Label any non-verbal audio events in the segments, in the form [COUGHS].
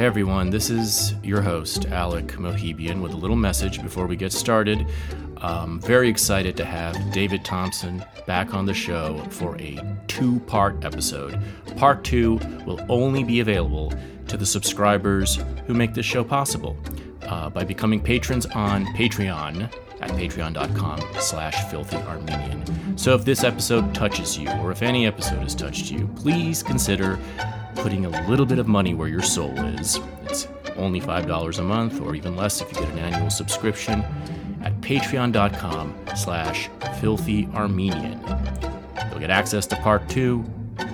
Hey everyone, this is your host, Alec Mouhibian, with a little message before we get started. Um, very excited to have David Thomson back on the show for a two part episode. Part two will only be available to the subscribers who make this show possible uh, by becoming patrons on Patreon at patreon.com slash filthyarmenian. So if this episode touches you, or if any episode has touched you, please consider putting a little bit of money where your soul is. It's only $5 a month, or even less if you get an annual subscription at patreon.com slash filthyarmenian. You'll get access to part two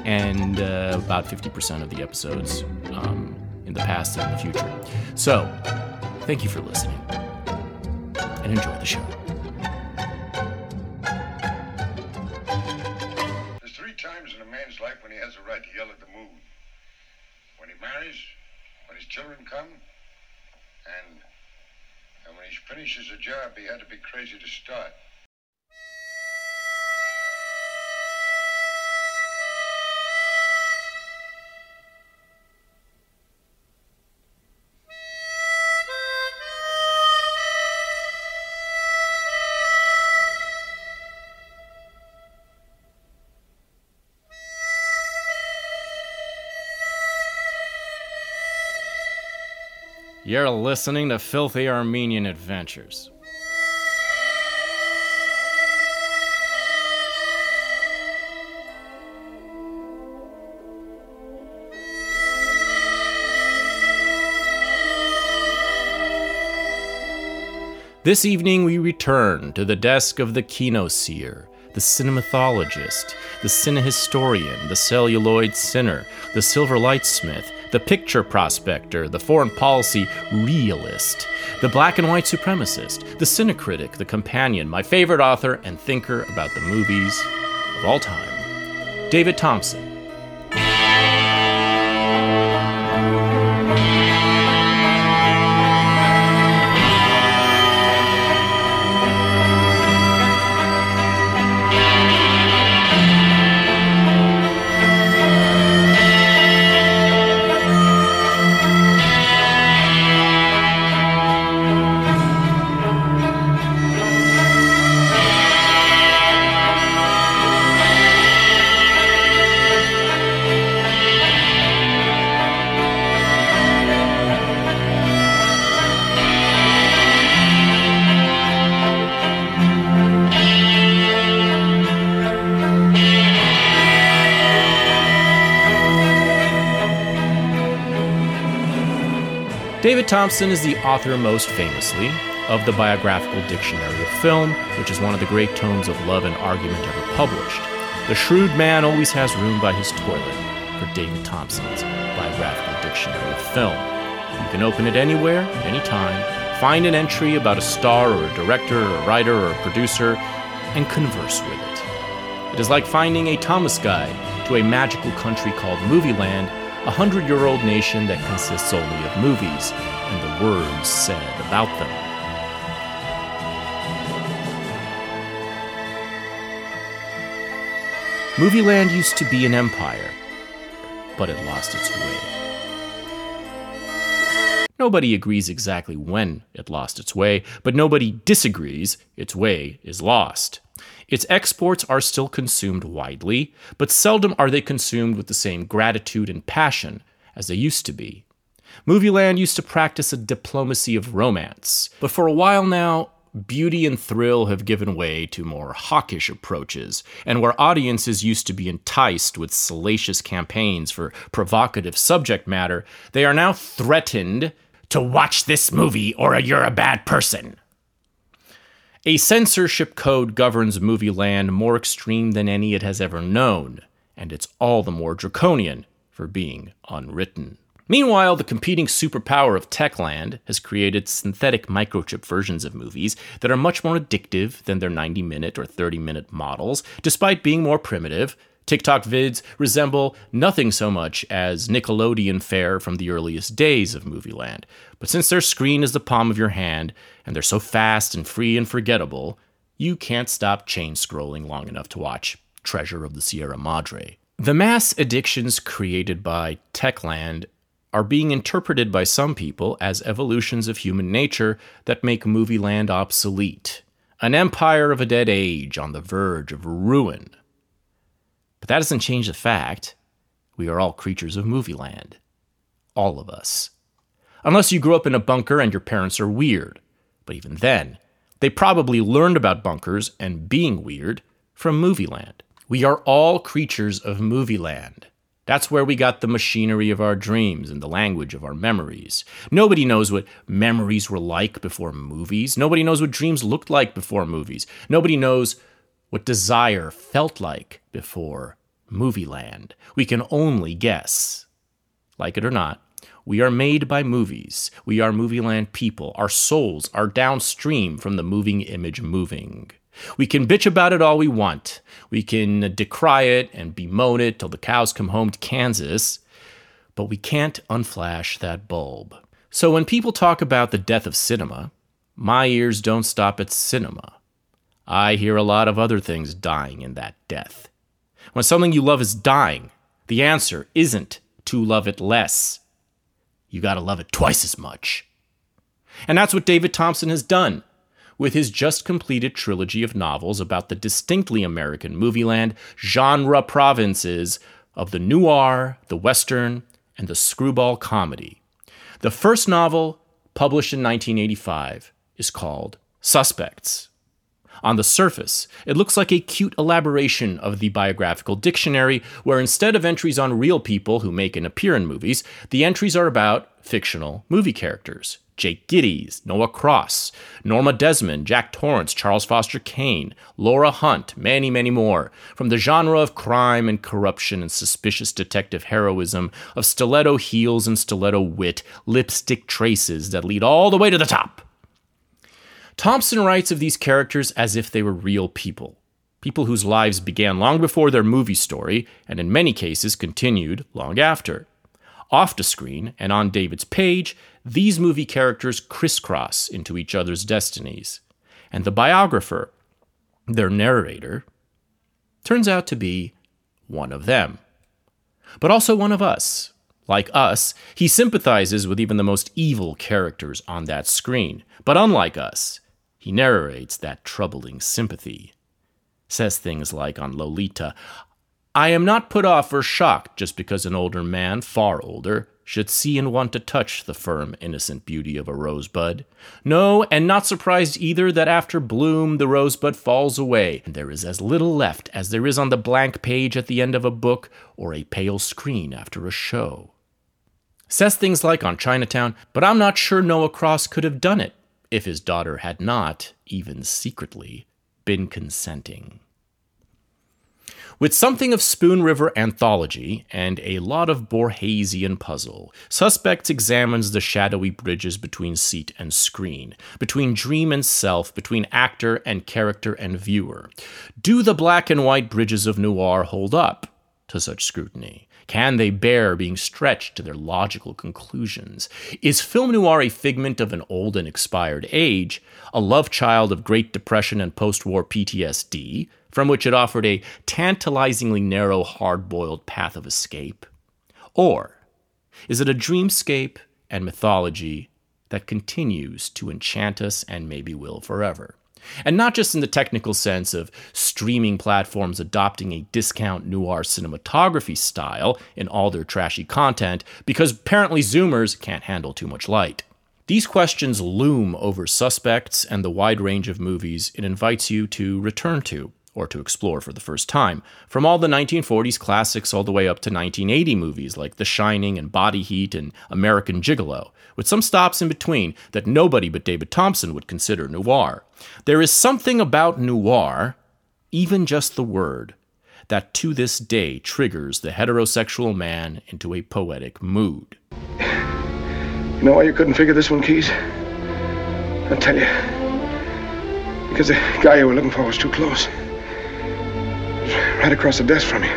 and uh, about 50% of the episodes um, in the past and in the future. So, thank you for listening and enjoy the show. There's three times in a man's life when he has a right to yell at the moon. When he marries, when his children come, and and when he finishes a job he had to be crazy to start. You're listening to Filthy Armenian Adventures. This evening, we return to the desk of the kinoseer, the cinemathologist, the cinehistorian, the celluloid sinner, the silver lightsmith, the picture prospector, the foreign policy realist, the black and white supremacist, the cinecritic, the companion, my favorite author and thinker about the movies of all time, David Thomson. David Thomson is the author most famously of the Biographical Dictionary of Film, which is one of the great tomes of love and argument ever published. The shrewd man always has room by his toilet for David Thomson's Biographical Dictionary of Film. You can open it anywhere, anytime, find an entry about a star or a director or a writer or a producer, and converse with it. It is like finding a Thomas guide to a magical country called Movieland a hundred year old nation that consists only of movies and the words said about them. Movieland used to be an empire, but it lost its way. Nobody agrees exactly when it lost its way, but nobody disagrees its way is lost. Its exports are still consumed widely, but seldom are they consumed with the same gratitude and passion as they used to be. Movieland used to practice a diplomacy of romance, but for a while now, beauty and thrill have given way to more hawkish approaches, and where audiences used to be enticed with salacious campaigns for provocative subject matter, they are now threatened to watch this movie or you're a bad person. A censorship code governs Movieland more extreme than any it has ever known, and it's all the more draconian for being unwritten. Meanwhile, the competing superpower of Techland has created synthetic microchip versions of movies that are much more addictive than their 90 minute or 30 minute models, despite being more primitive. TikTok vids resemble nothing so much as Nickelodeon fare from the earliest days of Movieland. But since their screen is the palm of your hand, and they're so fast and free and forgettable, you can't stop chain scrolling long enough to watch Treasure of the Sierra Madre. The mass addictions created by Techland are being interpreted by some people as evolutions of human nature that make Movieland obsolete, an empire of a dead age on the verge of ruin. But that doesn't change the fact we are all creatures of Movieland. All of us. Unless you grew up in a bunker and your parents are weird. But even then, they probably learned about bunkers and being weird from Movieland. We are all creatures of Movieland. That's where we got the machinery of our dreams and the language of our memories. Nobody knows what memories were like before movies. Nobody knows what dreams looked like before movies. Nobody knows what desire felt like before Movieland. We can only guess. Like it or not, we are made by movies. We are Movieland people. Our souls are downstream from the moving image moving. We can bitch about it all we want. We can decry it and bemoan it till the cows come home to Kansas, but we can't unflash that bulb. So when people talk about the death of cinema, my ears don't stop at cinema. I hear a lot of other things dying in that death. When something you love is dying, the answer isn't to love it less. You gotta love it twice as much. And that's what David Thomson has done with his just completed trilogy of novels about the distinctly American movieland genre provinces of the noir, the western, and the screwball comedy. The first novel, published in 1985, is called Suspects. On the surface, it looks like a cute elaboration of the biographical dictionary, where instead of entries on real people who make and appear in movies, the entries are about fictional movie characters. Jake Gittes, Noah Cross, Norma Desmond, Jack Torrance, Charles Foster Kane, Laura Hunt, many, many more, from the genre of crime and corruption and suspicious detective heroism, of stiletto heels and stiletto wit, lipstick traces that lead all the way to the top. Thomson writes of these characters as if they were real people, people whose lives began long before their movie story and in many cases continued long after. Off the screen and on David's page, these movie characters crisscross into each other's destinies. And the biographer, their narrator, turns out to be one of them. But also one of us. Like us, he sympathizes with even the most evil characters on that screen. But unlike us, he narrates that troubling sympathy. Says things like on Lolita I am not put off or shocked just because an older man, far older, should see and want to touch the firm, innocent beauty of a rosebud. No, and not surprised either that after bloom the rosebud falls away, and there is as little left as there is on the blank page at the end of a book or a pale screen after a show. Says things like on Chinatown, but I'm not sure Noah Cross could have done it if his daughter had not, even secretly, been consenting. With something of Spoon River anthology and a lot of Borgesian puzzle, Suspects examines the shadowy bridges between seat and screen, between dream and self, between actor and character and viewer. Do the black and white bridges of noir hold up to such scrutiny? Can they bear being stretched to their logical conclusions? Is film noir a figment of an old and expired age, a love child of Great Depression and post war PTSD, from which it offered a tantalizingly narrow, hard boiled path of escape? Or is it a dreamscape and mythology that continues to enchant us and maybe will forever? And not just in the technical sense of streaming platforms adopting a discount noir cinematography style in all their trashy content, because apparently Zoomers can't handle too much light. These questions loom over suspects and the wide range of movies it invites you to return to or to explore for the first time, from all the 1940s classics all the way up to 1980 movies like The Shining and Body Heat and American Gigolo, with some stops in between that nobody but David Thomson would consider noir. There is something about noir, even just the word, that to this day triggers the heterosexual man into a poetic mood. You know why you couldn't figure this one, Keyes? I'll tell you. Because the guy you were looking for was too close. Right across the desk from you.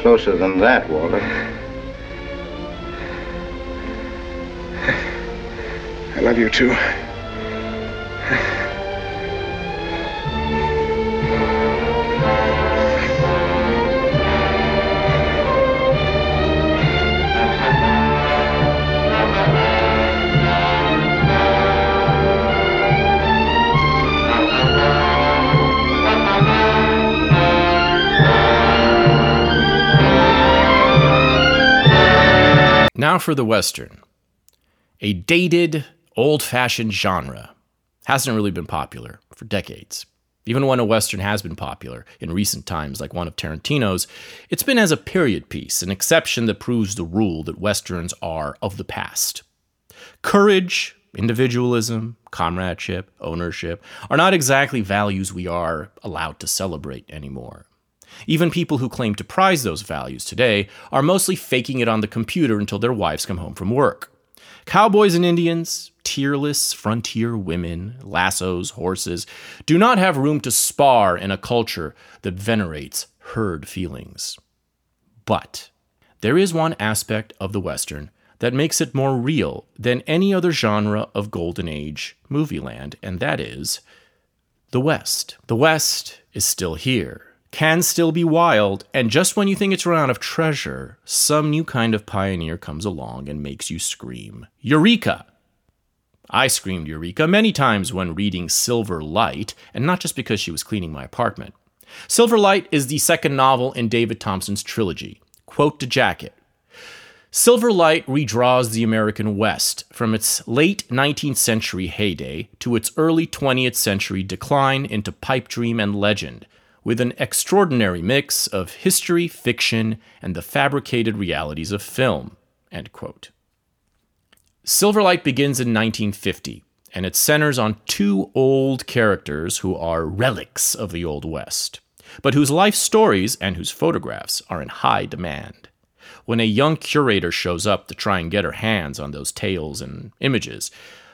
Closer than that, Walter. I love you too. Now for the Western. A dated, old fashioned genre. Hasn't really been popular for decades. Even when a Western has been popular in recent times, like one of Tarantino's, it's been as a period piece, an exception that proves the rule that Westerns are of the past. Courage, individualism, comradeship, ownership are not exactly values we are allowed to celebrate anymore. Even people who claim to prize those values today are mostly faking it on the computer until their wives come home from work. Cowboys and Indians, tearless frontier women, lassos, horses, do not have room to spar in a culture that venerates herd feelings. But there is one aspect of the Western that makes it more real than any other genre of Golden Age movie land, and that is the West. The West is still here, can still be wild, and just when you think it's run out of treasure, some new kind of pioneer comes along and makes you scream, Eureka! I screamed Eureka many times when reading Silver Light, and not just because she was cleaning my apartment. Silver Light is the second novel in David Thomson's trilogy. Quote to Jacket Silver Light redraws the American West from its late 19th century heyday to its early 20th century decline into pipe dream and legend, with an extraordinary mix of history, fiction, and the fabricated realities of film. Silverlight begins in 1950, and it centers on two old characters who are relics of the Old West, but whose life stories and whose photographs are in high demand. When a young curator shows up to try and get her hands on those tales and images,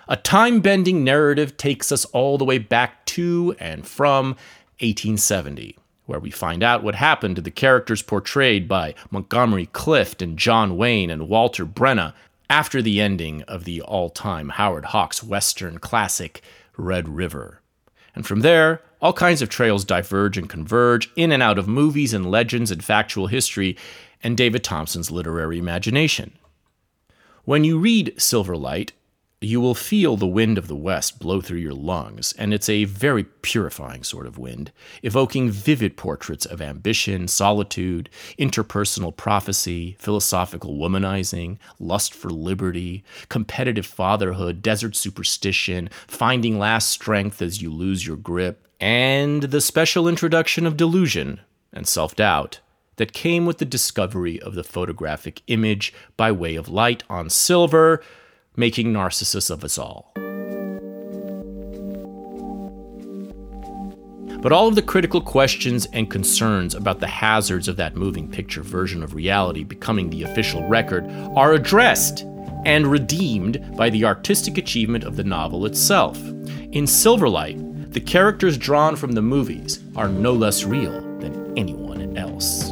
a time bending narrative takes us all the way back to and from 1870, where we find out what happened to the characters portrayed by Montgomery Clift and John Wayne and Walter Brennan after the ending of the all time Howard Hawks Western classic, Red River. And from there, all kinds of trails diverge and converge in and out of movies and legends and factual history and David Thomson's literary imagination. When you read Silverlight, you will feel the wind of the West blow through your lungs, and it's a very purifying sort of wind, evoking vivid portraits of ambition, solitude, interpersonal prophecy, philosophical womanizing, lust for liberty, competitive fatherhood, desert superstition, finding last strength as you lose your grip, and the special introduction of delusion and self doubt that came with the discovery of the photographic image by way of light on silver making narcissists of us all. But all of the critical questions and concerns about the hazards of that moving picture version of reality becoming the official record are addressed and redeemed by the artistic achievement of the novel itself. In Silverlight, the characters drawn from the movies are no less real than anyone else.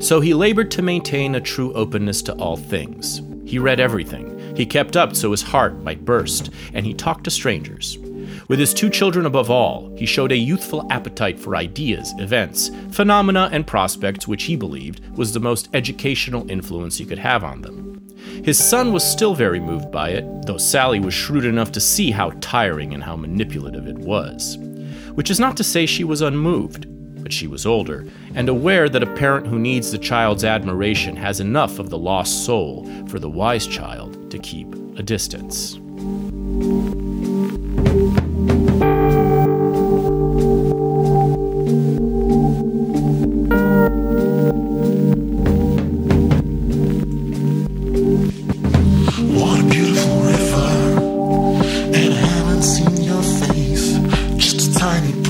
So he labored to maintain a true openness to all things. He read everything. He kept up so his heart might burst, and he talked to strangers. With his two children above all, he showed a youthful appetite for ideas, events, phenomena, and prospects which he believed was the most educational influence he could have on them. His son was still very moved by it, though Sally was shrewd enough to see how tiring and how manipulative it was. Which is not to say she was unmoved but she was older, and aware that a parent who needs the child's admiration has enough of the lost soul for the wise child to keep a distance.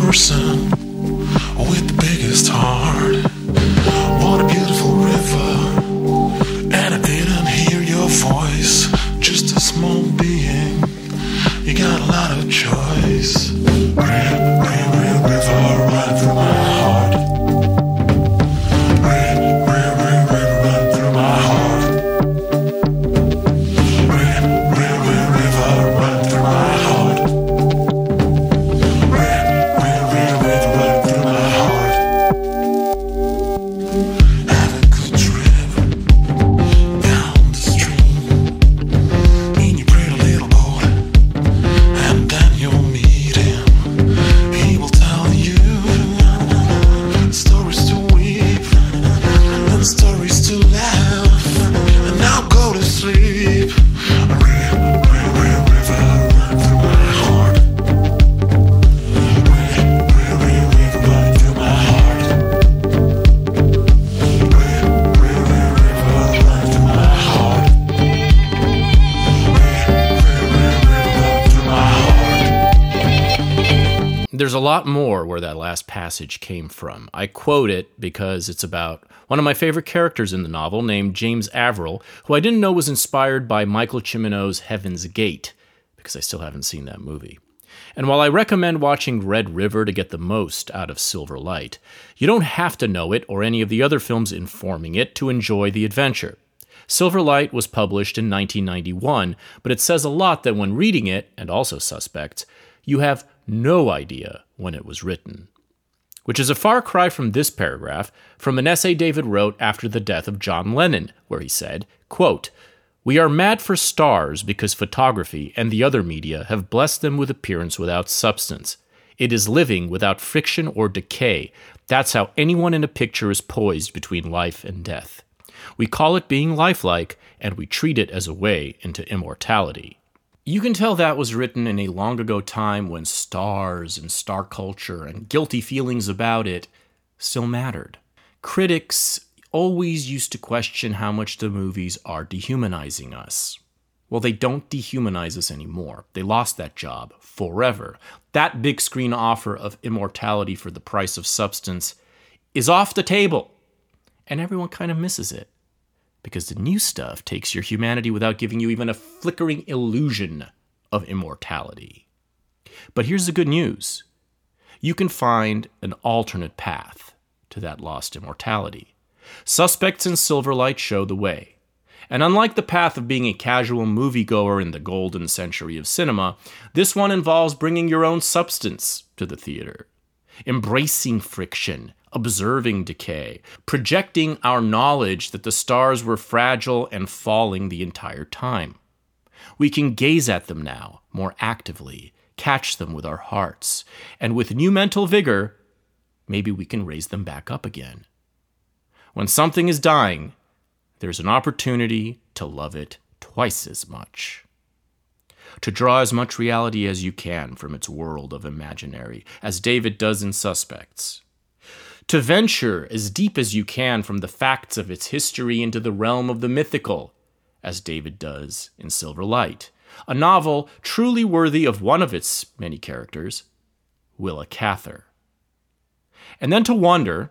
person. Passage came from. I quote it because it's about one of my favorite characters in the novel named James Averill, who I didn't know was inspired by Michael Cimino's Heaven's Gate, because I still haven't seen that movie. And while I recommend watching Red River to get the most out of Silver Light, you don't have to know it or any of the other films informing it to enjoy the adventure. Silver Light was published in 1991, but it says a lot that when reading it, and also Suspects, you have no idea when it was written. Which is a far cry from this paragraph from an essay David wrote after the death of John Lennon, where he said, quote, We are mad for stars because photography and the other media have blessed them with appearance without substance. It is living without friction or decay. That's how anyone in a picture is poised between life and death. We call it being lifelike, and we treat it as a way into immortality. You can tell that was written in a long ago time when stars and star culture and guilty feelings about it still mattered. Critics always used to question how much the movies are dehumanizing us. Well, they don't dehumanize us anymore. They lost that job forever. That big screen offer of immortality for the price of substance is off the table, and everyone kind of misses it because the new stuff takes your humanity without giving you even a flickering illusion of immortality. But here's the good news you can find an alternate path to that lost immortality. Suspects in Silverlight show the way. And unlike the path of being a casual moviegoer in the golden century of cinema, this one involves bringing your own substance to the theater, embracing friction, observing decay, projecting our knowledge that the stars were fragile and falling the entire time. We can gaze at them now more actively, catch them with our hearts, and with new mental vigor, maybe we can raise them back up again. When something is dying, there's an opportunity to love it twice as much. To draw as much reality as you can from its world of imaginary, as David does in Suspects to venture as deep as you can from the facts of its history into the realm of the mythical, as David does in Silver Light, a novel truly worthy of one of its many characters, Willa Cather. And then to wonder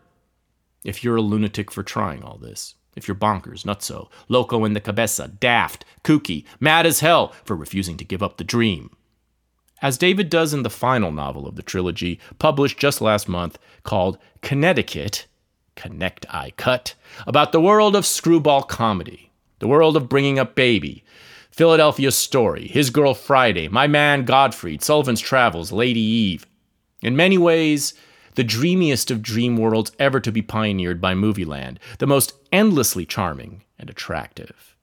if you're a lunatic for trying all this, if you're bonkers, nutso, loco in the cabeza, daft, kooky, mad as hell for refusing to give up the dream as David does in the final novel of the trilogy, published just last month, called Connecticut, Connect I Cut, about the world of screwball comedy, the world of bringing up baby, Philadelphia Story, His Girl Friday, My Man Godfrey, Sullivan's Travels, Lady Eve. In many ways, the dreamiest of dream worlds ever to be pioneered by Movieland, the most endlessly charming and attractive.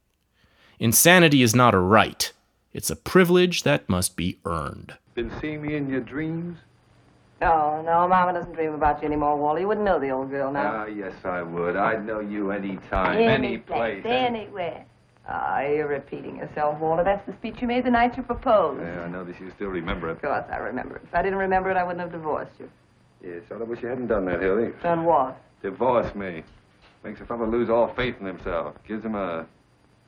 Insanity is not a right, it's a privilege that must be earned. Been seeing me in your dreams? Oh, no, Mama doesn't dream about you anymore, Wally. You wouldn't know the old girl now. Ah, yes, I would. I'd know you any time, any, place. Anywhere. Ah, you're repeating yourself, Walter. That's the speech you made the night you proposed. Yeah, I notice you still remember it. Of course I remember it. If I didn't remember it, I wouldn't have divorced you. Yes, I wish you hadn't done that, Hildy. Done what? Divorce me. Makes a fellow lose all faith in himself. Gives him a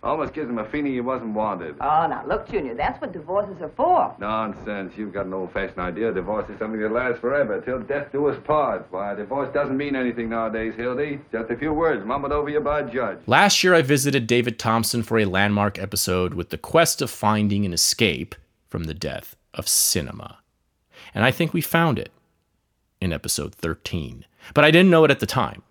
Almost gives him a feeling he wasn't wanted. Oh, now, look, Junior, that's what divorces are for. Nonsense. You've got an old-fashioned idea. Divorce is something that lasts forever, till death do us part. Why, divorce doesn't mean anything nowadays, Hildy. Just a few words mumbled over you by a judge. Last year, I visited David Thomson for a landmark episode with the quest of finding an escape from the death of cinema. And I think we found it in episode 13. But I didn't know it at the time.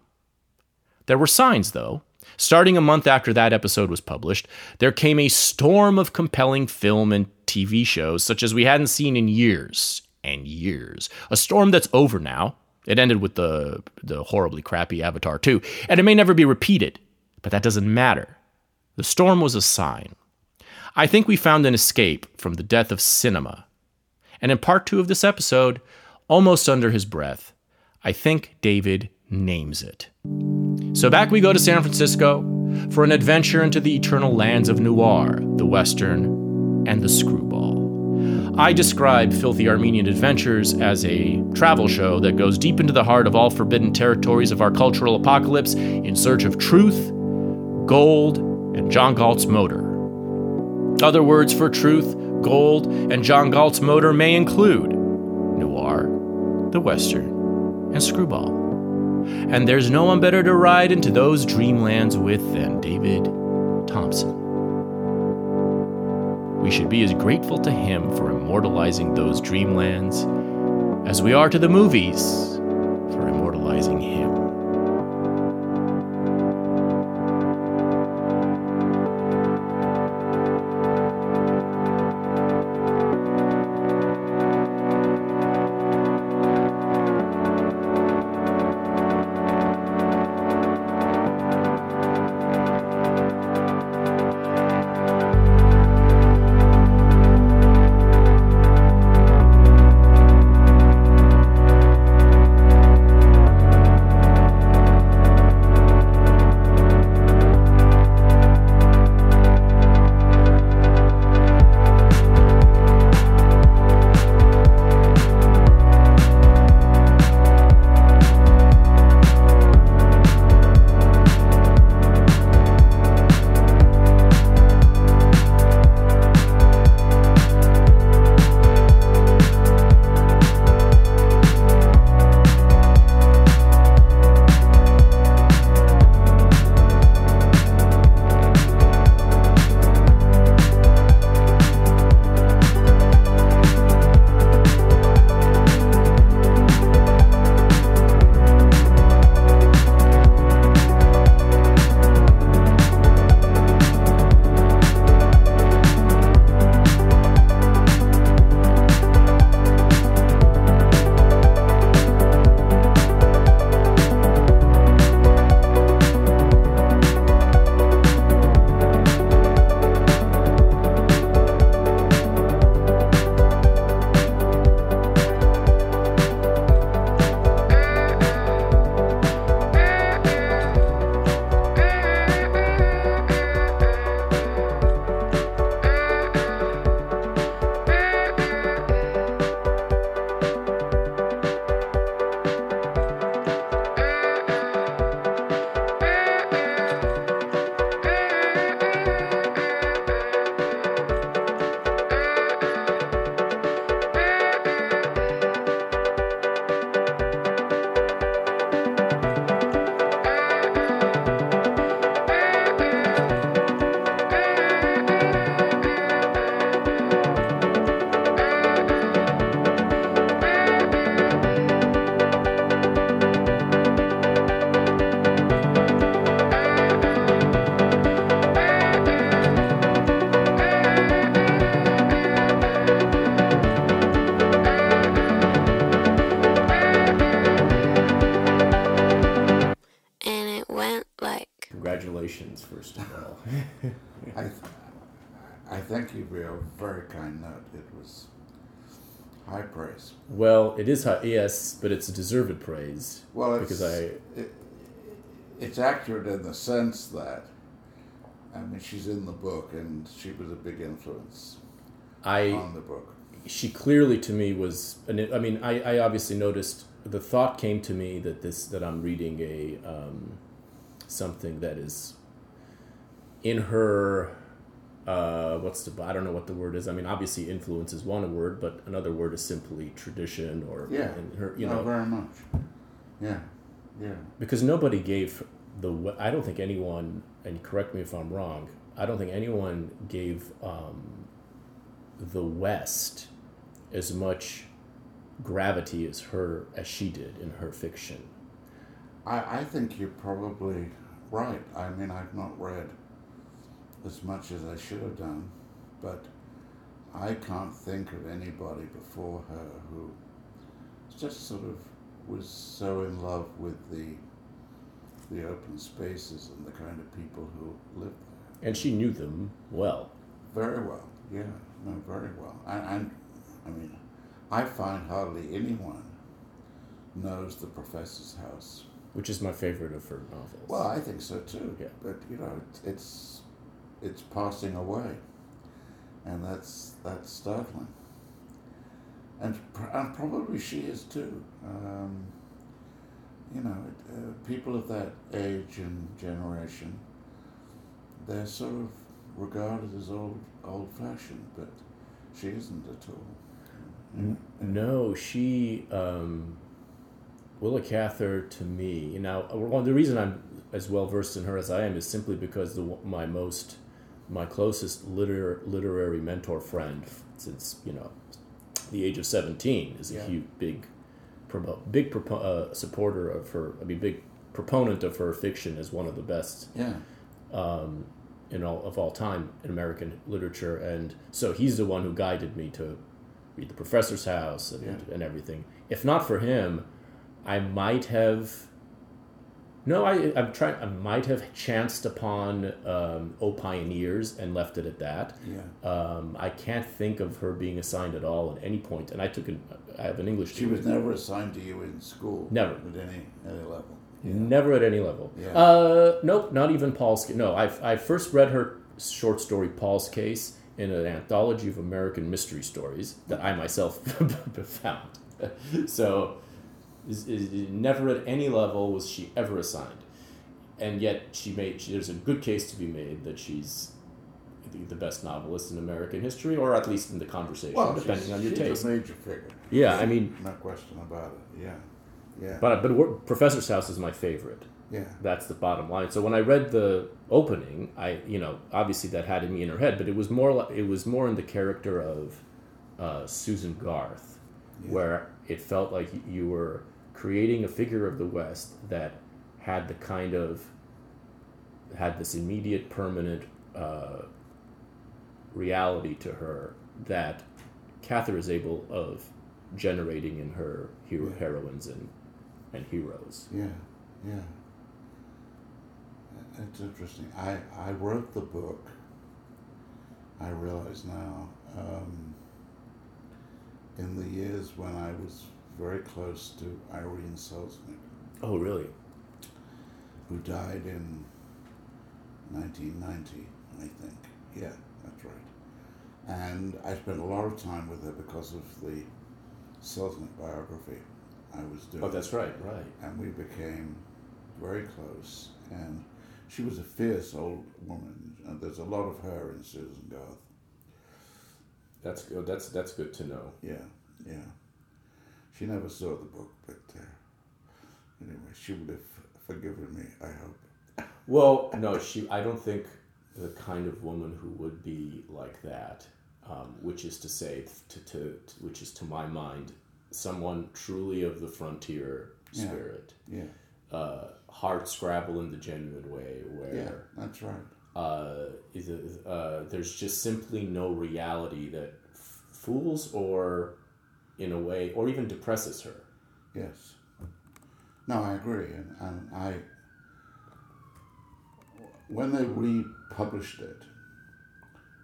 There were signs, though, Starting a month after that episode was published, there came a storm of compelling film and TV shows such as we hadn't seen in years and years. A storm that's over now. It ended with the the horribly crappy Avatar 2, and it may never be repeated, but that doesn't matter. The storm was a sign. I think we found an escape from the death of cinema. And in part 2 of this episode, almost under his breath, I think David names it. So back we go to San Francisco for an adventure into the eternal lands of noir, the Western, and the screwball. I describe Filthy Armenian Adventures as a travel show that goes deep into the heart of all forbidden territories of our cultural apocalypse in search of truth, gold, and John Galt's motor. Other words for truth, gold, and John Galt's motor may include the Western, and Screwball. And there's no one better to ride into those dreamlands with than David Thomson. We should be as grateful to him for immortalizing those dreamlands as we are to the movies for immortalizing him. Well, it is yes, but it's deserved praise. Well, it's, because I it, it's accurate in the sense that, I mean, she's in the book and she was a big influence I on the book. she clearly to me was and I mean I, I obviously noticed the thought came to me that this that I'm reading a um, something that is in her uh, what's the I don't know what the word is I mean obviously influence is one word but another word is simply tradition or Yeah. her you Oh, know very much. Yeah. Yeah. because nobody gave the I don't think anyone and correct me if I'm wrong I don't think anyone gave um, the West as much gravity as her as she did in her fiction. I, I think you're probably right. I mean, I've not read as much as I should have done, but I can't think of anybody before her who just sort of was so in love with the the open spaces and the kind of people who lived there. And she knew them well. Very well, yeah, no, very well. And, and I mean, I find hardly anyone knows the professor's house. Which is my favorite of her novels. Well, I think so too. Yeah. But you know, it's it's, passing away, and that's that's startling. And, and probably she is too. Um, you know, uh, people of that age and generation, they're sort of regarded as old old fashioned, but she isn't at all. No, she um, Willa Cather to me now well, the reason I'm as well versed in her as I am is simply because the my most my closest liter, literary mentor friend since you know the age of 17 is a Yeah. huge big promo, big propo, uh, supporter of her I mean big proponent of her fiction as one of the best Yeah. in all of all time in American literature, and so he's the one who guided me to read The Professor's House and, Yeah. and everything. If not for him, I might have. No, I I'm trying. I might have chanced upon um, "O Pioneers" and left it at that. Yeah. Um, I can't think of her being assigned at all at any point. and I took an. I have an English. She degree. was never assigned to you in school. Never. At any any level. Never at any level. Yeah. Uh, nope, not even Paul's. No, I I first read her short story Paul's Case in an anthology of American mystery stories that I myself [LAUGHS] found. [LAUGHS] so, is, is, never at any level was she ever assigned, and yet she made. She, there's a good case to be made that she's the, the best novelist in American history, or at least in the conversation, Well, depending on your she's taste. a major figure. Yeah, I mean- no question about it. Yeah. Yeah. But but we're- Professor's House is my favorite. yeah. That's the bottom line. So when I read the opening, I you know obviously that had me in her head, but it was more like it was more in the character of uh, Susan Garth, where it felt like you were creating a figure of the West that had the kind of had this immediate, permanent uh, reality to her that Cather is able of generating in her hero heroines and and heroes. Yeah, yeah. It's interesting. I, I wrote the book, I realize now, um, in the years when I was very close to Irene Selznick, Oh, really? who died in 1990, I think. Yeah, that's right. And I spent a lot of time with her because of the Selznick biography I was doing Oh, that's right, right. and we became very close. And she was a fierce old woman, and there's a lot of her in Susan Garth. That's good. That's that's good to know. Yeah, yeah. She never saw the book, but uh, anyway, she would have forgiven me. I hope. Well, no, she. I don't think the kind of woman who would be like that, um, which is to say, to, to, to which is to my mind, someone truly of the frontier Yeah. spirit, Yeah, uh, heart scrabble in the genuine way, where yeah, that's right. uh, is uh, there's just simply no reality that f- fools or, in a way, or even depresses her. Yes. No, I agree, and, and I. When they republished it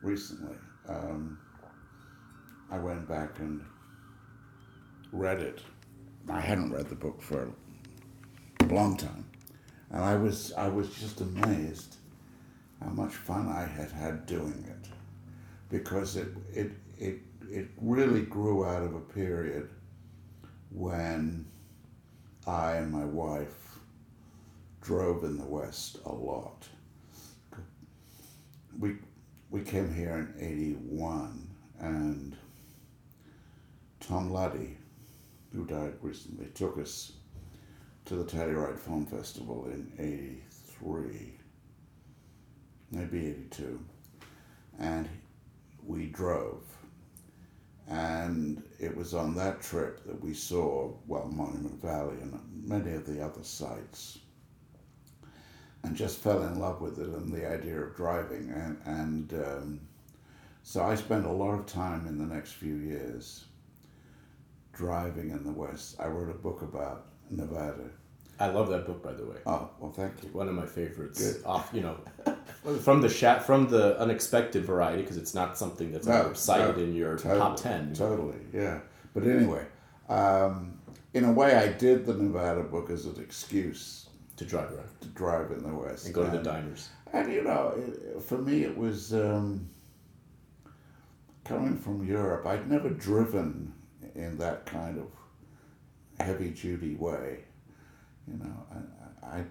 recently, um, I went back and read it. I hadn't read the book for a long time, and I was I was just amazed how much fun I had had doing it, because it it it it really grew out of a period when I and my wife drove in the West a lot. We we came here in '81, and Tom Luddy, who died recently, took us to the Telluride Film Festival in '83, maybe '82, and we drove. And it was on that trip that we saw, well, Monument Valley and many of the other sites, and just fell in love with it and the idea of driving. And, and um, so I spent a lot of time in the next few years driving in the West. I wrote a book about Nevada. I love that book, by the way. Oh, well, thank you. One of my favorites. Good. Off, you know, [LAUGHS] from the shat from the unexpected variety because it's not something that's No, ever cited no, in your Totally, top ten. Totally, yeah. But anyway, um, in a way, I did the Nevada book as an excuse to drive around to drive in the West and go to the And- diners. And you know, it, for me, it was um, coming from Europe. I'd never driven in that kind of heavy-duty way. You know, I, I,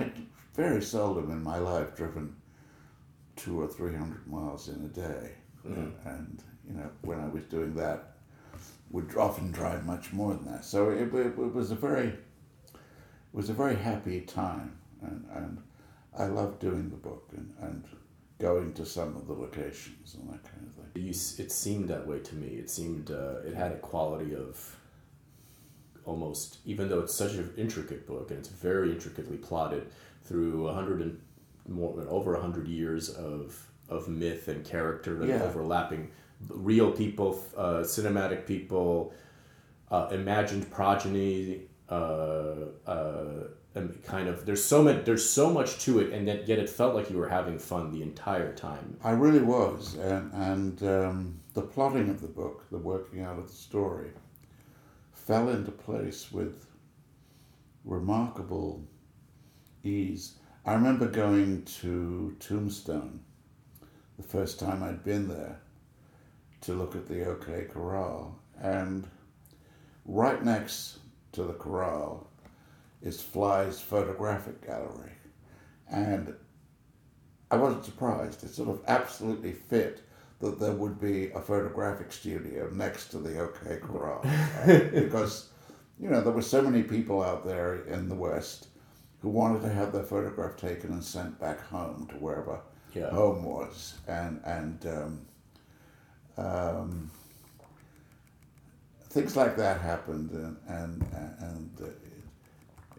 I very seldom in my life driven two or three hundred miles in a day, and you know, when I was doing that, would often drive much more than that. So it, it, it was a very it was a very happy time, and, and I loved doing the book and, and going to some of the locations and that kind of thing. You, it seemed that way to me. It seemed uh, it had a quality of almost, even though it's such an intricate book and it's very intricately plotted through a hundred and more over a hundred years of of myth and character and Yeah. overlapping real people, uh, cinematic people, uh, imagined progeny. Uh, uh, and kind of there's so much there's so much to it, and yet yet it felt like you were having fun the entire time. I really was, and, and um, the plotting of the book, the working out of the story, fell into place with remarkable ease. I remember going to Tombstone the first time I'd been there to look at the OK Corral, and right next to the corral is Fly's photographic gallery, and I wasn't surprised. It sort of absolutely fit that there would be a photographic studio next to the OK Corral uh, [LAUGHS] because you know there were so many people out there in the West who wanted to have their photograph taken and sent back home to wherever Yeah. home was, and and um, um, things like that happened, and and and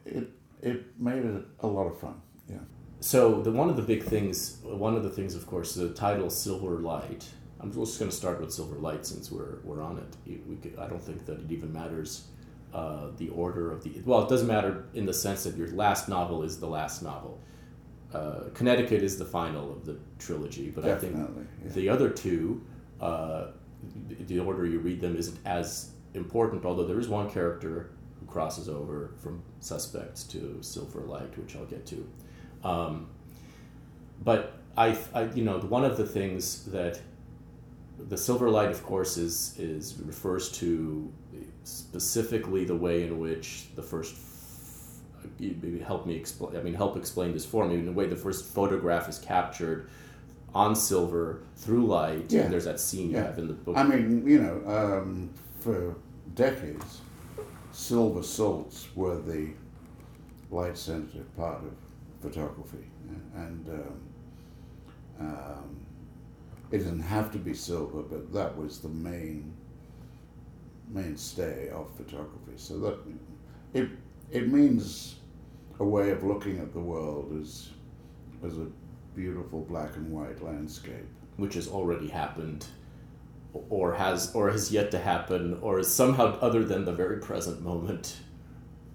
it it made it a lot of fun. Yeah. So the one of the big things, one of the things, of course, the title "Silver Light." I'm just going to start with "Silver Light" since we're we're on it. We could, I don't think that it even matters uh, the order of the. Well, it doesn't matter in the sense that your last novel is the last novel. Uh, Connecticut is the final of the trilogy, but I think yeah. the other two, uh, the- the order you read them isn't as important. Although there is one character who crosses over from Suspects to Silver Light, which I'll get to. Um, but I, I, you know, one of the things that the silver light, of course, is is refers to specifically the way in which the first. Maybe help me explain. I mean, help explain this for me. In the way the first photograph is captured on silver through light. Yeah. And there's that scene you Yeah. have in the book. I mean, you know, um, for decades, silver salts were the light sensitive part of photography, and um, um, it didn't have to be silver, but that was the main mainstay of photography. So that it it means a way of looking at the world as as a beautiful black and white landscape. which has already happened or has or has yet to happen or is somehow other than the very present moment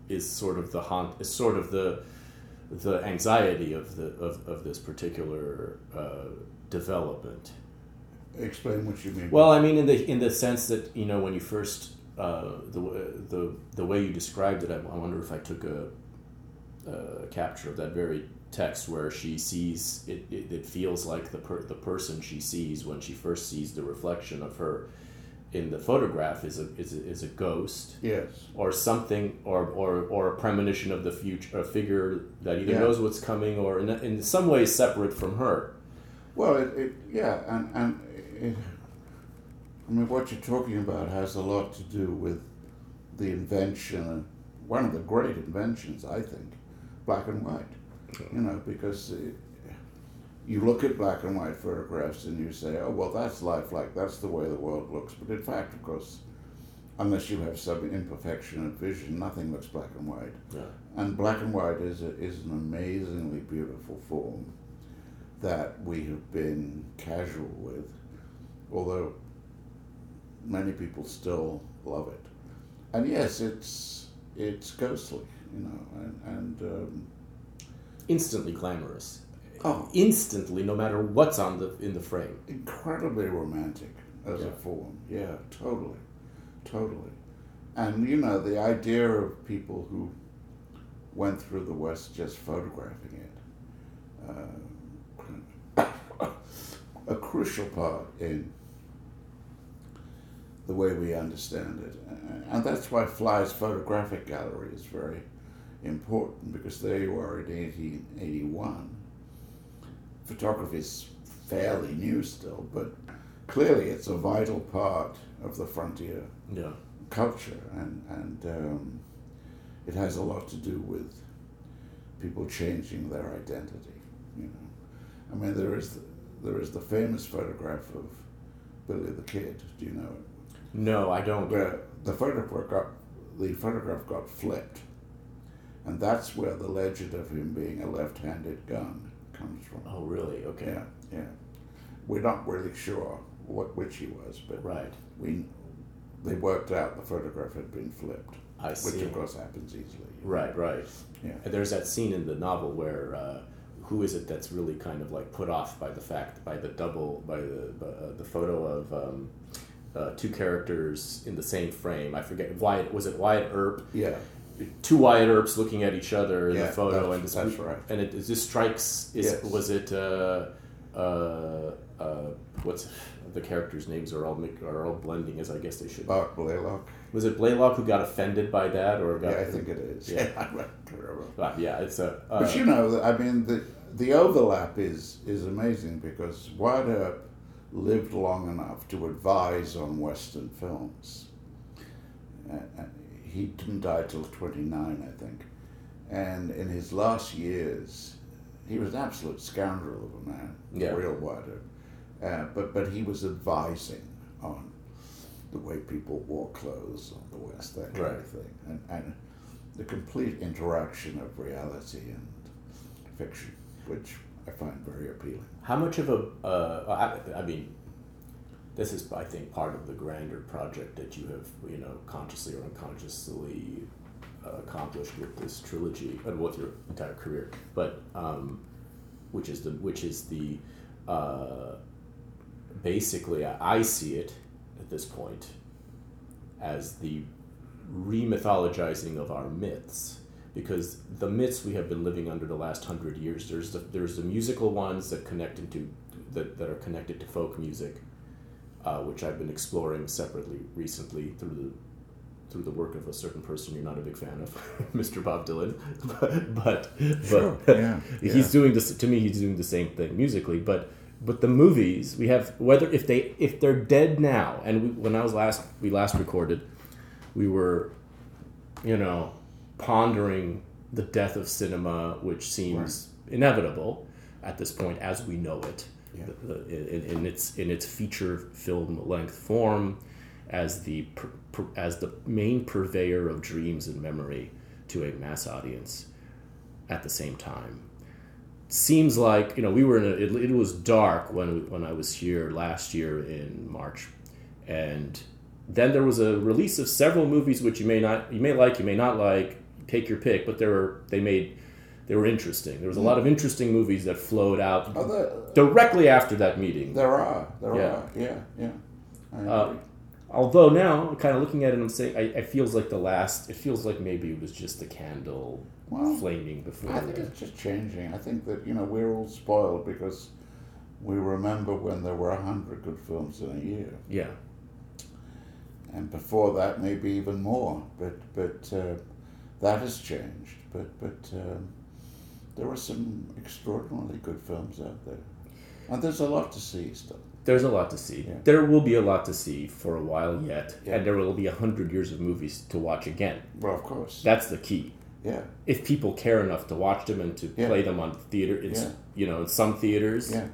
is sort of the haunt is sort of the the anxiety of the of, of this particular uh, development Explain what you mean. well i mean in the in the sense that you know when you first uh, the the the way you described it i, I wonder if i took a, a capture of that very text where she sees it, it, it feels like the per, the person she sees when she first sees the reflection of her in the photograph is a is a, is a ghost yes. or something or, or or a premonition of the future a figure that either Yeah. knows what's coming or in, in some way separate from her Well, it, it yeah, and and it, I mean, what you're talking about has a lot to do with the invention, and one of the great inventions, I think, black and white. You know, because it, you look at black and white photographs and you say, oh, well, that's lifelike, that's the way the world looks. But in fact, of course, unless you have some imperfection of vision, nothing looks black and white. yeah And black and white is, a, is an amazingly beautiful form that we have been casual with, although many people still love it. And yes, it's it's ghostly, you know, and, and um, instantly glamorous oh, instantly no matter what's on the in the frame incredibly romantic as Yeah. a form. Yeah, totally, totally. And you know, the idea of people who went through the West just photographing it, uh, [COUGHS] a crucial part in the way we understand it. And that's why Fly's photographic gallery is very important because there you are in 1881. Photography is fairly new still, but clearly it's a vital part of the frontier yeah culture, and and um, it has a lot to do with people changing their identity. You know, I mean, there is the, there is the famous photograph of Billy the Kid. Do you know it? No, I don't. Where the photograph got the photograph got flipped, and that's where the legend of him being a left-handed gun comes from. Oh, really? Okay. Yeah, yeah. We're not really sure what which he was, but Right. we they worked out the photograph had been flipped, I which of course happens easily. Right, right. Yeah. And there's that scene in the novel where uh, who is it that's really kind of like put off by the fact by the double by the by, uh, the photo of um, uh, two characters in the same frame. I forget Wyatt was it Wyatt Earp. Yeah. Two Wyatt Earps looking at each other in Yeah, the photo, and this, that's right. And it, it just strikes. Is, Yes. Was it? Uh, uh, uh, what's the characters' names are all are all blending as I guess they should. Bart Blaylock. Was it Blaylock who got offended by that, or got? Yeah, I think it is. Yeah. [LAUGHS] Remember. Uh, yeah, it's a. Uh, But you know, I mean, the the overlap is is amazing because Wyatt Earp lived long enough to advise on Western films. Uh, uh, he didn't die till twenty nine, I think, and in his last years, he was an absolute scoundrel of a man, Yeah. real Earp. Uh, but but he was advising on the way people wore clothes on the West, that kind Right. of thing, and and the complete interaction of reality and fiction, which I find very appealing. How much of a, uh, I, I mean, this is, I think, part of the grander project that you have, you know, consciously or unconsciously uh, accomplished with this trilogy and with your entire career. But um, which is the, which is the, uh, basically, I, I see it at this point as the remythologizing of our myths because the myths we have been living under the last hundred years there's the there's the musical ones that connect into that, that are connected to folk music uh, which I've been exploring separately recently through the through the work of a certain person you're not a big fan of, [LAUGHS] Mr. Bob Dylan, [LAUGHS] but but, Sure, but [LAUGHS] yeah, he's yeah. doing this to me. He's doing the same thing musically, but but the movies we have whether if they if they're dead now, and we, when I was last we last recorded, we were, you know, pondering the death of cinema, which seems inevitable at this point as we know it, Yeah. the- the- in, in its in its feature film length form, as the as the main purveyor of dreams and memory to a mass audience, at the same time. Seems like you know we were in a, it, it was dark when when I was here last year in March, and then there was a release of several movies which you may not you may like you may not like take your pick but they were they made they were interesting there was a lot of interesting movies that flowed out Oh, there, directly after that meeting there are, there Yeah. are, yeah, yeah. I uh, although now kind of looking at it i'm saying I, it feels like the last it feels like maybe it was just the candle Well, flaming before I think the- it's just changing. I think that you know we're all spoiled because we remember when there were a hundred good films in a year, yeah and before that maybe even more. But but uh, that has changed. But but um, there are some extraordinarily good films out there, and there's a lot to see still. there's a lot to see Yeah. there will be a lot to see for a while yet Yeah. and there will be a hundred years of movies to watch again Well, of course. that's the key yeah. if people care enough to watch them and to Yeah. play them on theater, it's Yeah. you know in some theaters. Yeah.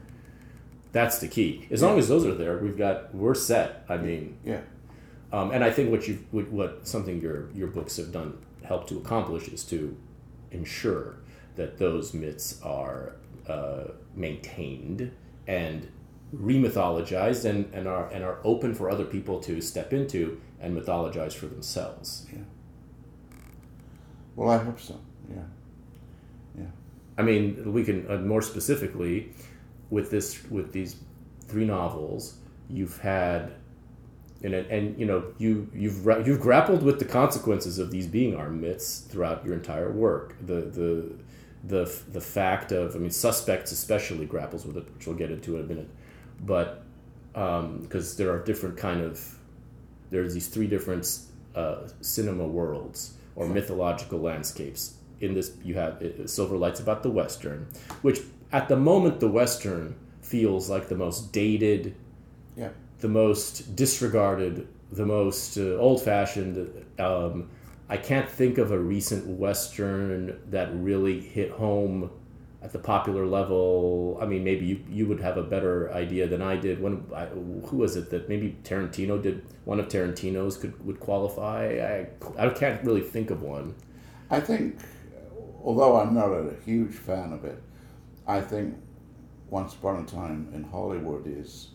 That's the key. As long as those are there, we've got we're set. I mean, Yeah. um, and I think what you what, what something your your books have done help to accomplish is to ensure that those myths are uh, maintained and remythologized and, and are and are open for other people to step into and mythologize for themselves. Yeah. Well, I hope so. Yeah. Yeah. I mean, we can uh, more specifically with this with these three novels, you've had and and you know you you've you've grappled with the consequences of these being our myths throughout your entire work. The the the the fact of I mean, suspects especially grapples with it, which we'll get into in a minute, but because there are different kind of there's these three different uh, cinema worlds or mythological landscapes. In this, you have uh, Silver Lights about the Western, which at the moment the Western feels like the most dated, Yeah. The most disregarded, the most uh, old-fashioned. Um, I can't think of a recent western that really hit home at the popular level. I mean, maybe you, you would have a better idea than I did. When I, who was it that maybe Tarantino did one of Tarantino's could would qualify? I I can't really think of one. I think, although I'm not a huge fan of it, I think Once Upon a Time in Hollywood is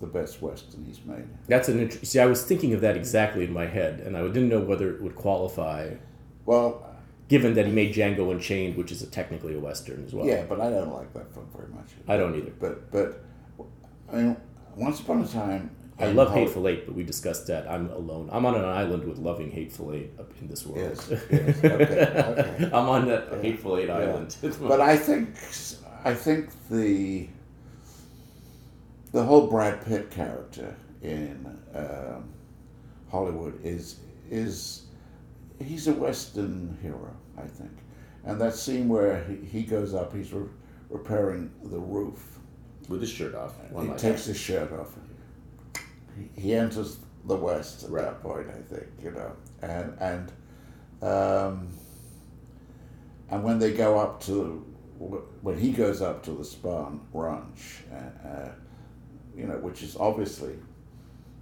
the best western he's made. That's an interesting. See, I was thinking of that exactly in my head, and I didn't know whether it would qualify, Well, given that he made Django Unchained, which is a, technically a western as well. yeah, but I don't like that film very much. I don't either. But but I mean, Once Upon a Time. I love Hateful Eight, but we discussed that. I'm alone. I'm on an island with loving Hateful Eight up in this world. Yes, yes, okay, okay. [LAUGHS] I'm on that Hateful Eight island. [LAUGHS] But I think I think the the whole Brad Pitt character in um, Hollywood is is he's a Western hero, I think, and that scene where he, he goes up, he's re- repairing the roof. with his shirt off. He takes his shirt off. He, he enters the West at Right. that point, I think, you know, and and um, and when they go up to when he goes up to the Spahn Ranch, uh, uh, you know, which is obviously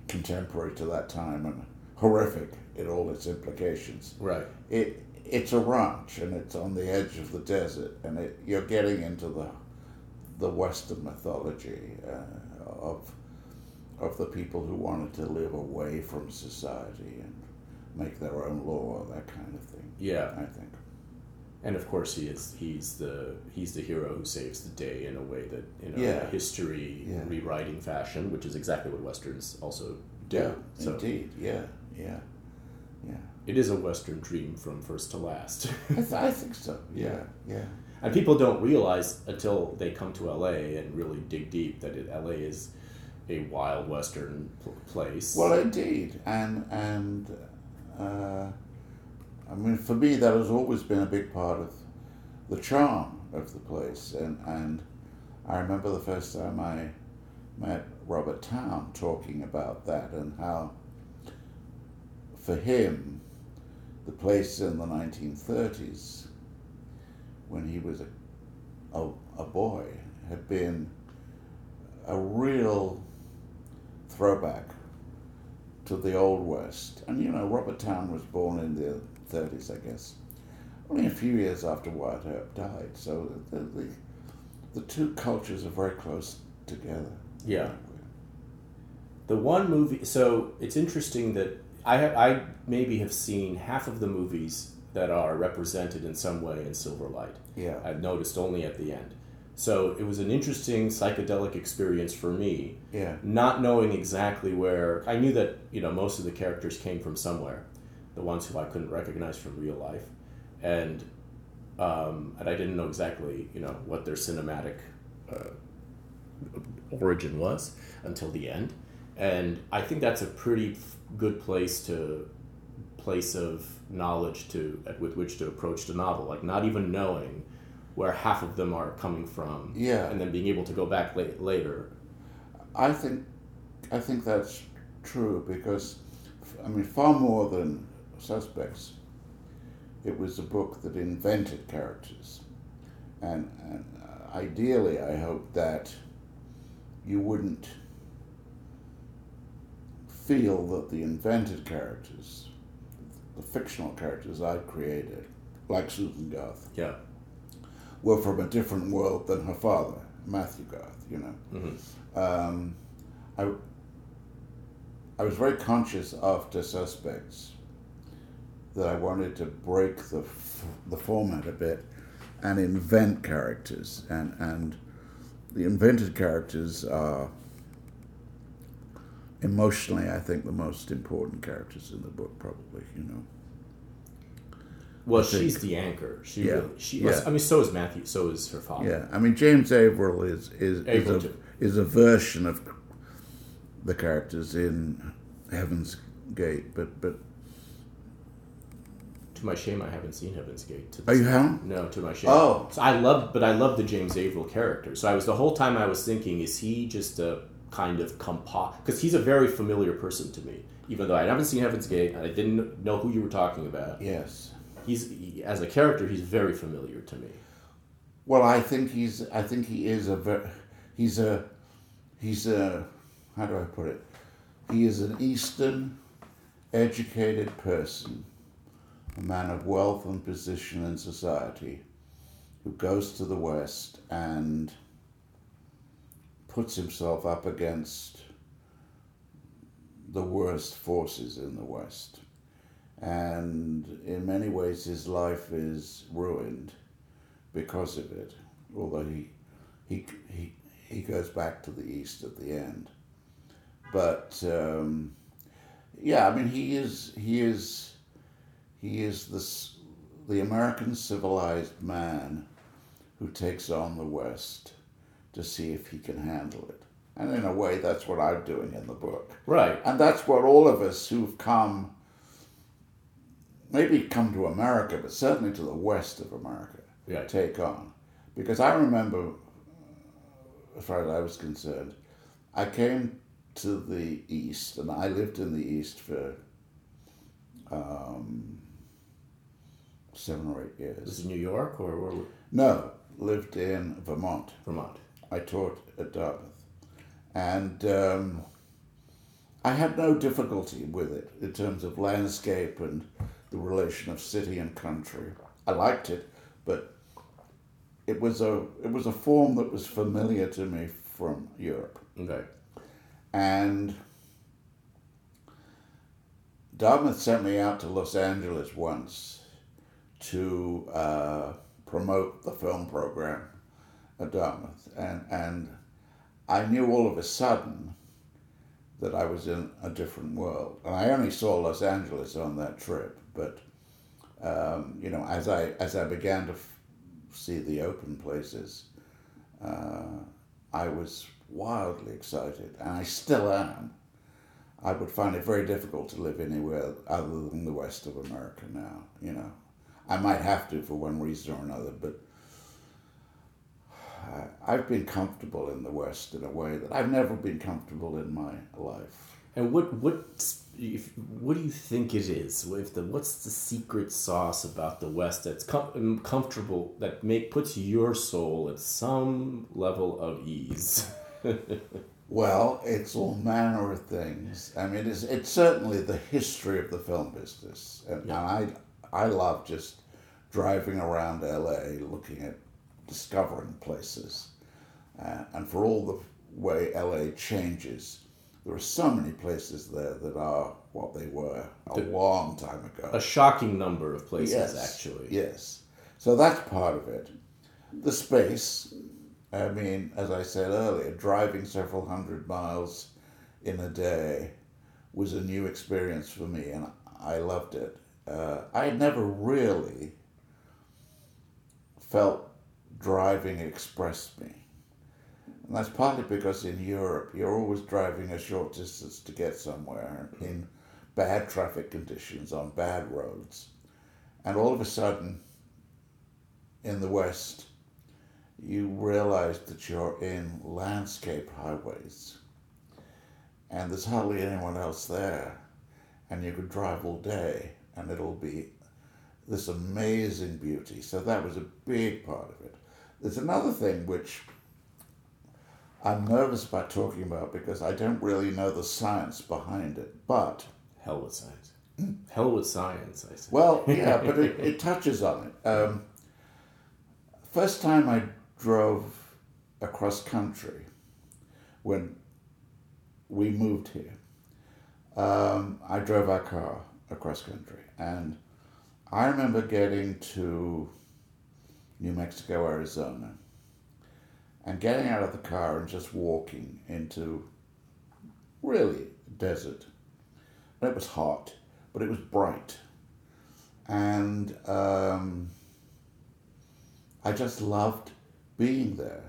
contemporary to that time and horrific in all its implications. Right. It it's a ranch and it's on the edge of the desert, and it, you're getting into the the Western mythology uh, of of the people who wanted to live away from society and make their own law, that kind of thing. Yeah. I think. And of course, he is. He's the he's the hero who saves the day in a way that in a Yeah. history Yeah. rewriting fashion, which is exactly what westerns also do. Yeah, so indeed. Yeah, yeah, yeah. it is a western dream from first to last. [LAUGHS] I, th- I think so. Yeah, yeah. and people don't realize until they come to LA and really dig deep that it, LA is a wild western pl- place. Well, indeed, and and uh, I mean, for me, that has always been a big part of the charm of the place, and and I remember the first time I met Robert Towne talking about that and how, for him, the place in the nineteen thirties, when he was a, a a boy, had been a real throwback to the Old West. And you know, Robert Towne was born in the 30s, I guess, only a few years after Wyatt Earp died. So the, the, the two cultures are very close together. Yeah. The one movie, so it's interesting that I ha- I maybe have seen half of the movies that are represented in some way in Silverlight. Yeah. I've noticed only at the end. So it was an interesting psychedelic experience for me, Yeah. not knowing exactly where. I knew that you know most of the characters came from somewhere, the ones who I couldn't recognize from real life, and um, and I didn't know exactly you know what their cinematic uh, origin was until the end, and I think that's a pretty f- good place to place of knowledge to with which to approach the novel, like not even knowing where half of them are coming from, Yeah. and then being able to go back la- later. I think, I think that's true because, I mean, far more than Suspects, it was a book that invented characters. And, and uh, ideally, I hope that you wouldn't feel that the invented characters, the fictional characters I created, like Susan Garth, Yeah. were from a different world than her father, Matthew Garth, you know. Mm-hmm. Um, I, I was very conscious after Suspects that I wanted to break the, f- the format a bit and invent characters. And, and the invented characters are emotionally, I think, the most important characters in the book, probably, you know. Well, she's the anchor. She Yeah. really, she. Yeah. I mean, so is Matthew. So is her father. Yeah, I mean James Averill is is is a, is a version of the characters in Heaven's Gate, but but To my shame, I haven't seen Heaven's Gate. To oh, you haven't? No, to my shame. Oh. so I love, but I love the James Averill character. So I was the whole time I was thinking, is he just a kind of compo because he's a very familiar person to me. Even though I haven't seen Heaven's Gate, and I didn't know who you were talking about. Yes. He's he, as a character, he's very familiar to me. Well, I think he's. I think he is a. Ver, he's a. He's a. How do I put it? He is an Eastern, educated person, a man of wealth and position in society, who goes to the West and puts himself up against the worst forces in the West. And in many ways, his life is ruined because of it, although he, he, he, he goes back to the East at the end. But um, yeah, I mean, he is, he is, he is this, the American civilized man who takes on the West to see if he can handle it. And in a way, that's what I'm doing in the book. Right. And that's what all of us who've come, maybe come to America, but certainly to the west of America, Yeah. take on. Because I remember, as far as I was concerned, I came to the east, and I lived in the east for um, seven or eight years. This is New York or, or No, lived in Vermont. Vermont. I taught at Dartmouth. And um, I had no difficulty with it in terms of landscape and the relation of city and country. I liked it, but it was a it was a form that was familiar to me from Europe. Okay. And Dartmouth sent me out to Los Angeles once to uh, promote the film program at Dartmouth. And, and I knew all of a sudden that I was in a different world. And I only saw Los Angeles on that trip, but um, you know, as I as I began to f- see the open places, uh, I was wildly excited, and I still am. I would find it very difficult to live anywhere other than the west of America now. You know, I might have to for one reason or another, but I've been comfortable in the West in a way that I've never been comfortable in my life. And what what if, what do you think it is? If the what's the secret sauce about the West that's com- comfortable that make puts your soul at some level of ease? [LAUGHS] Well, it's all manner of things. I mean, it's, it's certainly the history of the film business. And, and I, I love just driving around LA looking at discovering places. Uh, and for all the way LA changes, there are so many places there that are what they were a long time ago. A shocking number of places, actually. Yes. So that's part of it. The space, I mean, as I said earlier, driving several hundred miles in a day was a new experience for me, and I loved it. Uh, I never really felt driving expressed me. And that's partly because in Europe, you're always driving a short distance to get somewhere in bad traffic conditions on bad roads. And all of a sudden, in the West, you realize that you're in landscape highways. And there's hardly anyone else there. And you could drive all day, and it'll be this amazing beauty. So that was a big part of it. There's another thing which I'm nervous about talking about because I don't really know the science behind it. But, Hell with science. Hell with science, I say. well, yeah, but it, [LAUGHS] it touches on it. Um, first time I drove across country when we moved here, um, I drove our car across country. And I remember getting to New Mexico, Arizona, and getting out of the car and just walking into really desert. And it was hot, but it was bright. And um, I just loved being there.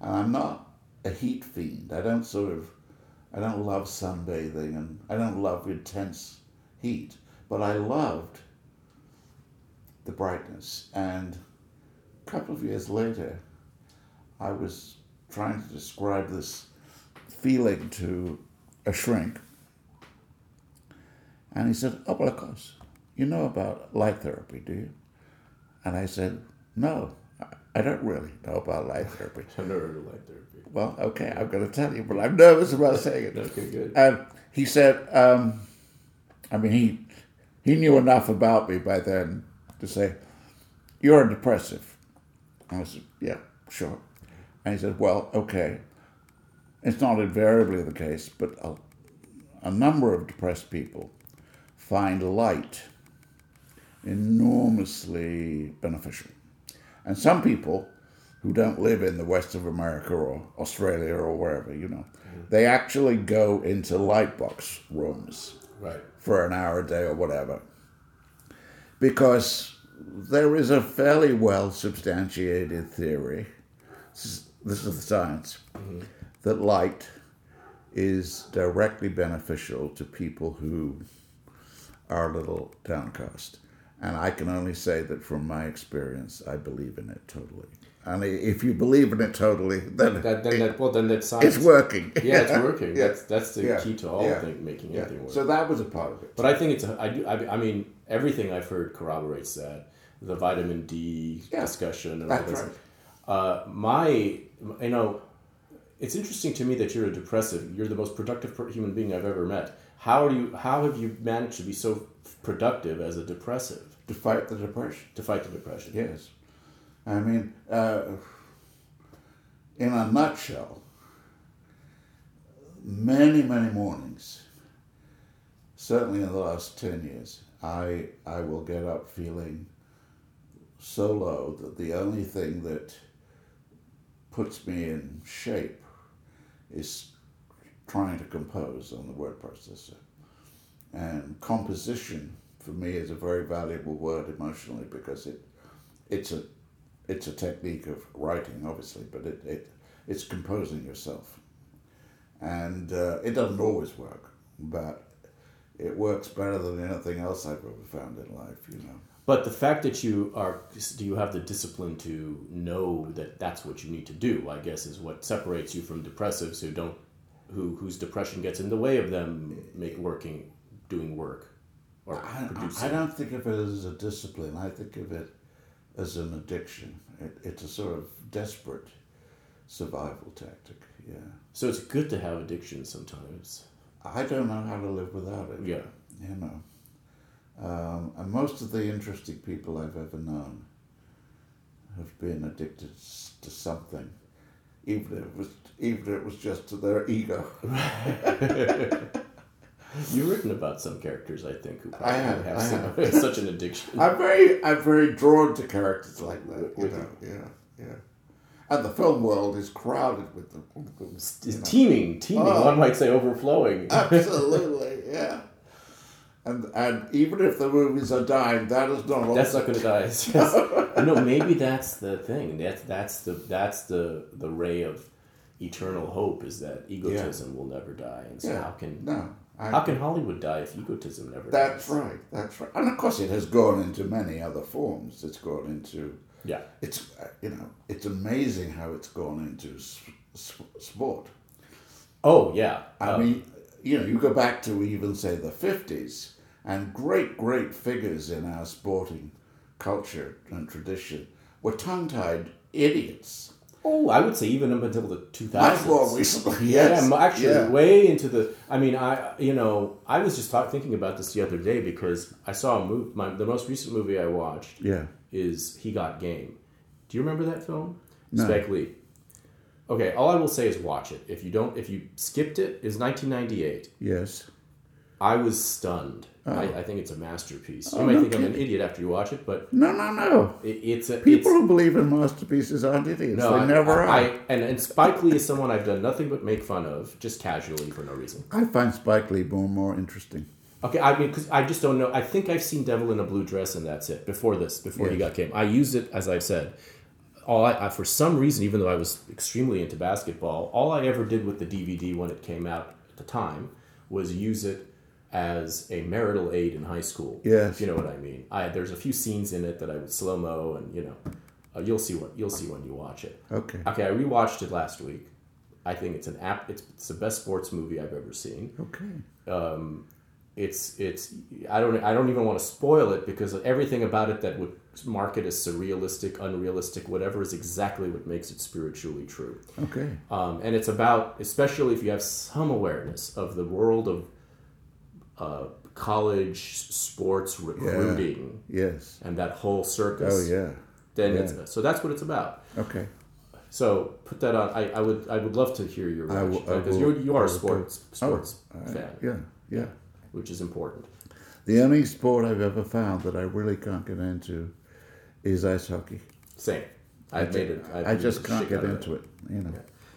And I'm not a heat fiend. I don't sort of, I don't love sunbathing and I don't love intense heat, but I loved the brightness. And a couple of years later, I was trying to describe this feeling to a shrink. And he said, Oh, well, of course. You know about light therapy, do you? And I said, No, I- don't really know about light [LAUGHS] therapy. I've never heard of light therapy. Well, okay, I'm going to tell you, but I'm nervous about saying it. [LAUGHS] Okay, good. And he said, um, I mean, he he knew enough about me by then to say, "You're a depressive." I said, "Yeah, sure." And he said, "Well, okay. It's not invariably the case, but a, a number of depressed people find light enormously beneficial, and some people." Who don't live in the west of America or Australia or wherever, you know, they actually go into lightbox rooms Right. for an hour a day or whatever. Because there is a fairly well substantiated theory, this is, this is the science, mm-hmm. that light is directly beneficial to people who are a little downcast. And I can only say that from my experience, I believe in it totally. And if you believe in it totally, then, That, then it- that, well, then that's science. it's working. [LAUGHS] Yeah, it's working. Yeah. That's that's the Yeah. key to all Yeah. thing, making Yeah. anything work. So that was a part of it. But I think it's. A, I do. I, I mean, everything I've heard corroborates that. The vitamin D discussion and that's all this. right. Uh, my, you know, it's interesting to me that you're a depressive. You're the most productive human being I've ever met. How are you? How have you managed to be so productive as a depressive To fight the depression. to fight the depression? Yes. I mean, uh, in a nutshell, many, many mornings, certainly in the last 10 years, I, I will get up feeling so low that the only thing that puts me in shape is trying to compose on the word processor. And composition for me is a very valuable word emotionally because it it's a it's a technique of writing, obviously, but it, it it's composing yourself, and uh, it doesn't always work, but it works better than anything else I've ever found in life. You know. But the fact that you are, do you have the discipline to know that that's what you need to do? I guess is what separates you from depressives who don't, who whose depression gets in the way of them make working, doing work, or I, producing. I don't think of it as a discipline. I think of it as an addiction. It, it's a sort of desperate survival tactic. Yeah. So it's good to have addiction sometimes. I don't know how to live without it. Yeah. You know. Um, and most of the interesting people I've ever known have been addicted to something, even if it was even if it was just to their ego. [LAUGHS] You've written about some characters, I think, who probably I have, have, I some- have. [LAUGHS] such an addiction. I'm very I'm very drawn to characters like that. You know, yeah, yeah. And the film world is crowded with them. It's teeming, teeming. Oh. One might say overflowing. Absolutely, [LAUGHS] yeah. And and even if the movies are dying, that is not all. That's not going to die. You know, [LAUGHS] maybe that's the thing. That's that's the that's the the ray of eternal hope is that egotism will never die. And so Yeah. how can No, I, how can Hollywood die if egotism never That's dies? right. That's right. And of course, it has gone into many other forms. It's gone into. Yeah. It's uh, you know it's amazing how it's gone into sport. Oh yeah. I Um, mean, you know, you go back to even say the fifties, and great, great figures in our sporting culture and tradition were tongue-tied idiots. Oh, I would say even up until the two Much thousands. more recently, [LAUGHS] yes. m- actually, Yeah. way into the. I mean, I you know I was just talk, thinking about this the other day because I saw a movie. My, the most recent movie I watched Yeah. is He Got Game. Do you remember that film? No. Spike Lee. Okay, all I will say is watch it. If you don't, if you skipped it, is 1998. Yes. I was stunned. I, uh-huh. I think it's a masterpiece. You Oh, might no think I'm an idiot after you watch it, but No, no, no. it, it's a People it's, who believe in masterpieces aren't idiots. no, they I, never I, are. I, and, and Spike Lee is someone I've done nothing but make fun of, just casually for no reason. I find Spike Lee more more interesting. Okay, I mean, because I just don't know. I think I've seen Devil in a Blue Dress, and that's it. Before this, before he got Game, I used it as I've said. All I, I, for some reason, even though I was extremely into basketball, all I ever did with the DVD when it came out at the time was use it as a marital aid in high school. Yes. if you know what I mean. I there's a few scenes in it that I would slow mo, and you know, uh, you'll see what you'll see when you watch it. Okay. Okay, I rewatched it last week. I think it's an app. It's, it's the best sports movie I've ever seen. Okay. It's it's I don't I don't even want to spoil it because everything about it that would mark it as surrealistic, unrealistic, whatever is exactly what makes it spiritually true. Okay. Um, and it's about, especially if you have some awareness of the world of uh, college sports recruiting Yes. and that whole circus. Oh yeah. Then yeah. it's, so that's what it's about. Okay. So put that on. I, I would I would love to hear your reaction because you you are I a will sports Oh, sports I- fan, Yeah. Yeah. which is important. The only sport I've ever found that I really can't get into is ice hockey. Same. I've made it. I've I just can't get into it. You know.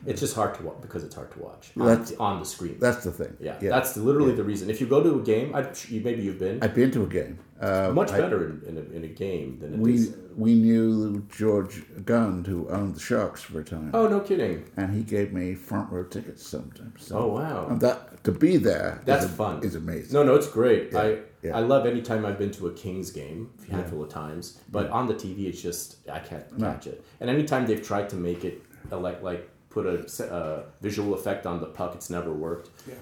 It's just hard to watch because it's hard to watch That's- on, on the screen. That's the thing. yeah, that's literally the reason. If you go to a game, I, you, maybe you've been I've been to a game. Uh, much I- better in, in, a, in a game than it We is. we knew George Gund, who owned the Sharks for a time, Oh no, kidding! and he gave me front row tickets sometimes. So Oh wow, and that to be there. that's a- fun. Is amazing. No, no, it's great. I yeah. I love any time I've been to a Kings game, a handful of times. But on the TV, it's just I can't catch it. And anytime they've tried to make it uh, like like put a uh, visual effect on the puck, it's never worked. Yeah.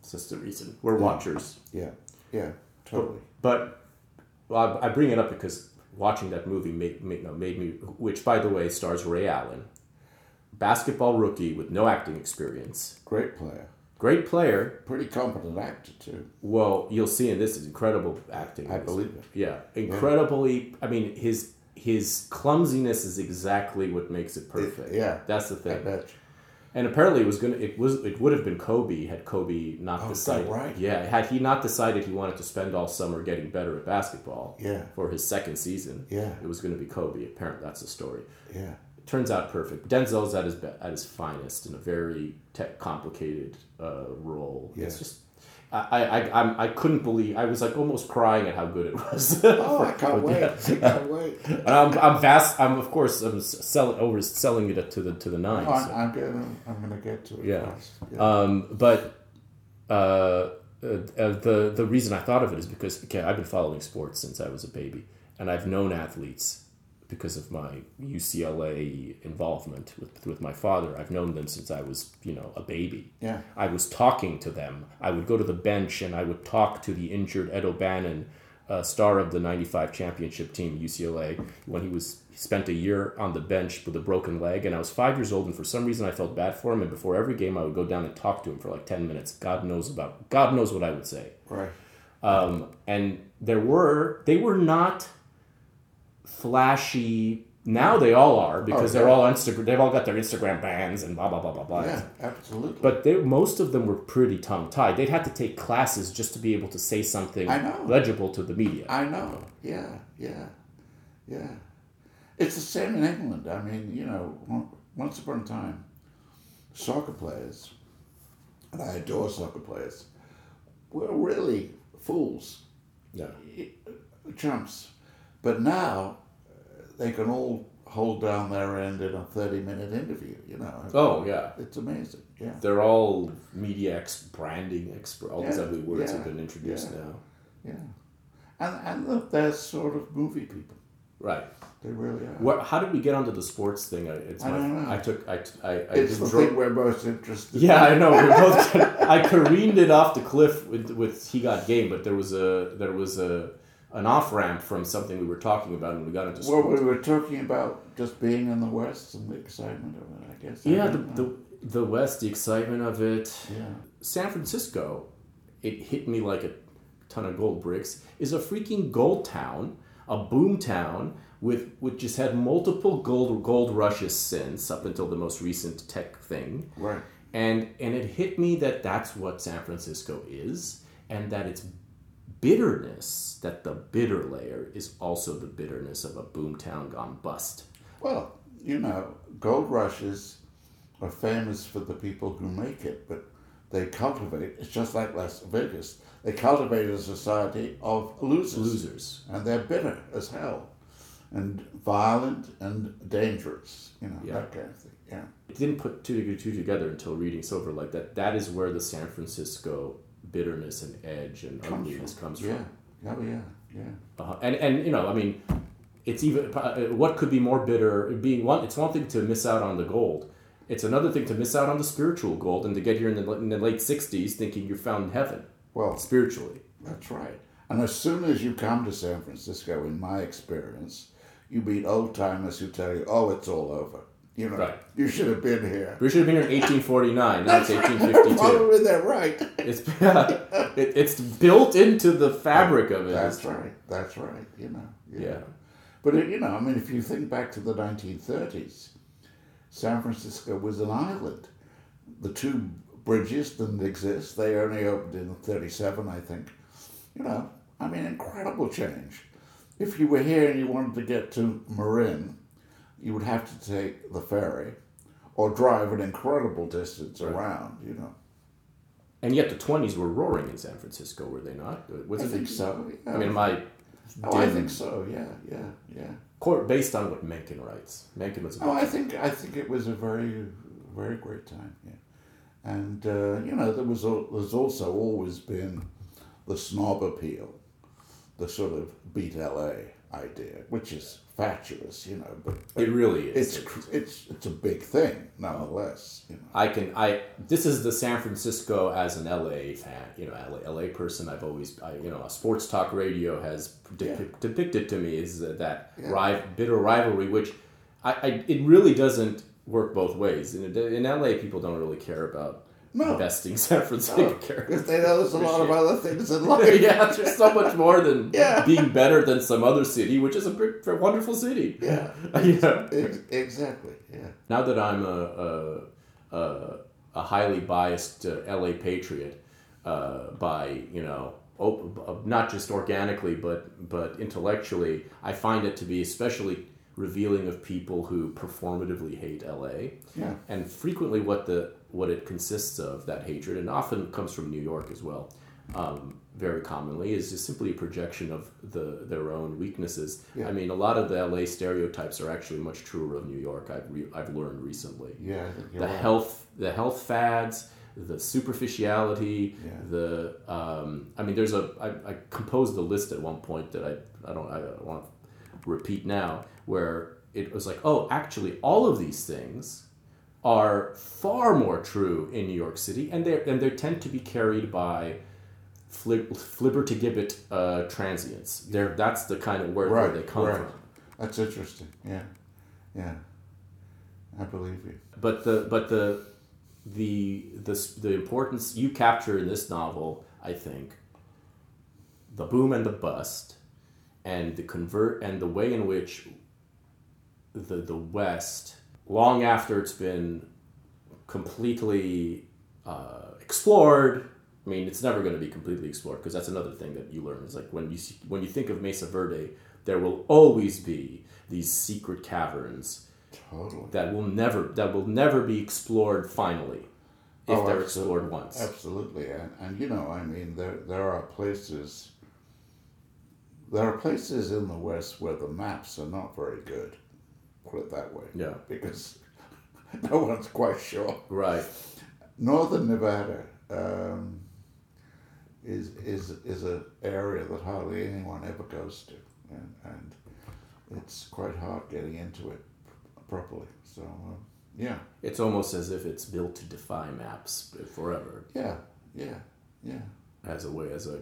It's just the reason we're watchers. Yeah, yeah, totally. But well, I, I bring it up because watching that movie made, made, no, made me, which by the way stars Ray Allen, basketball rookie with no acting experience, Great player, great player. pretty competent actor too. Well, you'll see in this is incredible acting. I believe it. Yeah, incredibly. I mean, his his clumsiness is exactly what makes it perfect. yeah, that's the I thing. And apparently, it was gonna. It was. It would have been Kobe had Kobe not Oh, decided. right? Yeah, had he not decided he wanted to spend all summer getting better at basketball. Yeah. For his second season. Yeah. It was going to be Kobe. Apparently, that's the story. Yeah, It turns out perfect. Denzel's at his be- at his finest in a very tech complicated uh, role. It's Yeah. just. I, I, I'm, I couldn't believe I was like almost crying at how good it was. [LAUGHS] Oh, I can't [LAUGHS] wait! I can't wait. And I'm, I'm vast. I'm of course I'm selling over selling it to the to the nines. Oh, so. I'm, gonna, I'm gonna get to it. Yeah. Um, but uh, uh, the the reason I thought of it is because okay, I've been following sports since I was a baby, and I've known athletes because of my UCLA involvement with with my father. I've known them since I was you know a baby. Yeah. I was talking to them. I would go to the bench and I would talk to the injured Ed O'Bannon. Uh, star of the 95 championship team UCLA when he was he spent a year on the bench with a broken leg and I was five years old and for some reason I felt bad for him and before every game I would go down and talk to him for like 10 minutes God knows about God knows what I would say right. um, and there were they were not flashy now they all are because Oh, they're all Instagram. They've all got their Instagram bands and blah blah blah blah blah Yeah, absolutely. but they, most of them were pretty tongue tied. They'd had to take classes just to be able to say something I know. legible to the media. I know. Yeah, yeah, yeah. It's the same in England. I mean, you know, once upon a time, soccer players, and I adore soccer players, were really fools, yeah. chumps. But now, uh, they can all hold down their end in a 30 minute interview, you know. Oh yeah. It's amazing, yeah. They're all media ex branding expert. All these Yeah, ugly words have been introduced yeah. now. Yeah. And, and they're sort of movie people. Right. They really are. What, how did we get onto the sports thing? I, it's I my, don't know. I took. I. I, I It's the dro- thing we're most interested Yeah, I know. We both. [LAUGHS] I careened it off the cliff with with he got game, but there was a there was a an off ramp from something we were talking about, when we got into Well, sports. we were talking about just being in the West and the excitement of it, I guess. I yeah, the, the the West, the excitement of it. yeah. San Francisco, it hit me like a ton of gold bricks, is a freaking gold town, a boom town with which just had multiple gold gold rushes since up until the most recent tech thing. Right. And and it hit me that that's what San Francisco is and that its bitterness, that the bitter layer is also the bitterness of a boom town gone bust. Well, you know, gold rushes are famous for the people who make it, but they cultivate, it's just like Las Vegas, they cultivate a society of losers. Losers. And they're bitter as hell. And violent and dangerous, you know, Yeah. that kind of thing. Yeah. It didn't put two to two together until reading Silver Light that. That is where the San Francisco bitterness and edge and ugliness comes from. Yeah. Oh, yeah. Yeah. Uh, and and you know, I mean, it's even uh, what could be more bitter? Being one, it's one thing to miss out on the gold. It's another thing to miss out on the spiritual gold and to get here in the, in the late 60s thinking you found heaven Well, spiritually. That's right. And as soon as you come to San Francisco, in my experience, you meet old timers who tell you, "Oh, it's all over." You know, Right. you should have been here. We should have been here in 1849. Now it's Well, 1852. isn't that right? It's it, it's built into the fabric of it. That's right. That's right. You know. Yeah. But it, you know, I mean, if you think back to the 1930s, San Francisco was an island. The two bridges didn't exist. They only opened in 37, I think. You know, I mean, incredible change. If you were here and you wanted to get to Marin, you would have to take the ferry or drive an incredible distance around, you know. And yet the 20s were roaring in San Francisco, were they not? Was I it think so. Yeah. I mean, my oh, I think so. Yeah, yeah, yeah. court based on what Mencken writes. Mencken was a Oh, I think I think it was a very very great time. Yeah, and uh, you know there was al- there's also always been the snob appeal, the sort of beat LA idea, which is fatuous, you know, but It really is. it's it's it's a big thing nonetheless. You know. I can I this is the San Francisco as an LA fan, you know, LA, LA person. I've always I, you know, a sports talk radio has depic- depicted to me is that, that ri- bitter rivalry, which I, I it really doesn't work both ways. In, in LA, people don't really care about No. investing. San Francisco. Because they know there's a lot of other things in life. [LAUGHS] yeah, there's so much more than [LAUGHS] Yeah. being better than some other city, which is a, big- wonderful city. Yeah. [LAUGHS] yeah. Ex- exactly. Yeah. Now that I'm a a, a, a highly biased uh, LA patriot uh, by you know op- uh, not just organically but but intellectually, I find it to be especially revealing of people who performatively hate LA. Yeah. And frequently, what the what it consists of that hatred, and often comes from New York as well. Um, very commonly is just simply a projection of the their own weaknesses. Yeah. I mean, a lot of the LA stereotypes are actually much truer of New York. I've re- I've learned recently. Yeah. I think you're The right. health, the health fads, the superficiality, Yeah. the um, I mean, there's a I, I composed a list at one point that I I don't I don't want to repeat now where it was like, oh, actually, all of these things are far more true in New York City, and they and they tend to be carried by flib, flibber to gibbet uh, transients. They're that's the kind of word where they come right. from. That's interesting. Yeah. Yeah. I believe you. But the but the the the the importance you capture in this novel, I think, the boom and the bust, and the convert and the way in which the the West, long after it's been completely uh, explored. I mean, it's never going to be completely explored because that's another thing that you learn is like when you see, when you think of Mesa Verde, there will always be these secret caverns Totally. that will never that will never be explored finally if Oh, they're explored once. Absolutely, and, and you know, I mean, there there are places. There are places in the West where the maps are not very good. Put it that way. Yeah. Because [LAUGHS] no one's quite sure. Right. Northern Nevada um, is is is an area that hardly anyone ever goes to, and, and it's quite hard getting into it properly. So um, yeah, It's almost as if it's built to defy maps forever yeah, yeah, yeah. as a way as a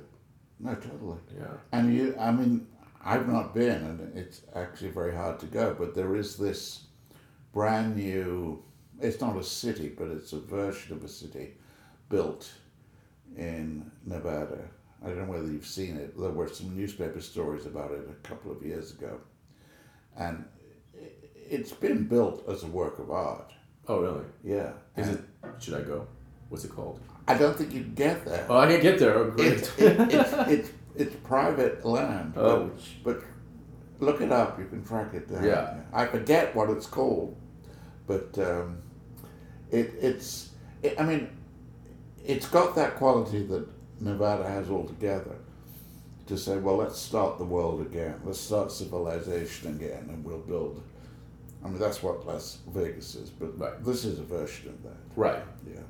No, totally. yeah. And you, I mean, I've not been, and it's actually very hard to go. But there is this brand new. It's not a city, but it's a version of a city built in Nevada. I don't know whether you've seen it. There were some newspaper stories about it a couple of years ago, and it's been built as a work of art. Oh really? Yeah. Is And it? Should I go? What's it called? I don't think you'd get there. Oh, I can get there. Oh, great. [LAUGHS] it's, it, it's, it's, it's private land. Oh. But, but look it up. You can track it down. Yeah. I forget what it's called, but um, it, it's. It, I mean, it's got that quality that Nevada has altogether. To say, well, let's start the world again. Let's start civilization again, and we'll build. I mean, that's what Las Vegas is, but Right. this is a version of that. right. Yeah.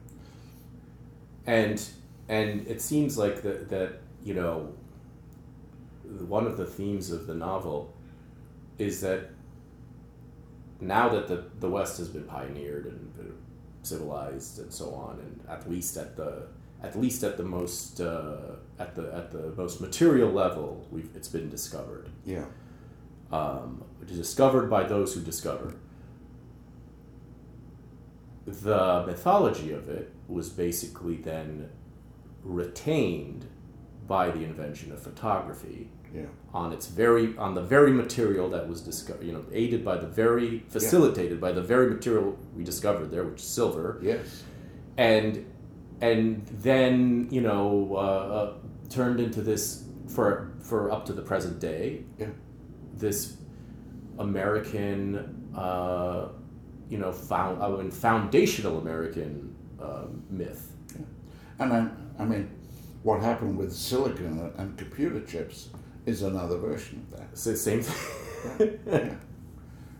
and and it seems like that that you know one of the themes of the novel is that now that the, the West has been pioneered and civilized and so on, and at least at the at least at the most uh, at the at the most material level, we've it's been discovered. Yeah. Um, it is discovered by those who discover. The mythology of it was basically then retained by the invention of photography Yeah. on its very on the very material that was discovered you know aided by the very facilitated by the very material we discovered there which is silver Yes. and and then you know uh, uh, turned into this for for up to the present day Yeah. this American uh, you know found I mean, foundational American uh, myth And I, I mean, what happened with silicon and computer chips is another version of that. it's the same thing Yeah.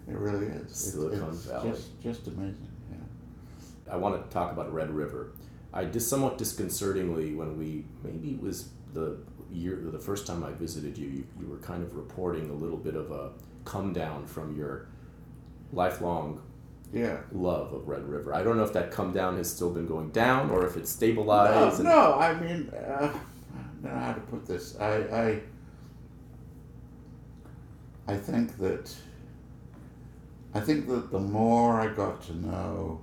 It really is. It's- Silicon it's Valley. Just, just amazing. Yeah. I want to talk about Red River. I just somewhat disconcertingly when we maybe it was the year the first time I visited you, you, you were kind of reporting a little bit of a come down from your lifelong Yeah. love of Red River. I don't know if that come down has still been going down or if it's No, stabilized. and- no, I mean, uh, I don't know how to put this. I, I, I think that, I think that the more I got to know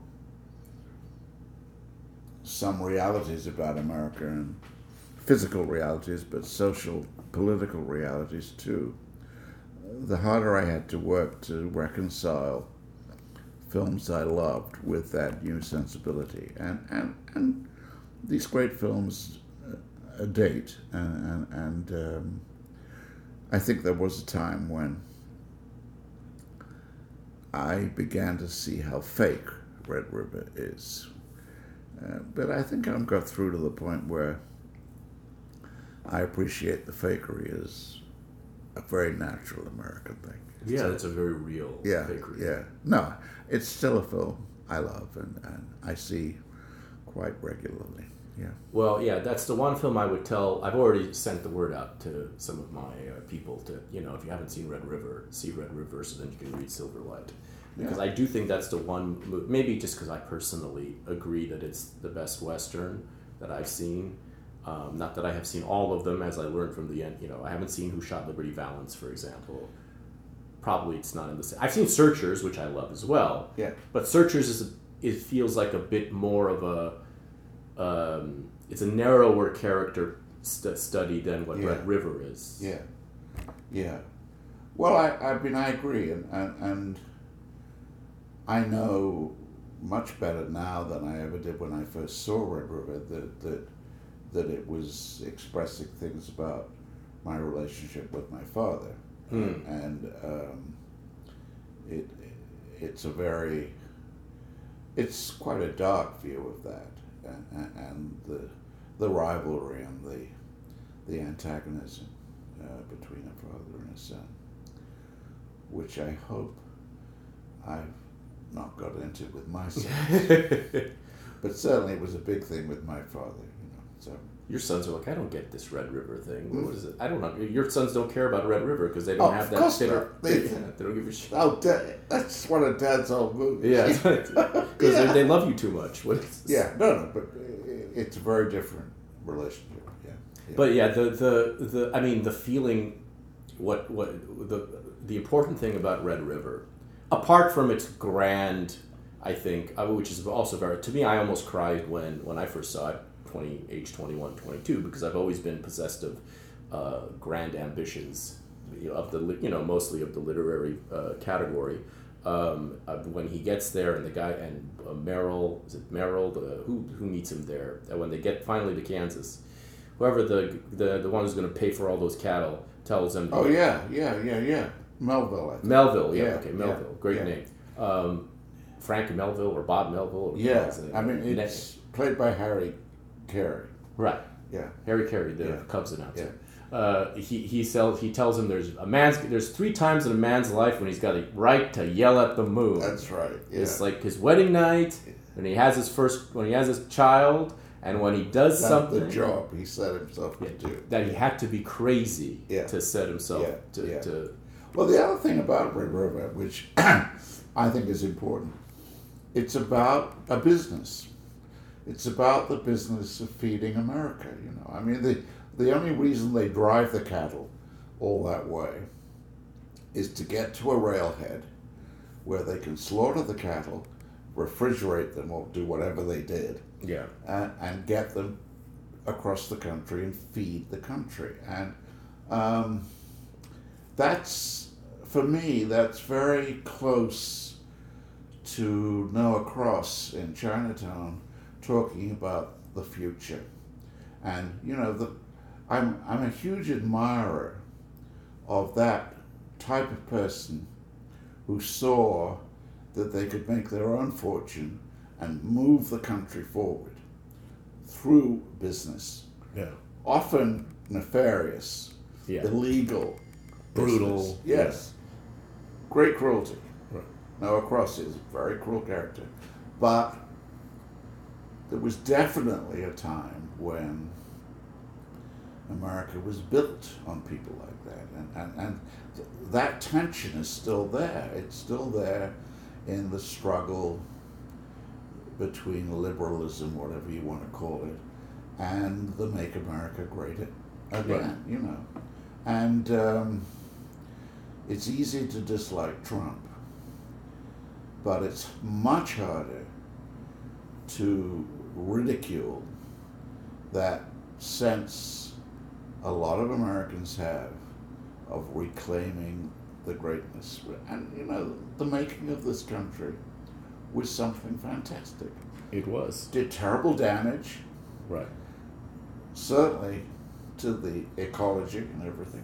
some realities about America and physical realities, but social, political realities too, the harder I had to work to reconcile films I loved with that new sensibility. And, and, and these great films uh, date. And, and, and um, I think there was a time when I began to see how fake Red River is. Uh, but I think I've got through to the point where I appreciate the fakery as a very natural American thing. Yeah, it's a very real Yeah, fakery. yeah. No, it's still a film I love and, and I see quite regularly. Yeah. Well, yeah, that's the one film I would tell. I've already sent the word out to some of my uh, people to, you know, if you haven't seen Red River, see Red River so then you can read Silver Light. Because Yeah. I do think that's the one, maybe just because I personally agree that it's the best Western that I've seen. Um, not that I have seen all of them, as I learned from the end. You know, I haven't seen Who Shot Liberty Valance, for example. Probably it's not in the same. I've seen Searchers, which I love as well. Yeah. But Searchers is it feels like a bit more of a um, it's a narrower character st- study than what Yeah. Red River is. Yeah, yeah. Well, I, I mean, I agree, and, and, and I know much better now than I ever did when I first saw Red River that that that it was expressing things about my relationship with my father, Hmm. and um, it it's a very it's quite a dark view of that, and, and the the rivalry and the the antagonism uh, between a father and a son, which I hope I've not got into with my son. [LAUGHS] but certainly it was a big thing with my father, you know. So Your sons are like, I don't get this Red River thing. What is it? I don't know. Your sons don't care about Red River because they don't Oh, have that. course They, They- [LAUGHS] they don't give a shit. oh, Dad, that's one of Dad's old movies. Yeah, [LAUGHS] because Yeah. they love you too much. What is this? yeah, no, no, but it's a very different relationship. Yeah, yeah. But yeah, the, the the I mean the feeling, what what the the important thing about Red River, apart from its grand, I think, uh, which is also very to me, I almost cried when when I first saw it, twenty age 21, 22, because I've always been possessed of uh, grand ambitions, you know, of the you know mostly of the literary uh, category. Um, uh, when he gets there and the guy and uh, Merrill is it Merrill the, who who meets him there and when they get finally to Kansas whoever the the, the one who's going to pay for all those cattle tells him. oh yeah, yeah, yeah, yeah. Melville, I think. Melville. Yeah, Yeah, okay, yeah, Melville. Great yeah. name. Um, Frank Melville or Bob Melville. Or Yeah? I mean it's played by Harry Carey. right. Yeah, Harry Carey, the Yeah. Cubs announcer. Uh, he he sells, he tells him there's a man's there's three times in a man's life when he's got a right to yell at the moon. that's right. Yeah. It's like his wedding night when he has his first when he has his child and when he does That's something the job he set himself to do. that he had to be crazy Yeah. to set himself Yeah, to, yeah. to Well, the other thing about Red River, which [CLEARS THROAT] I think is important, it's about a business. It's about the business of feeding America. You know, I mean, the the only reason they drive the cattle all that way is to get to a railhead where they can slaughter the cattle, refrigerate them, or do whatever they did, Yeah. and, and get them across the country and feed the country. And um, that's, for me, that's very close to Noah Cross in Chinatown talking about the future. And, you know, the, I'm, I'm a huge admirer of that type of person who saw that they could make their own fortune and move the country forward through business, Yeah. often nefarious, Yeah. illegal, Brutal. business. Yes, great cruelty. Right. Noah Cross is a very cruel character, but there was definitely a time when America was built on people like that, and, and, and th- that tension is still there. It's still there in the struggle between liberalism, whatever you want to call it, and the Make America Great Again, you know. And um, it's easy to dislike Trump, but it's much harder to ridicule that sense a lot of Americans have of reclaiming the greatness. And, you know, the making of this country was something fantastic. It was. Did terrible damage, Right. certainly to the ecology and everything.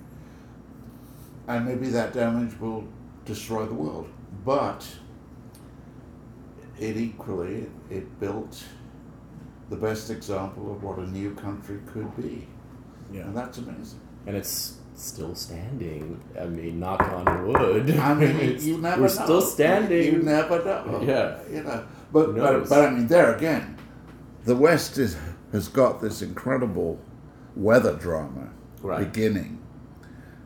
And maybe that damage will destroy the world. But it equally, it built the best example of what a new country could be. Yeah. And that's amazing. And it's still standing. I mean, knock on wood. I mean, [LAUGHS] you never We're know. still standing. You never know. Yeah. You know. But, but, but I mean, there again, the West is, has got this incredible weather drama Right. beginning.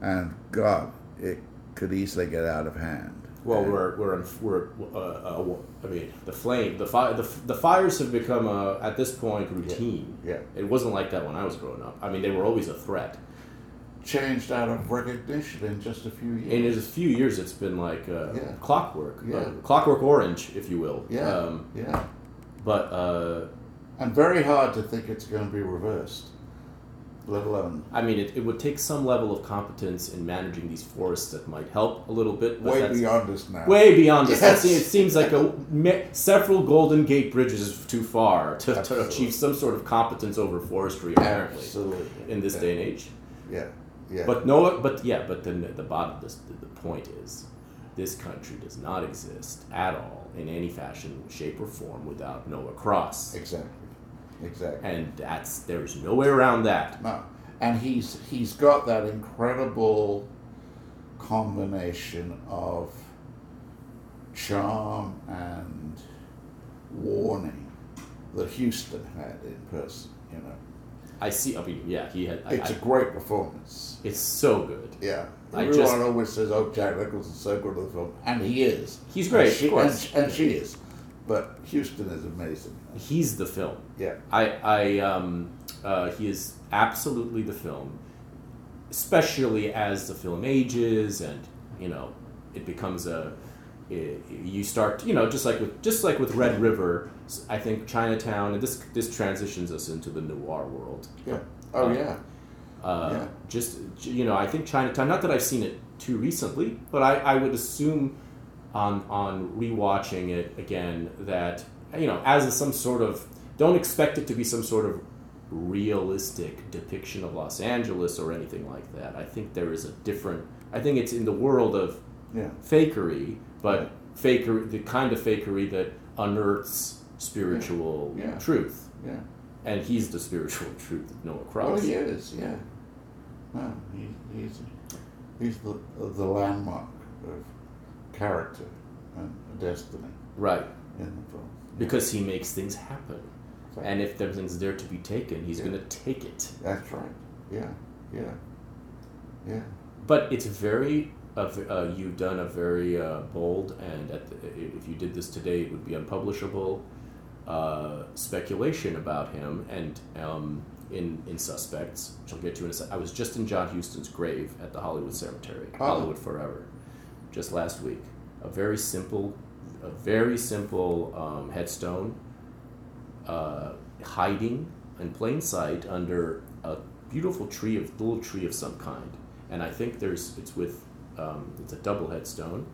And God, it could easily get out of hand. Well, we're we're we're. Uh, uh, I mean, the flame, the fire, the, the fires have become a, at this point routine. Yeah. It wasn't like that when I was growing up. I mean, they were always a threat. changed out of recognition in just a few years. In just a few years, it's been like uh, Yeah. clockwork, Yeah. uh, clockwork orange, if you will. yeah, Um, yeah. but uh, And very hard to think it's going to be reversed, I mean, it, it would take some level of competence in managing these forests that might help a little bit. But way beyond us now. Way beyond this. Yes. It seems like a, several Golden Gate bridges is too far to, to achieve some sort of competence over forestry, apparently, Absolutely. in this yeah. day and age. Yeah, yeah. But no, but yeah, but then the bottom, this, the, the point is, this country does not exist at all in any fashion, shape, or form without Noah Cross, exactly, exactly. and that's there's no way around that. No, and he's he's got that incredible combination of charm and warning that Huston had in person. You know, I see. I mean, yeah, he had. It's I- a great performance. it's so good. Yeah. I Everyone just- always says, "Oh, Jack Nicholson's so good at the film," and he is. He's great, and she, of course. and, and she is. But Huston is amazing. He's the film. Yeah. I, I, um, uh, he is absolutely the film, especially as the film ages and you know it becomes a. i you start, you know, just like with just like with Red River, I think Chinatown, and this this transitions us into the noir world. Yeah. Oh Uh, yeah. Uh, Yeah. Just you know, I think Chinatown. Not that I've seen it too recently, but I, I would assume on on rewatching it again that you know, as some sort of don't expect it to be some sort of realistic depiction of Los Angeles or anything like that. I think there is a different. I think it's in the world of Yeah. fakery, but fakery, the kind of fakery that unearths spiritual Yeah. Yeah. truth, Yeah. and he's the spiritual truth of Noah Cross. Well, he is. Yeah. No, he, he's he's the the landmark of character and destiny Right. in the film. because he makes things happen. Exactly. And if there's there to be taken, he's Yeah. going to take it. That's right. Yeah. Yeah. Yeah. But it's very. Uh, you've done a very uh, bold and at the, if you did this today, it would be unpublishable uh, speculation about him and um, in in suspects, which I'll get to in a sec. I was just in John Huston's grave at the Hollywood Cemetery, Oh. Hollywood Forever, just last week. A very simple, a very simple um, headstone, uh, hiding in plain sight under a beautiful tree of little tree of some kind, and I think there's it's with um, it's a double headstone.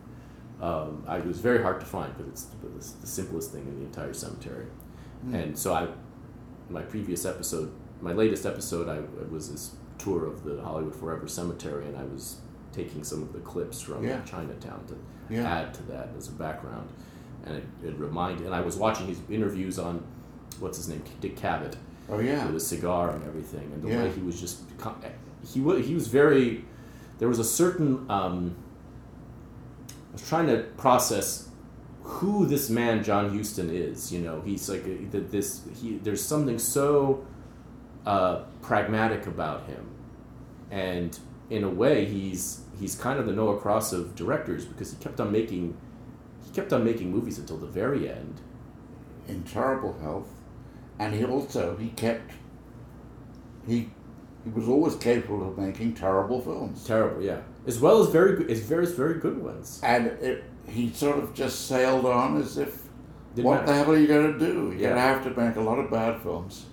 Um, I, it was very hard to find, but it's, but it's the simplest thing in the entire cemetery. And so I, my previous episode, my latest episode, I it was this tour of the Hollywood Forever Cemetery, and I was taking some of the clips from Yeah. Chinatown to Yeah. add to that as a background, and it, it reminded. And I was watching his interviews on, what's his name, Dick Cavett, Oh yeah. with a cigar and everything, and the Yeah. way he was just he was he was very. There was a certain. Um, I was trying to process who this man John Huston is. You know, he's like a, that. This he. There's something so uh, pragmatic about him, and in a way, he's he's kind of the Noah Cross of directors because he kept on making he kept on making movies until the very end. in terrible health, and he also he kept he he was always capable of making terrible films, Terrible, yeah. As well as very good, as very very good ones. and it, he sort of just sailed on as if Didn't what matter. the hell are you going to do? You're Yeah. going to have to make a lot of bad films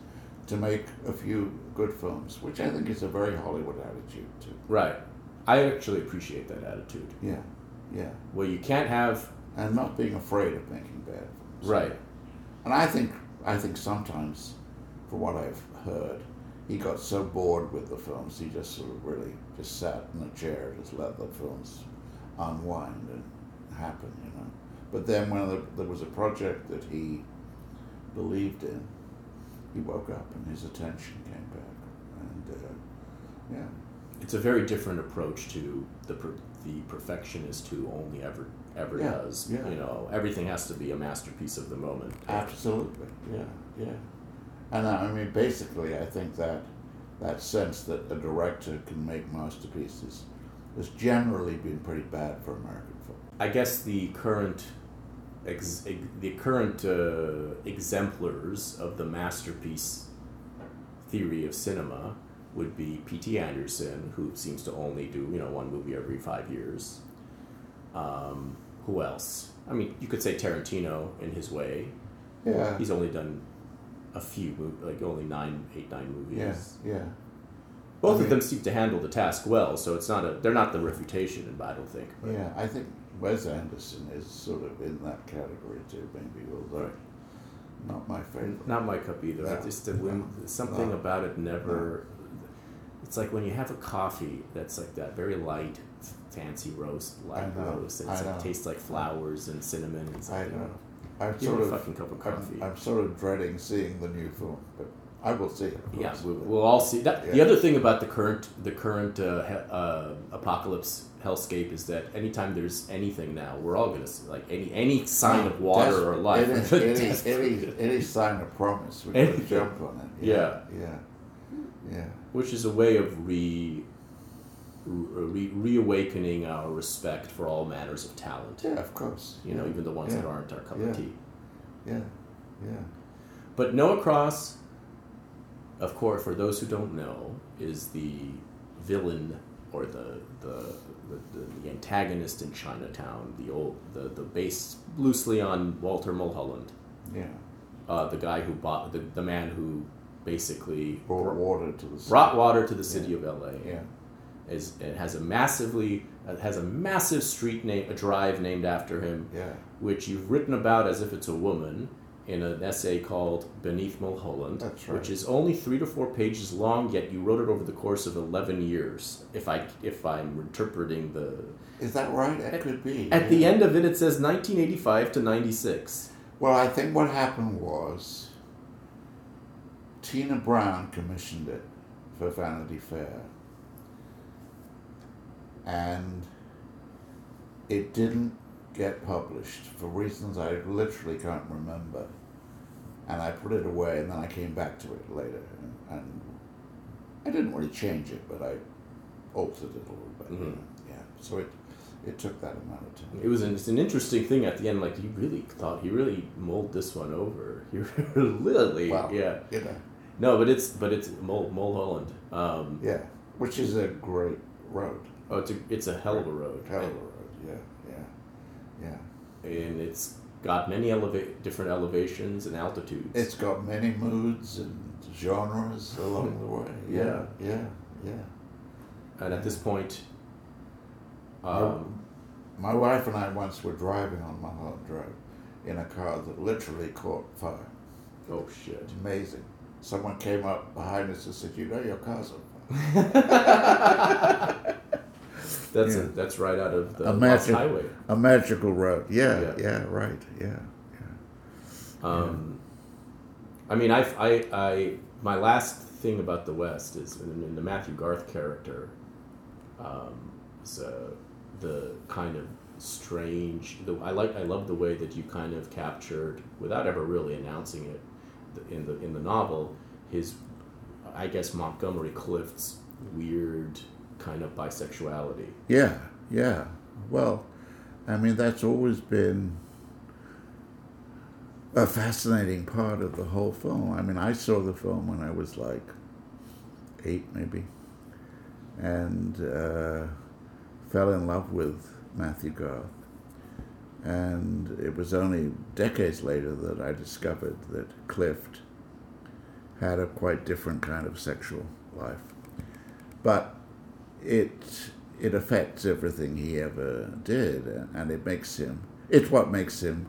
to make a few good films, which I think is a very Hollywood attitude too. Right. I actually appreciate that attitude. Yeah, yeah, Well, you can't have and not being afraid of making bad films. right. And I think I think sometimes, for what I've heard, he got so bored with the films he just sort of really just sat in a chair, just let the films unwind and happen, you know. But then when there, there was a project that he believed in, he woke up and his attention came back, and uh, yeah, It's a very different approach to the per, the perfectionist who only ever ever Yeah, does. yeah. You know, everything has to be a masterpiece of the moment. Absolutely, yeah, yeah. And I mean, basically, I think that that sense that a director can make masterpieces has generally been pretty bad for American film. I guess the current ex, ex, the current uh, exemplars of the masterpiece theory of cinema would be P.T. Anderson, who seems to only do you know one movie every five years. Um, who else? I mean, you could say Tarantino in his way. Yeah, He's only done a few, like only nine, eight, nine movies. yeah, yeah. Both I mean- of them seem to handle the task well, so it's not a. They're not the refutation, I don't think. but- Yeah, I think Wes Anderson is sort of in that category too, maybe, although Right. not my favorite. Not my cup either. No, just the no, something no. about it never. It's like when you have a coffee that's like that very light, fancy roast, light roast, it's like, tastes like flowers and cinnamon. And I know. I'm Give sort a of, fucking cup of I'm. I'm sort of dreading seeing the new film, but I will see it. Yeah, we, we'll all see that. The other thing about the current the current uh, he, uh, apocalypse hellscape is that anytime there's anything now, we're all gonna see like any any sign of water or life. Any, [LAUGHS] any, [LAUGHS] any, any sign of promise, we're going to jump on it. Yeah, yeah, yeah. Which is a way of re, re reawakening our respect for all manners of talent. Yeah, of course. You know, even the ones yeah. that aren't our cup Yeah. of tea. Yeah, yeah. But Noah Cross, of course, for those who don't know, is the villain or the the, the, the, the antagonist in Chinatown. The old the the based loosely on Walter Mulholland, Yeah. uh, the guy who bought the, the man who basically Brought water to the city. brought water to the city of L.A. Yeah. Is it has a massively it has a massive street name a drive named after him. Yeah. which you've written about as if it's a woman in an essay called Beneath Mulholland, That's right. which is only three to four pages long. Yet you wrote it over the course of eleven years. If I if I'm interpreting the Is that right? It could be. at the end of it, it says 1985 to 96. Well, I think what happened was Tina Brown commissioned it for Vanity Fair. And it didn't get published for reasons I literally can't remember. And I put it away and then I came back to it later. And, and I didn't really change it, but I altered it a little bit. you Mhm. know. Yeah. So it, it took that amount of time. It was an, it's an interesting thing at the end. Like he really thought he really mulled this one over. [LAUGHS] He really, Wow. yeah. You know, No, but it's but it's Mul- Mulholland. Um, yeah, which is a great road. oh, it's a it's a hell of a road, Hell of a road. Yeah, yeah, yeah. and it's got many eleva- different elevations and altitudes. It's got many moods and genres along the way. [LAUGHS] Yeah, yeah, yeah. and at this point, um, My wife and I once were driving on Mulholland Drive in a car that literally caught fire. oh shit. It's amazing. Someone came up behind us and said, "You know your car's on fire." [LAUGHS] That's Yeah. a, that's right out of the A Lost magic- Highway. A magical road. Yeah, Yeah. yeah, right. Yeah, yeah. Um, I mean, I, I, I, my last thing about the West is in, in the Matthew Garth character, um, is, uh, the kind of strange. The, I like, I love the way that you kind of captured, without ever really announcing it, in the in the novel, his, I guess Montgomery Clift's weird kind of bisexuality. yeah, yeah. Well, I mean that's always been a fascinating part of the whole film. I mean, I saw the film when I was like eight, maybe, and uh, fell in love with Matthew Garth. And it was only decades later that I discovered that Clift had a quite different kind of sexual life. But it it affects everything he ever did, and it makes him. It's what makes him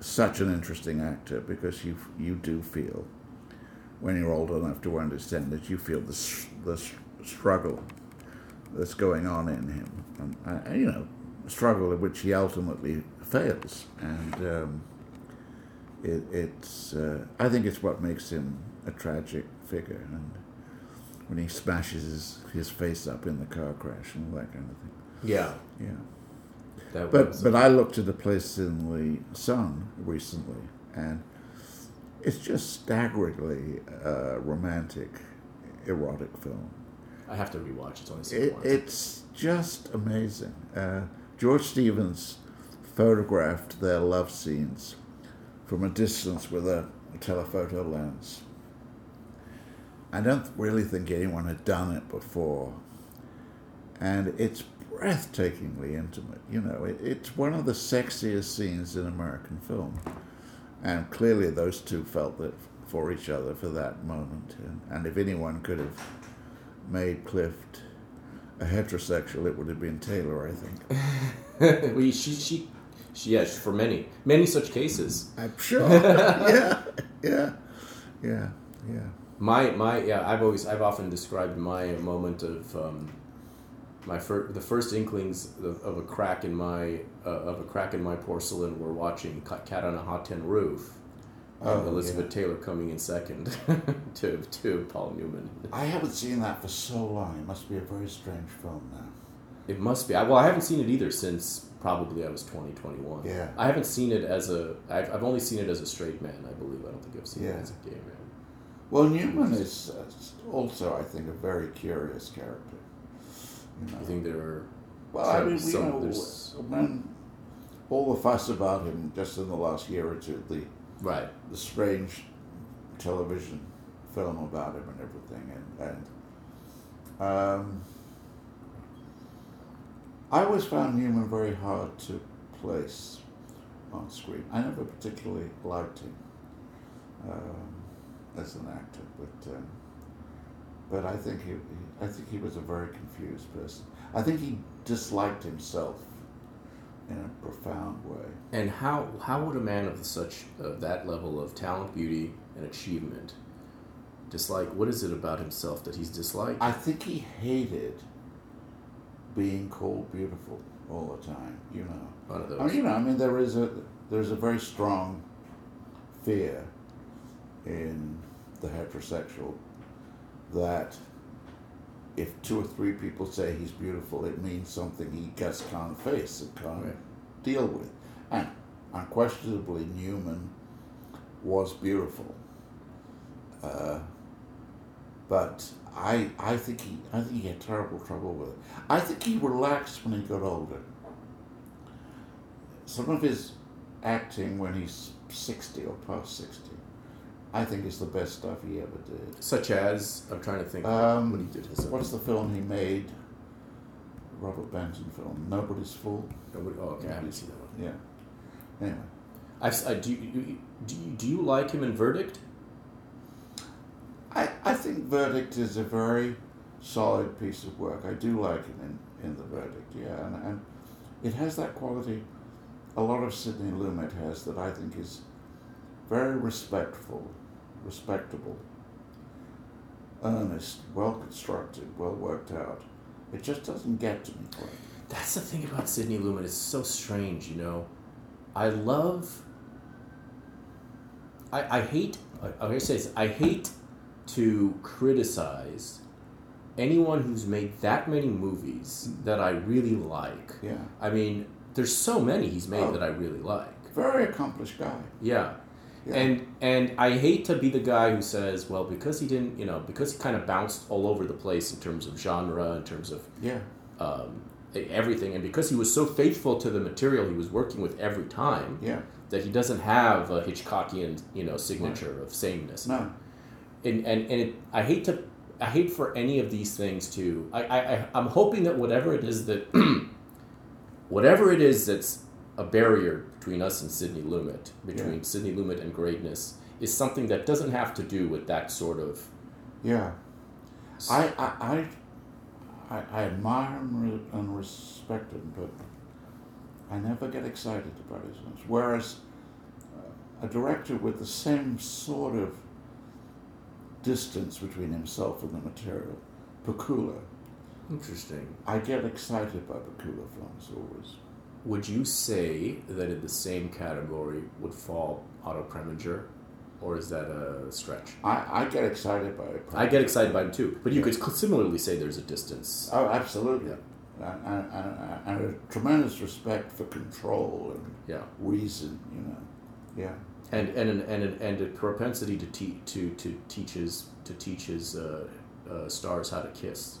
such an interesting actor because you you do feel when you're old enough to understand that you feel the the struggle that's going on in him, and uh, you know, struggle in which he ultimately fails, and um, it, it's uh, I think it's what makes him a tragic figure, and when he smashes his, his face up in the car crash and all that kind of thing, Yeah, yeah. that But was. but I looked at a place in the Sun recently, and it's just staggeringly uh, romantic, erotic film. I have to rewatch. It's only It, it's just amazing. Uh, George Stevens photographed their love scenes from a distance with a, a telephoto lens. I don't really think anyone had done it before. And it's breathtakingly intimate. You know, it, it's one of the sexiest scenes in American film. And clearly, those two felt that for each other for that moment. And, and if anyone could have made Clift a heterosexual, it would have been Taylor, I think. [LAUGHS] we, she, she, she, yeah, for many, many such cases. I'm sure. [LAUGHS] yeah, yeah, yeah, yeah. My, my, yeah, I've always, I've often described my moment of, um, my fir- the first inklings of, of a crack in my, uh, of a crack in my porcelain were watching Cat on a Hot Tin Roof. Oh, Elizabeth yeah. Taylor coming in second [LAUGHS] to, to Paul Newman. I haven't seen that for so long. It must be a very strange film now. It must be. I, well, I haven't seen it either since probably I was 20, 21. Yeah. I haven't seen it as a. I've, I've only seen it as a straight man, I believe. I don't think I've seen it as a gay man. Well, Newman is uh, also, I think, a very curious character. You know. I think there are. Well, I mean, some- know, there's- when all the fuss about him just in the last year or two, the Right. the strange television film about him and everything, and and um, I always found Newman very hard to place on screen. I never particularly liked him um, as an actor, but um, but I think he, I think he was a very confused person. I think he disliked himself in a profound way. And how how would a man of such of that level of talent, beauty, and achievement dislike? What is it about himself that he's disliked? I think he hated being called beautiful all the time. You know, One of I mean, you know, I mean, there is a there's a very strong fear in the heterosexual that if two or three people say he's beautiful, it means something he just can't face and can't Right. deal with. And unquestionably, Newman was beautiful. Uh, but I I think he I think he had terrible trouble with it. I think he relaxed when he got older. Some of his acting when he's sixty or past sixty, I think is the best stuff he ever did. Such as I'm trying to think Um, what he did. His What's the film he made? Robert Benton film. Nobody's Fool. Nobody, oh, okay, I haven't seen that one. Yeah. Anyway, I've, I, do, you, do, you, do you like him in Verdict? I, I think Verdict is a very solid piece of work. I do like it in, in the Verdict, yeah, and, and it has that quality a lot of Sidney Lumet has that I think is very respectful, respectable, earnest, well constructed, well worked out. It just doesn't get to me quite. That's the thing about Sidney Lumet. It's so strange, you know. I love. I, I hate. I, I'm gonna say this. I hate to criticize anyone who's made that many movies that I really like. Yeah. I mean, there's so many he's made Oh. that I really like. Very accomplished guy. Yeah. Yeah. And and I hate to be the guy who says, well, because he didn't, you know, because he kind of bounced all over the place in terms of genre, in terms of Yeah. um, everything, and because he was so faithful to the material he was working with every time, Yeah. that he doesn't have a Hitchcockian, you know, signature of sameness. No. And and and it, I hate to, I hate for any of these things to. I I I- I'm hoping that whatever it is that, [CLEARS THROAT] whatever it is that's a barrier between us and Sidney Lumet, between Yeah. Sidney Lumet and greatness, is something that doesn't have to do with that sort of. Yeah. I, I, I, I, admire him and respect him, but I never get excited about his films. Whereas uh, a director with the same sort of distance between himself and the material, Pakula, Interesting. I get excited by Pakula films always. Would you say that in the same category would fall Otto Preminger, or is that a stretch? I, I get excited by it. I get excited by him too, but you Yeah. could similarly say there's a distance. Oh, absolutely. Yeah. And, and, and, a tremendous respect for control and Yeah, reason, you know. Yeah. and and an, and an, and a propensity to te- to to teach his to teach his uh, uh, stars how to kiss.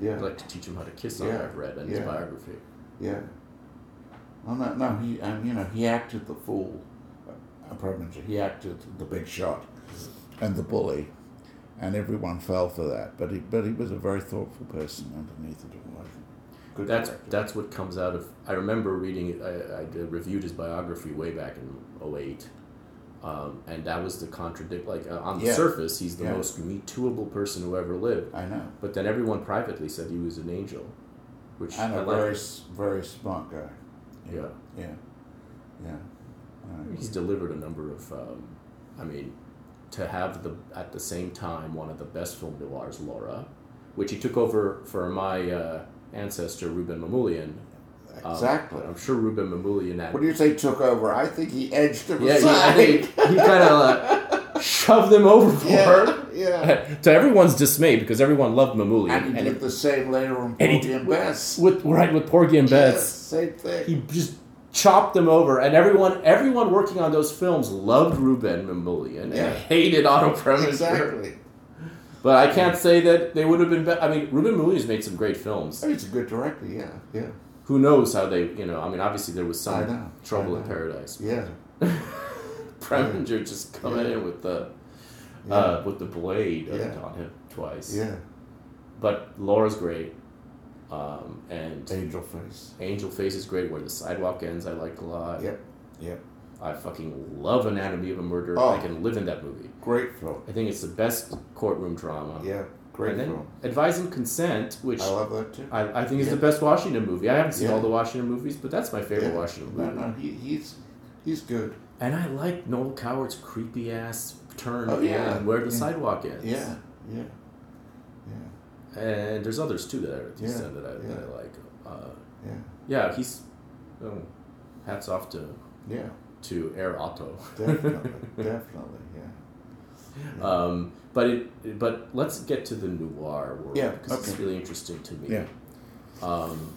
Yeah. I'd like to teach him how to kiss. Yeah. I've read in his biography. Yeah. Well, no, no, he, and you know, he acted the fool, Preminger. He acted the big shot and the bully, and everyone fell for that. But he, but he was a very thoughtful person underneath it all. Good That's director. that's what comes out of. I remember reading it. I, I reviewed his biography way back in 08. Um, and that was the contradict. Like uh, on the Yeah. surface, he's the Yeah. most me tooable person who ever lived. I know. But then everyone privately said he was an angel, which And I a like. very, very smart guy. Yeah. Yeah. Yeah. He's delivered a number of. Um, I mean, to have the at the same time one of the best film noirs, Laura, which he took over for my uh, ancestor Rouben Mamoulian. Um, exactly. I'm sure Rouben Mamoulian had. what do you say took over? I think he edged him Yeah, he, aside. think he kind of uh, shoved them overboard. yeah. Yeah. [LAUGHS] to everyone's dismay, because everyone loved Mamoulian, And he and did it- the same later on and he Porgy did- and Bess. with right with Porgy and Bess. Yes, same thing. he just chopped them over, and everyone everyone working on those films loved Rouben Mamoulian Yeah. and hated Otto Preminger. exactly. But I can't say that they would have been. Be- I mean, Rouben Mamoulian's made some great films. Oh, he's a good director. Yeah, yeah, Who knows how they? You know, I mean, obviously there was some know, trouble in. Paradise. yeah. [LAUGHS] Preminger just coming Yeah. in with the Yeah. uh, with the blade Yeah. on him twice. Yeah, But Laura's great, um, and Angel Face. Angel Face is great. Where the sidewalk ends, I like a lot. Yep, yep. I fucking love Anatomy of a Murder. Oh. I can live in that movie. Great film. I think it's the best courtroom drama. Yeah, great and then film. Advise and Consent, which I love that too. I, I think is the best Washington movie. I haven't seen Yeah. all the Washington movies, but that's my favorite yeah. Washington movie. no, he, he's he's good. And I like Noel Coward's creepy ass turn Oh, yeah. end where the Yeah. sidewalk ends. Yeah, yeah, yeah, And there's others too that at Yeah, that I, that. I like. Uh, yeah, yeah, he's. Oh, hats off to yeah. to Air Otto. Definitely, [LAUGHS] definitely. Yeah. Um, but it, but let's get to the noir world Yeah, because it's really interesting to me. Yeah. Um,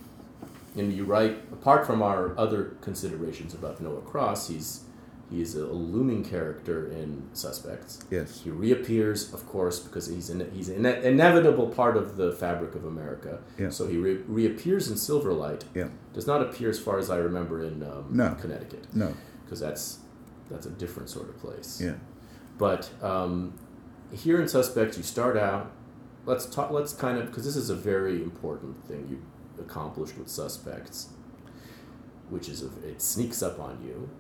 and you write apart from our other considerations about Noah Cross, he's He is a looming character in Suspects. Yes. He reappears, of course, because he's in, he's an inevitable part of the fabric of America. Yeah. So he re- reappears in Silver Light. Yeah. Does not appear, as far as I remember, in um, No. Connecticut. No. Because that's that's a different sort of place. Yeah. But um, here in Suspects, you start out. Let's talk. Let's kind of because this is a very important thing you accomplished with Suspects, which is a, it sneaks up on you.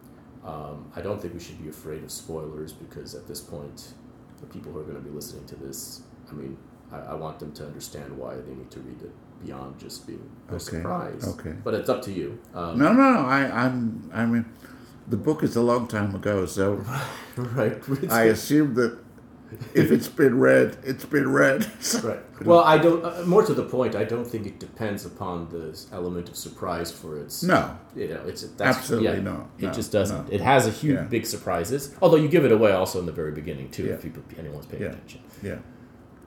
Um, I don't think we should be afraid of spoilers because at this point, the people who are going to be listening to this, I mean, I, I want them to understand why they need to read it beyond just being Okay, surprise. okay. But it's up to you. Um, No, no, no. I, I'm. I mean, the book is a long time ago, so [LAUGHS] right. I assume that if it's been read, it's been read. Right. [LAUGHS] Well, I don't. Uh, more to the point, I don't think it depends upon this element of surprise for its. No. You know, it's that's, Absolutely yeah, not. It No, just doesn't. no. It has a huge, Yeah. big surprises. Although you give it away also in the very beginning too, Yeah. if people, anyone's paying Yeah. attention. Yeah.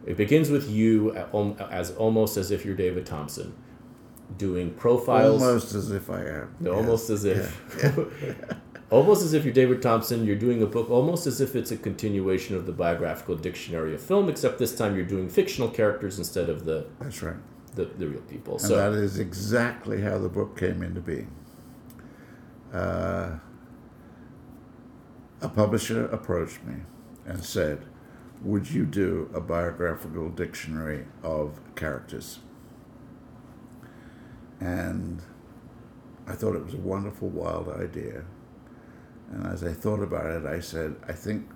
It begins with you al- as almost as if you're David Thomson, doing profiles. Almost as if I am. No, Yes. almost as if. [LAUGHS] [LAUGHS] almost as if you're David Thomson, you're doing a book almost as if it's a continuation of the biographical dictionary of film, except this time you're doing fictional characters instead of the That's right. the, the real people. And so that is exactly how the book came into being. Uh, a publisher approached me and said, Would you do a biographical dictionary of characters? And I thought it was a wonderful, wild idea. And as I thought about it, I said, I think,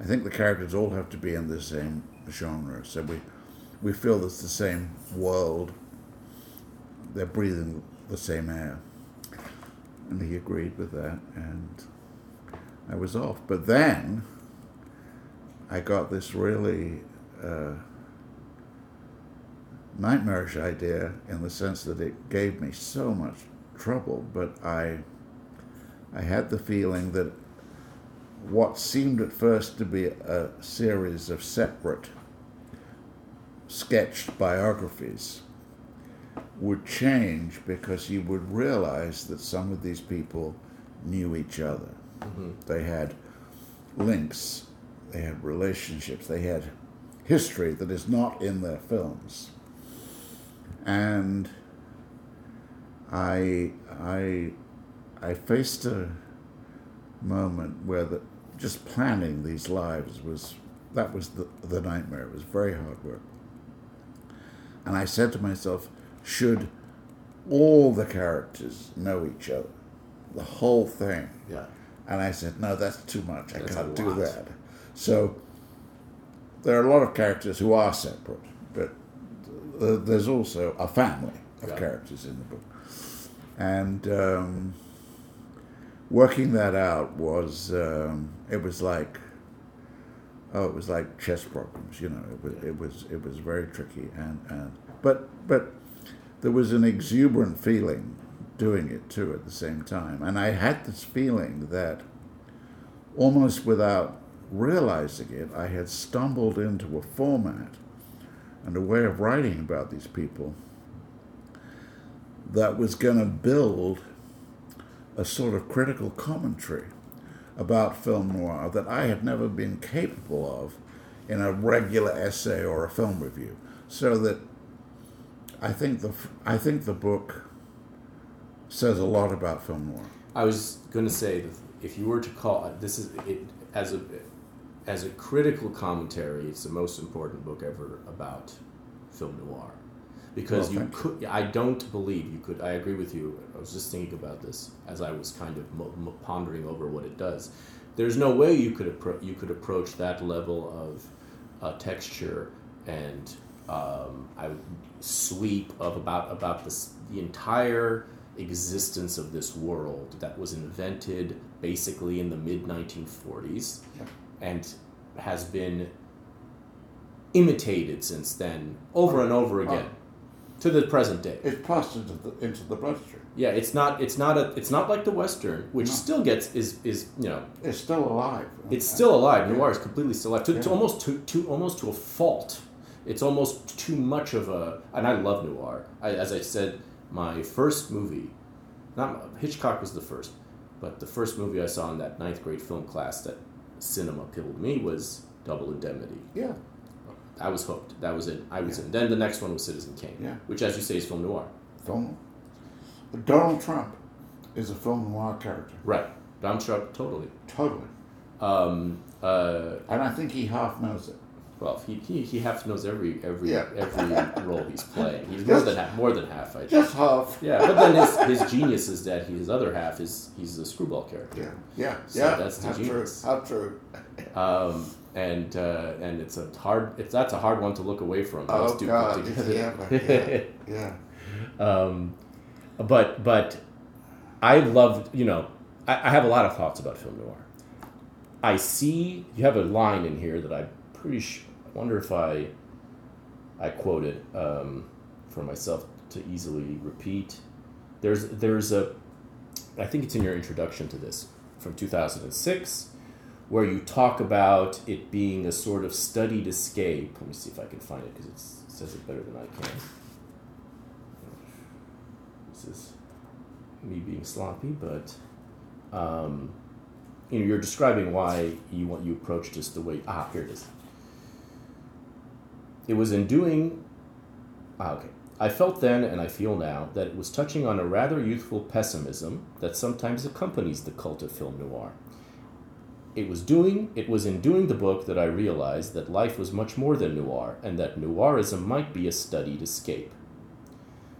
I think the characters all have to be in the same genre. So we, we feel it's the same world. They're breathing the same air. And he agreed with that, and I was off. But then I got this really uh, nightmarish idea in the sense that it gave me so much trouble, but I, I had the feeling that what seemed at first to be a series of separate sketched biographies would change because you would realize that some of these people knew each other. Mm-hmm. They had links, they had relationships, they had history that is not in their films. And I, I, I faced a moment where the, just planning these lives was that was the, the nightmare. It was very hard work. And I said to myself, should all the characters know each other? The whole thing. yeah, And I said, no, that's too much. I That's can't do that. So there are a lot of characters who are separate, but th- there's also a family of Yeah. characters in the book. And um, working that out was, um, it was like, oh, it was like chess problems, you know. It was, it was, it was very tricky, and, and but but there was an exuberant feeling doing it too at the same time, and I had this feeling that almost without realizing it, I had stumbled into a format and a way of writing about these people that was going to build a sort of critical commentary about film noir that I had never been capable of in a regular essay or a film review. So that I think the I think the book says a lot about film noir. I was going to say that if you were to call uh, this is it as a as a critical commentary, it's the most important book ever about film noir. Because Well, you could, I don't believe you could. I agree with you. I was just thinking about this as I was kind of mo- mo- pondering over what it does. There's no way you could appro- you could approach that level of uh, texture and um, I sweep of about about this the entire existence of this world that was invented basically in the mid 1940s and has been imitated since then over and over again to the present day. It's passed into the into the bloodstream. Yeah, it's not it's not a it's not like the western, which No. still gets is is you know It's still alive. it's still alive. Yeah. Noir is completely still alive. To, to almost to, to almost to a fault. It's almost too much of a. And I love noir. I, as I said, my first movie, not Hitchcock was the first. But the first movie I saw in that ninth grade film class that cinema appealed me was Double Indemnity. Yeah. I was hooked. That was it. I was in. Then the next one was Citizen Kane, Yeah. which, as you say, is film noir. Film. Donald Trump is a film noir character. Right. Donald Trump, totally. Totally. Um, uh, And I think he half knows it. well, he, he, he half knows every every Yeah. every [LAUGHS] role he's playing. He's more than half. More than half. I Just half. Yeah, but then his, his genius is that he, his other half is he's a screwball character. Yeah. Yeah. So yeah. that's the how true. genius. How true. Um, and uh, and it's a hard it's that's a hard one to look away from. Oh God. Yeah. Yeah. [LAUGHS] yeah. um, but but I loved you know I, I have a lot of thoughts about film noir. I see you have a line in here that I'm pretty sure. I wonder if I I quoted um, for myself to easily repeat. There's there's a I think it's in your introduction to this from 2006 where you talk about it being a sort of studied escape. Let me see if I can find it because it says it better than I can. This is me being sloppy, but um, you know, you're describing why you want you approached this the way. Ah, here it is. It was in doing. Ah, okay. I felt then, and I feel now, that it was touching on a rather youthful pessimism that sometimes accompanies the cult of film noir. It was doing it was in doing the book that I realized that life was much more than noir, and that noirism might be a studied escape.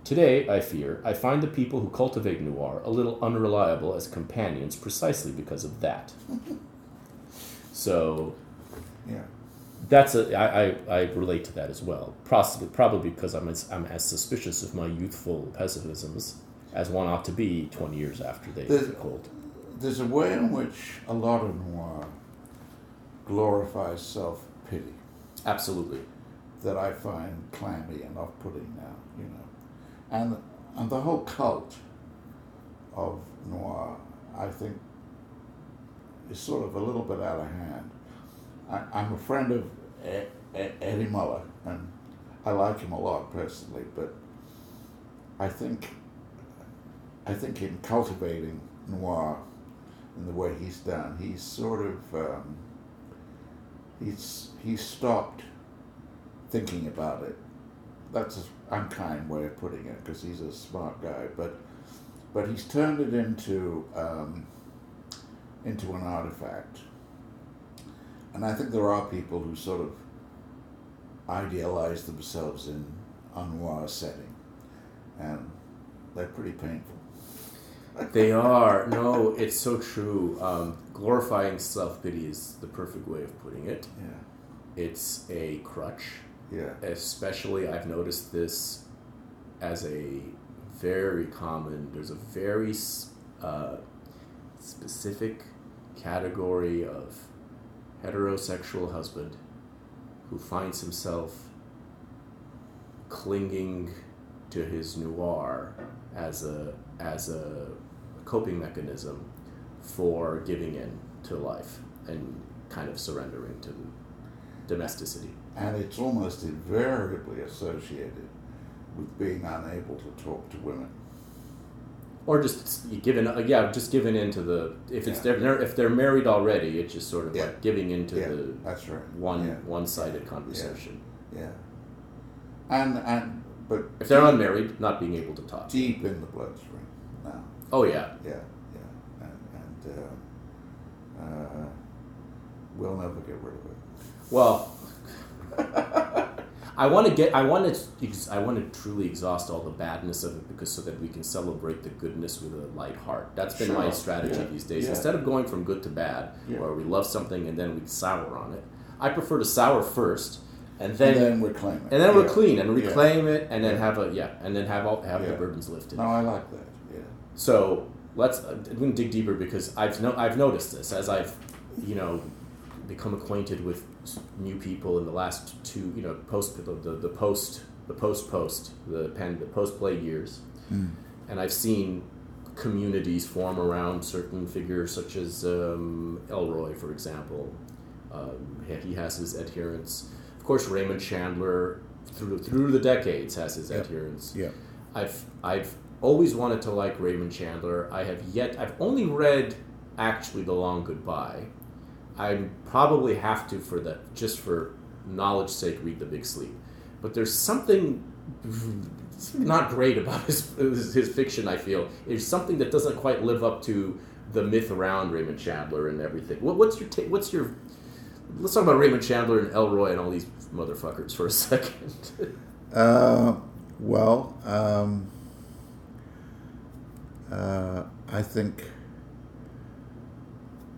Today, I fear, I find the people who cultivate noir a little unreliable as companions precisely because of that. [LAUGHS] so Yeah. that's a I, I, I relate to that as well. Possibly probably because I'm as, I'm as suspicious of my youthful pessimisms as one ought to be 20 years after they took hold. There's a way in which a lot of noir glorifies self pity Absolutely. that I find clammy and off putting now, you know. And and the whole cult of noir, I think, is sort of a little bit out of hand. I, I'm a friend of Eddie Muller, and I like him a lot personally, but I think I think in cultivating noir in the way he's done, he's sort of um, he's he's stopped thinking about it. That's an unkind way of putting it because he's a smart guy, but but he's turned it into um, into an artifact. And I think there are people who sort of idealize themselves in a noir setting, and they're pretty painful. They are. No, it's so true. Um, glorifying self pity is the perfect way of putting it. Yeah, It's a crutch. yeah, Especially, I've noticed this as a very common, there's a very uh, specific category of heterosexual husband who finds himself clinging to his noir as a as a coping mechanism for giving in to life and kind of surrendering to domesticity. and it's almost invariably associated with being unable to talk to women. or just given yeah just giving into the if it's Yeah. they're, if they're married already it's just sort of Yeah. like giving into yeah, the that's right. one Yeah, one-sided conversation yeah. And and but if they're unmarried not being able to talk deep in the bloodstream. Oh yeah Yeah, yeah, and, and uh, uh, we'll never get rid of it. well I want to get I want to I want to truly exhaust all the badness of it because so that we can celebrate the goodness with a light heart that's been my strategy Yeah. these days Yeah. instead of going from good to bad Yeah. where we love something and then we sour on it I prefer to sour first and then, And then reclaim it. and then we're clean and Yeah. reclaim it and then Yeah. have a yeah and then have all have the Yeah. burdens lifted No, I like that. So let's uh, i'm going to dig deeper because i've no, i've noticed this as i've you know become acquainted with new people in the last two you know post the, the, the post the post post the pen the post play years. And i've seen communities form around certain figures such as um, ellroy for example. Um, he- he has his adherents. Of course raymond chandler through through the decades has his Yep. adherents. Yeah. I've I've always wanted to like Raymond Chandler. I have yet, I've only read actually The Long Goodbye. I probably have to, for that, just for knowledge sake, read The Big Sleep. But there's something not great about [LAUGHS] his, his, his fiction, I feel. There's something that doesn't quite live up to the myth around Raymond Chandler and everything. What, what's your ta- what's your let's talk about Raymond Chandler and Ellroy and all these motherfuckers for a second. [LAUGHS] Uh, well, um, uh, I think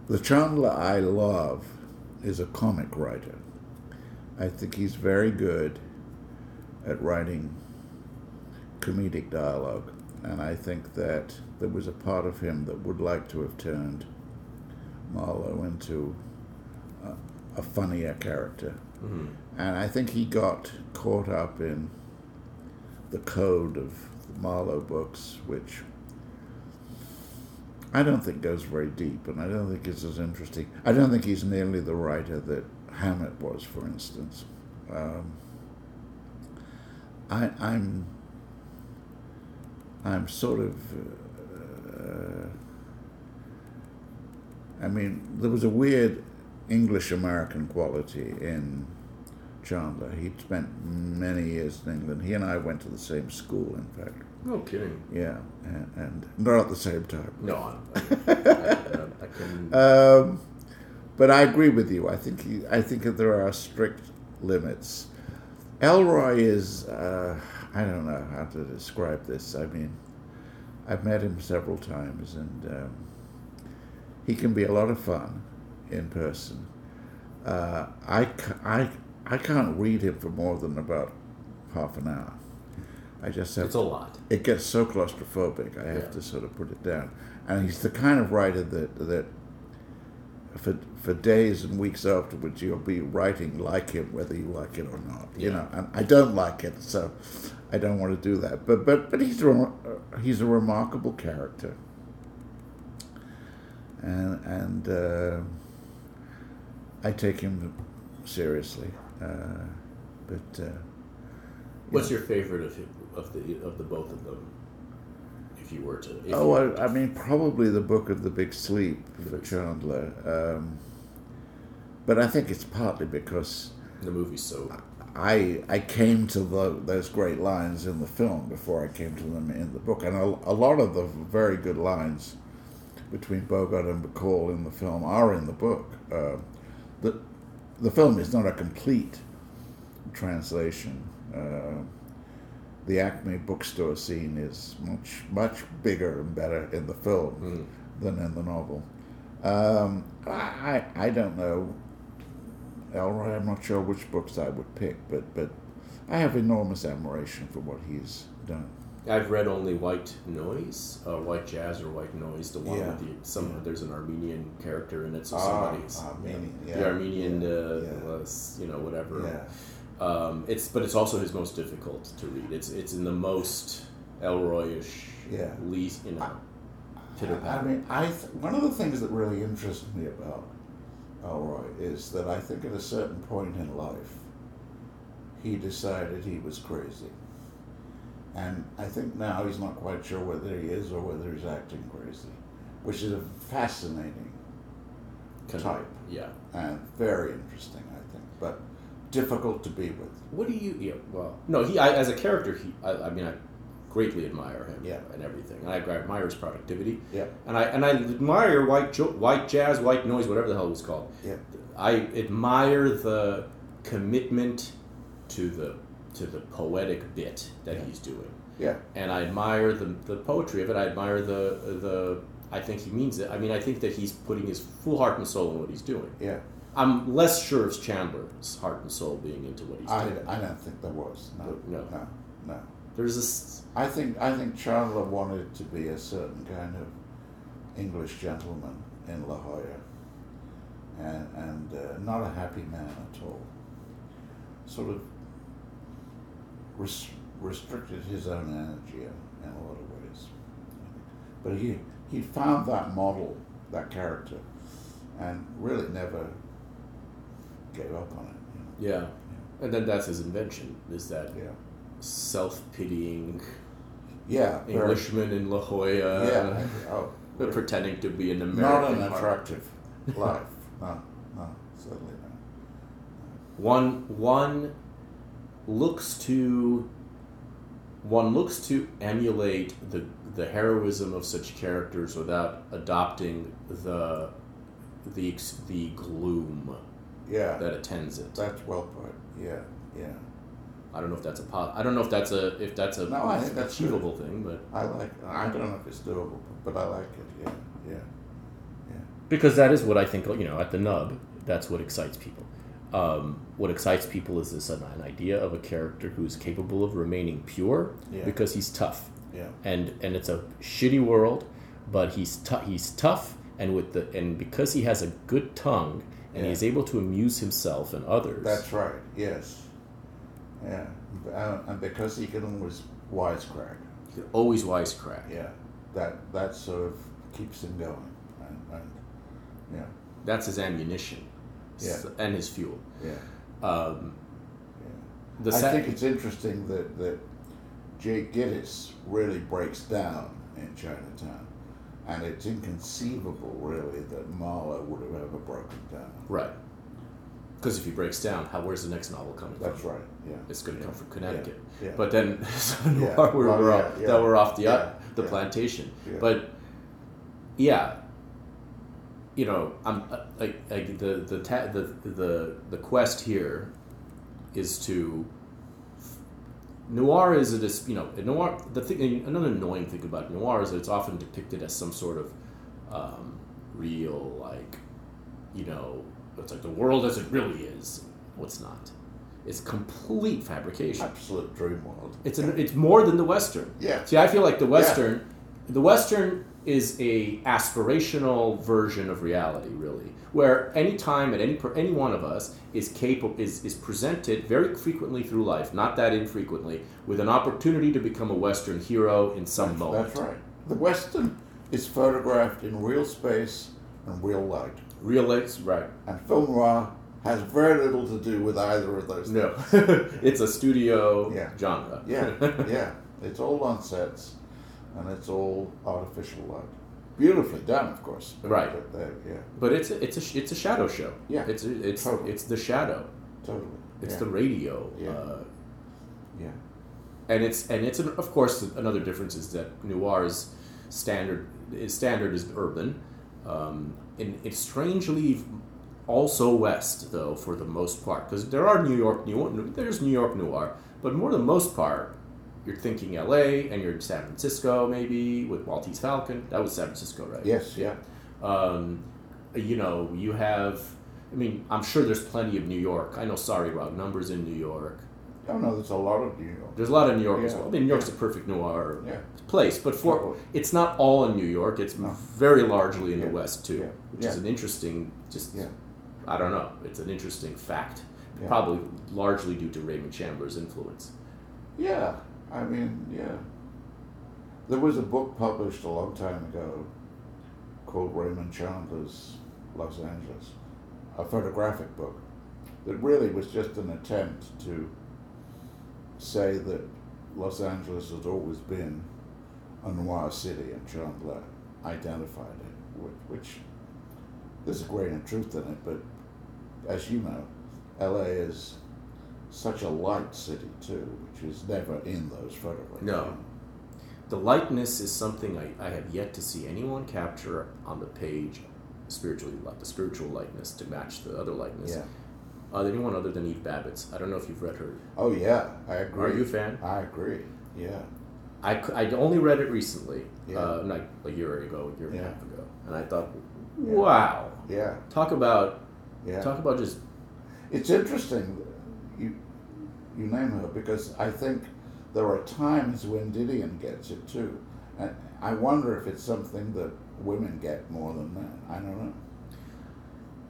the Chandler I love is a comic writer. I think he's very good at writing comedic dialogue, and I think that there was a part of him that would like to have turned Marlowe into a, a funnier character. And I think he got caught up in the code of the Marlowe books, which I don't think goes very deep, and I don't think it's as interesting. I don't think he's nearly the writer that Hammett was, for instance. Um, I, I'm I'm sort of. Uh, I mean, there was a weird English American quality in Chandler. He'd spent many years in England. He and I went to the same school, in fact. No kidding. Yeah, and, and not at the same time. No, I, I, I, I [LAUGHS] can. Um, but I agree with you. I think he, I think that there are strict limits. Ellroy is uh, I don't know how to describe this. I mean, I've met him several times, and um, he can be a lot of fun in person. Uh, I, I, I can't read him for more than about half an hour. I just have it's a lot. it gets so claustrophobic. I have Yeah. to sort of put it down. And he's the kind of writer that that for for days and weeks afterwards you'll be writing like him, whether you like it or not. You know, and I don't like it, so I don't want to do that. But but but he's a, he's a remarkable character. And and uh, I take him seriously. Uh, but. Uh, What's your favorite of of the of the both of them? If you were to. Oh, you, I, I mean, probably the Book of the Big Sleep for Chandler. Um, but I think it's partly because the movie's so. I I came to the, those great lines in the film before I came to them in the book, and a, a lot of the very good lines between Bogart and Bacall in the film are in the book. Uh, the the film is not a complete translation. Uh, the Acme bookstore scene is much much bigger and better in the film than in the novel. Um, I I don't know, Ellroy. I'm not sure which books I would pick, but but I have enormous admiration for what he's done. I've read only White Noise, uh, White Jazz or White Noise, the one Yeah. with the some. There's an Armenian character in it, so Ah, somebody's Armenian, the yeah, Armenian, yeah, uh, yeah. was, you know, whatever. Um, it's but it's also his most difficult to read. It's it's in the most Ellroyish, Yeah. least you know, pitter I mean, I th- one of the things that really interests me about Ellroy is that I think at a certain point in life, he decided he was crazy, and I think now he's not quite sure whether he is or whether he's acting crazy, which is a fascinating type yeah. and very interesting, I think, but difficult to be with. What do you? Yeah. Well, no. He I, as a character, he. I, I mean, I greatly admire him. Yeah. And everything. And I admire his productivity. Yeah. And I and I admire white jo- white jazz, white noise, whatever the hell it was called. Yeah. I admire the commitment to the to the poetic bit that Yeah. he's doing, Yeah. and I admire the the poetry of it. I admire the the. I think he means it. I mean, I think that he's putting his full heart and soul in what he's doing. Yeah. I'm less sure of Chandler's heart and soul being into what he's I, doing. I don't think there was. No. No. No. No. There's this. I think I think Chandler wanted to be a certain kind of English gentleman in La Jolla, and and uh, not a happy man at all. Sort of res- restricted his own energy in, in a lot of ways. But he he found that model, that character, and really never gave up on it. You know? Yeah. And then that's his invention, is that Yeah. self pitying, Yeah, Englishman in La Jolla, Yeah. Oh, [LAUGHS] pretending to be an American. not an attractive life. [LAUGHS] No, no, certainly not. One one looks to one looks to emulate the the heroism of such characters without adopting the the ex- the gloom Yeah, that attends it. that's well put. Yeah, yeah. I don't know if that's a po- I don't know if that's a if that's a No, I think that's achievable thing, but I like. I don't know if it's doable, but I like it. Yeah, yeah, yeah. because that is what I think. You know, at the nub, that's what excites people. Um, what excites people is this an, an idea of a character who's capable of remaining pure Yeah. because he's tough. Yeah. and and it's a shitty world, but he's tou- he's tough, and with the and because he has a good tongue and Yeah. he's able to amuse himself and others. That's right. Yes. Yeah, and, because he can always wisecrack. he can always wisecrack. Yeah, that that sort of keeps him going, and, and yeah, That's his ammunition, Yeah. and his fuel. yeah. Um, the I sa- think it's interesting that that Jake Gittes really breaks down in Chinatown, and it's inconceivable, really, that Marlowe would have ever broken down. right. Because if he breaks down, how where's the next novel coming That's from? right. Yeah, It's going to Yeah. come from Connecticut. Yeah. Yeah. But then [LAUGHS] so Yeah. noir, we're, Well, we're yeah, off, yeah. that we're off the Yeah. the Yeah. plantation. Yeah. But yeah, you know, I'm uh, like, like the the, ta- the the the quest here is to noir is a dis- you know noir the thing another annoying thing about noir is that it's often depicted as some sort of um, real like you know it's like the world as it really is what's not it's complete fabrication absolute dream world. it's an, it's more than the western. Yeah. See, I feel like the western, the western is a aspirational version of reality, really, where any time at any any one of us is capable is is presented very frequently through life, not that infrequently, with an opportunity to become a western hero in some moment. That's right. The Western is photographed in real space and real light, Real life, right? and film noir has very little to do with either of those. No, [LAUGHS] it's a studio Yeah. genre. Yeah, [LAUGHS] yeah. It's all on sets, and it's all artificial light. Beautifully done, of course. but- Right. But they- yeah, But it's a, it's a it's a shadow show. Yeah. It's a, it's Totally. it's the shadow. totally. It's yeah. the radio. Yeah. Uh, yeah. and it's and it's an, of course another difference is that noir's standard is standard is urban um, and it's strangely also west though for the most part because there are new york new there's new york noir but more than most part you're thinking la and you're in san francisco maybe with maltese falcon that was san francisco right Yes, yeah. um, you know you have i mean i'm sure there's plenty of new york i know sorry rob numbers in new york Oh know. there's a lot of New York. there's a lot of New York as well. I mean, New York's a perfect noir Yeah. place, but for Totally. it's not all in New York. It's No. very largely in Yeah. the West too, Yeah. which is an interesting. Just Yeah. I don't know. It's an interesting fact, Yeah. probably largely due to Raymond Chandler's influence. Yeah, I mean, yeah. There was a book published a long time ago called Raymond Chandler's Los Angeles, a photographic book that really was just an attempt to say that Los Angeles has always been a noir city and Chandler identified it, which, which there's a grain of truth in it, but as you know, LA is such a light city too, which is never in those photographs. No. The likeness is something I, I have yet to see anyone capture on the page. Spiritually, like the spiritual likeness to match the other likeness. Yeah. Uh, anyone other than Eve Babitz. I don't know if you've read her. Oh yeah, I agree. Are you a fan? I agree. Yeah. I, I only read it recently, Yeah. uh, like a year ago, a year and a half ago, and I thought, wow, Yeah. talk about Yeah. talk about just It's interesting. You name her because I think there are times when Didion gets it too, and I wonder if it's something that women get more than men. I don't know.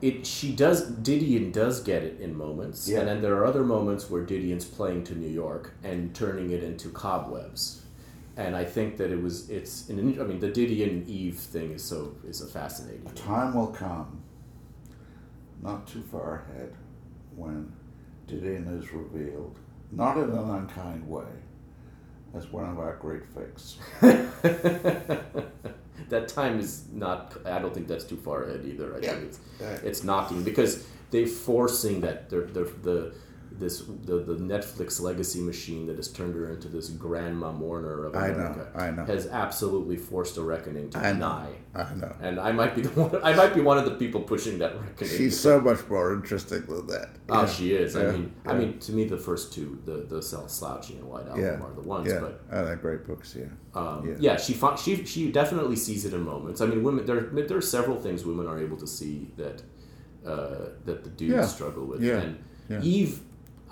it. She does Didion does get it in moments, Yeah. and then there are other moments where Didion's playing to New York and turning it into cobwebs, and I think that it was it's an, I mean the Didion Eve thing is so is a fascinating. A time will come, not too far ahead, when Didion is revealed, not in an unkind way, as one of our great fakes. [LAUGHS] that time is not. I don't think that's too far ahead either. I Yeah. think it's Yeah. it's knocking because they're forcing that they're, they're, the this the, the Netflix legacy machine that has turned her into this grandma mourner of America. I know, I know. has absolutely forced a reckoning to I know. deny. I know. And I might be the one. I might be one of the people pushing that reckoning. She's so much more interesting than that. Oh, Yeah. she is. I Yeah, mean, I mean, to me, the first two, the the Sel- Slouchy and White Album, yeah, are the ones. yeah, But oh, they're great books. Yeah, um, yeah. yeah, she she she definitely sees it in moments. I mean, women there there are several things women are able to see that uh, that the dudes Yeah. struggle with. Yeah. And Yeah. Eve,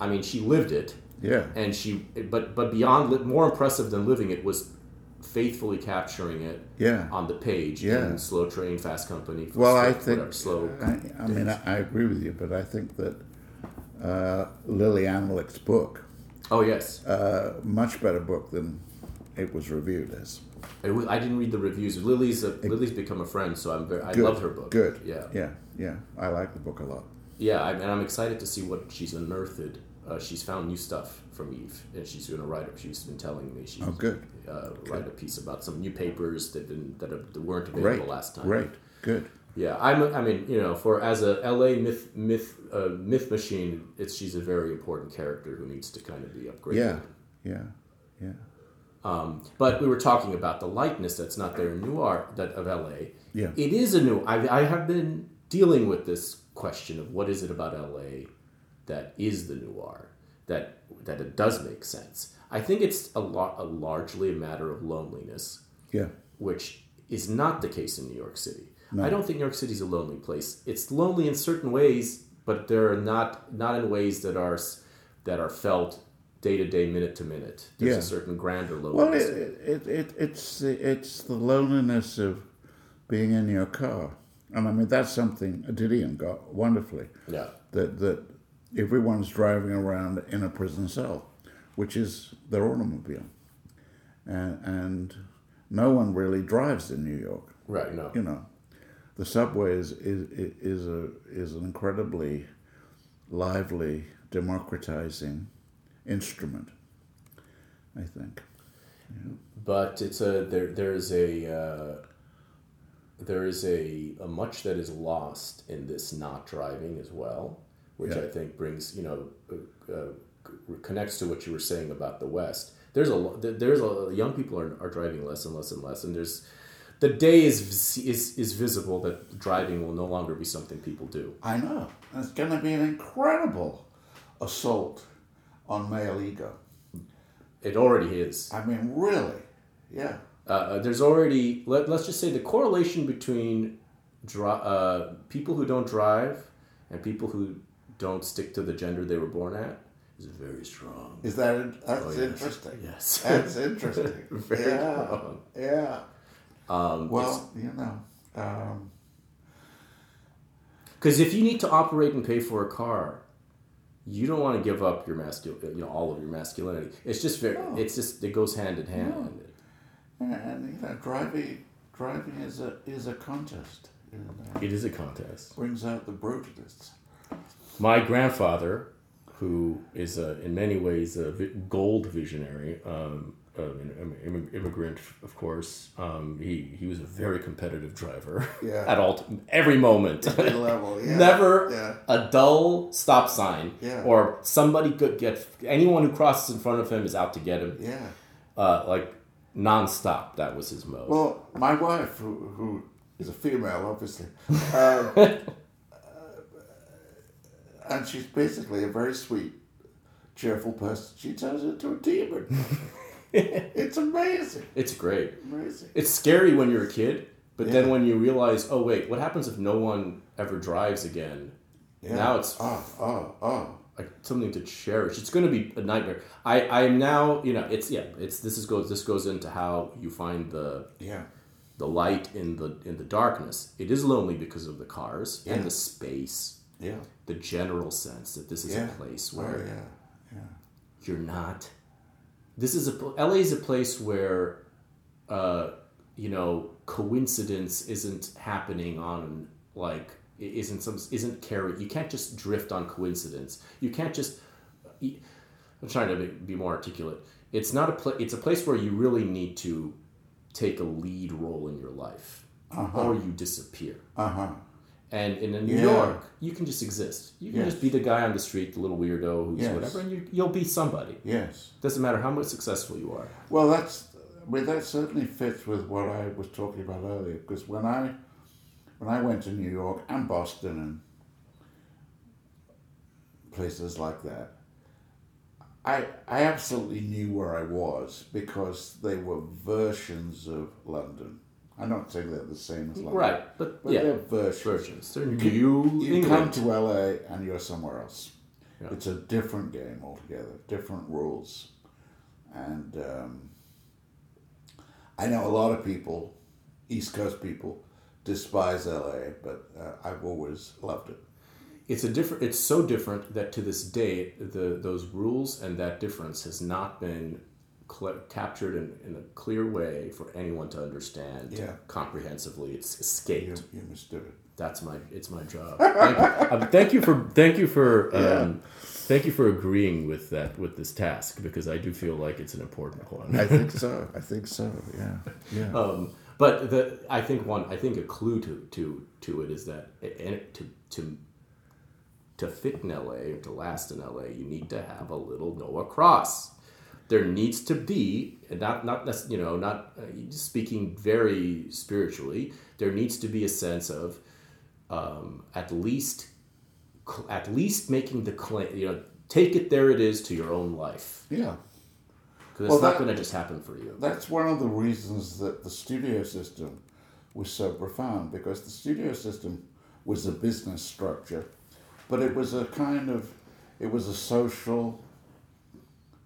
I mean, she lived it, yeah, and she but but beyond more impressive than living it was faithfully capturing it yeah. on the page Yeah. in Slow Train Fast Company. Well, I think whatever, slow. I, I mean, I, I agree with you, but I think that uh, Lili Anolik's book, oh yes, uh, much better book than it was reviewed as. it was, I didn't read the reviews. Lily's a, Lily's become a friend, so I'm very. I Good, love her book. Good. Yeah. yeah, yeah. I like the book a lot. Yeah, I, and I'm excited to see what she's unearthed. Uh, she's found new stuff from Eve, and she's going to write. She's been telling me she's Oh, good. Uh, write a piece about some new papers that didn't that, that weren't available Great, last time. great, good. Yeah, I'm. I mean, you know, for as a LA myth myth uh, myth machine, it's she's a very important character who needs to kind of be upgraded. Yeah, yeah, yeah. Um, but we were talking about the lightness that's not there in noir that of LA. Yeah. It is a new. I, I have been dealing with this question of what is it about LA that is the noir that that it does make sense. I think it's a lot a largely a matter of loneliness, Yeah, which is not the case in New York City. I don't think New York City is a lonely place. It's lonely in certain ways, but they're not not in ways that are that are felt day to day, minute to minute. There's Yeah. a certain grander Well, loneliness. it, it, it, it's the- it's the loneliness of being in your car, and I mean that's something Didion got wonderfully. yeah. That that everyone's driving around in a prison cell, which is their automobile, and and no one really drives in New York. Right. No. You know, the subway is is is a is an incredibly lively, democratizing instrument. I think. but it's a there. There's a uh, there is a, a much that is lost in this not driving as well, which Yeah. I think brings you know uh, uh, connects to what you were saying about the West. There's a there's a young people are, are driving less and less and less, and there's the day is is is visible that driving will no longer be something people do. I know. It's going to be an incredible assault on male ego. It already is. I mean, really. Yeah. uh, there's already let, let's just say the correlation between dri- uh, people who don't drive and people who don't stick to the gender they were born at is very strong. Is that that's Oh, yes. interesting? Yes. That's [LAUGHS] interesting. Very yeah. strong. Yeah. Um, Well, you know. Um, Because if you need to operate and pay for a car, you don't want to give up your masculine, you know, all of your masculinity. It's just very, No. it's just it goes hand in hand. and you know, driving driving is a is a contest. You know, It is a contest. brings out the brutalists. My grandfather, who is a, in many ways a gold visionary, um, an immigrant, of course, um, he, he was a very competitive driver [LAUGHS] Yeah. at all, t- every moment. Every level, [LAUGHS] yeah, Never yeah. a dull stop sign Yeah. or somebody could get, anyone who crosses in front of him is out to get him. Yeah. Uh, like nonstop, that was his mode. Well, my wife, who, who is a female, obviously, [LAUGHS] um, and she's basically a very sweet, cheerful person. She turns into a demon. [LAUGHS] it's amazing. it's great. Amazing. It's scary when you're a kid, but then when you realize, oh wait, what happens if no one ever drives again? Yeah. Now it's oh, oh, oh. like something to cherish. It's going to be a nightmare. I I am now, you know, it's yeah, it's this is goes this goes into how you find the Yeah. the light in the in the darkness. It is lonely because of the cars Yeah. and the space, Yeah. the general sense that this is Yeah. a place Oh, where yeah. Yeah. you're not. This is a LA is a place where, uh, you know, coincidence isn't happening on like isn't some isn't carry. You can't just drift on coincidence. You can't just. I'm trying to be, more articulate. It's not a pla- It's a place where you really need to take a lead role in your life, or you disappear. Uh huh. And in New Yeah. York, you can just exist. You can Yes. just be the guy on the street, the little weirdo who's Yes. whatever, and you, you'll be somebody. Yes. Doesn't matter how much successful you are. Well, that's. I mean, that certainly fits with what I was talking about earlier. Because when I, when I went to New York and Boston and places like that, I I absolutely knew where I was because they were versions of London. I'm not saying they're the same as London. Right, but, But yeah, they're versions. versions. They're You you come to LA and you're somewhere else. Yeah. It's a different game altogether, different rules. And um, I know a lot of people, East Coast people, despise LA, but uh, I've always loved it. it's a different. It's so different that to this day, the those rules and that difference has not been cl- captured in, in a clear way for anyone to understand Yeah. comprehensively. It's You, escaped. you mistook it. That's my. It's my job. [LAUGHS] Thank you, um, thank you for. Thank you for. Um, Thank you for agreeing with that with this task because I do feel like it's an important one. I think so. I think so. Yeah. Yeah. [LAUGHS] Um, but the I think one I think a clue to to to it is that it, to to to fit in LA or to last in LA, you need to have a little Noah Cross. There needs to be and not not you know not uh, speaking very spiritually. There needs to be a sense of um, at least at least making the claim. You know, take it there. It is to your own life yeah. because it's not going to just happen for you. That's one of the reasons that the studio system was so profound because the studio system was a business structure, but it was a kind of it was a social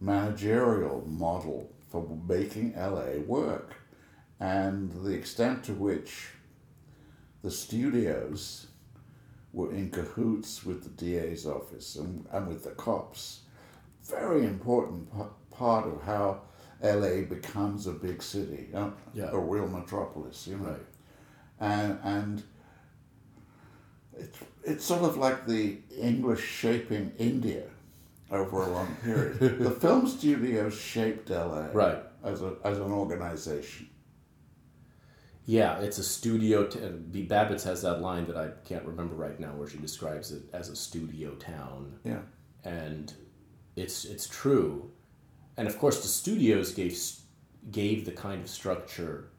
managerial model for making LA work. And the extent to which the studios were in cahoots with the DA's office and, and with the cops. Very important p- part of how LA becomes a big city, uh, Yeah. a real metropolis, you know. Right. And, and it's, it's sort of like the English shaping India over a long [LAUGHS] period. the film studios shaped LA Right. as, a, as an organization. Yeah, it's a studio. T-. Babitz has that line that I can't remember right now, where she describes it as a studio town, Yeah. and it's it's true. And of course, the studios gave gave the kind of structure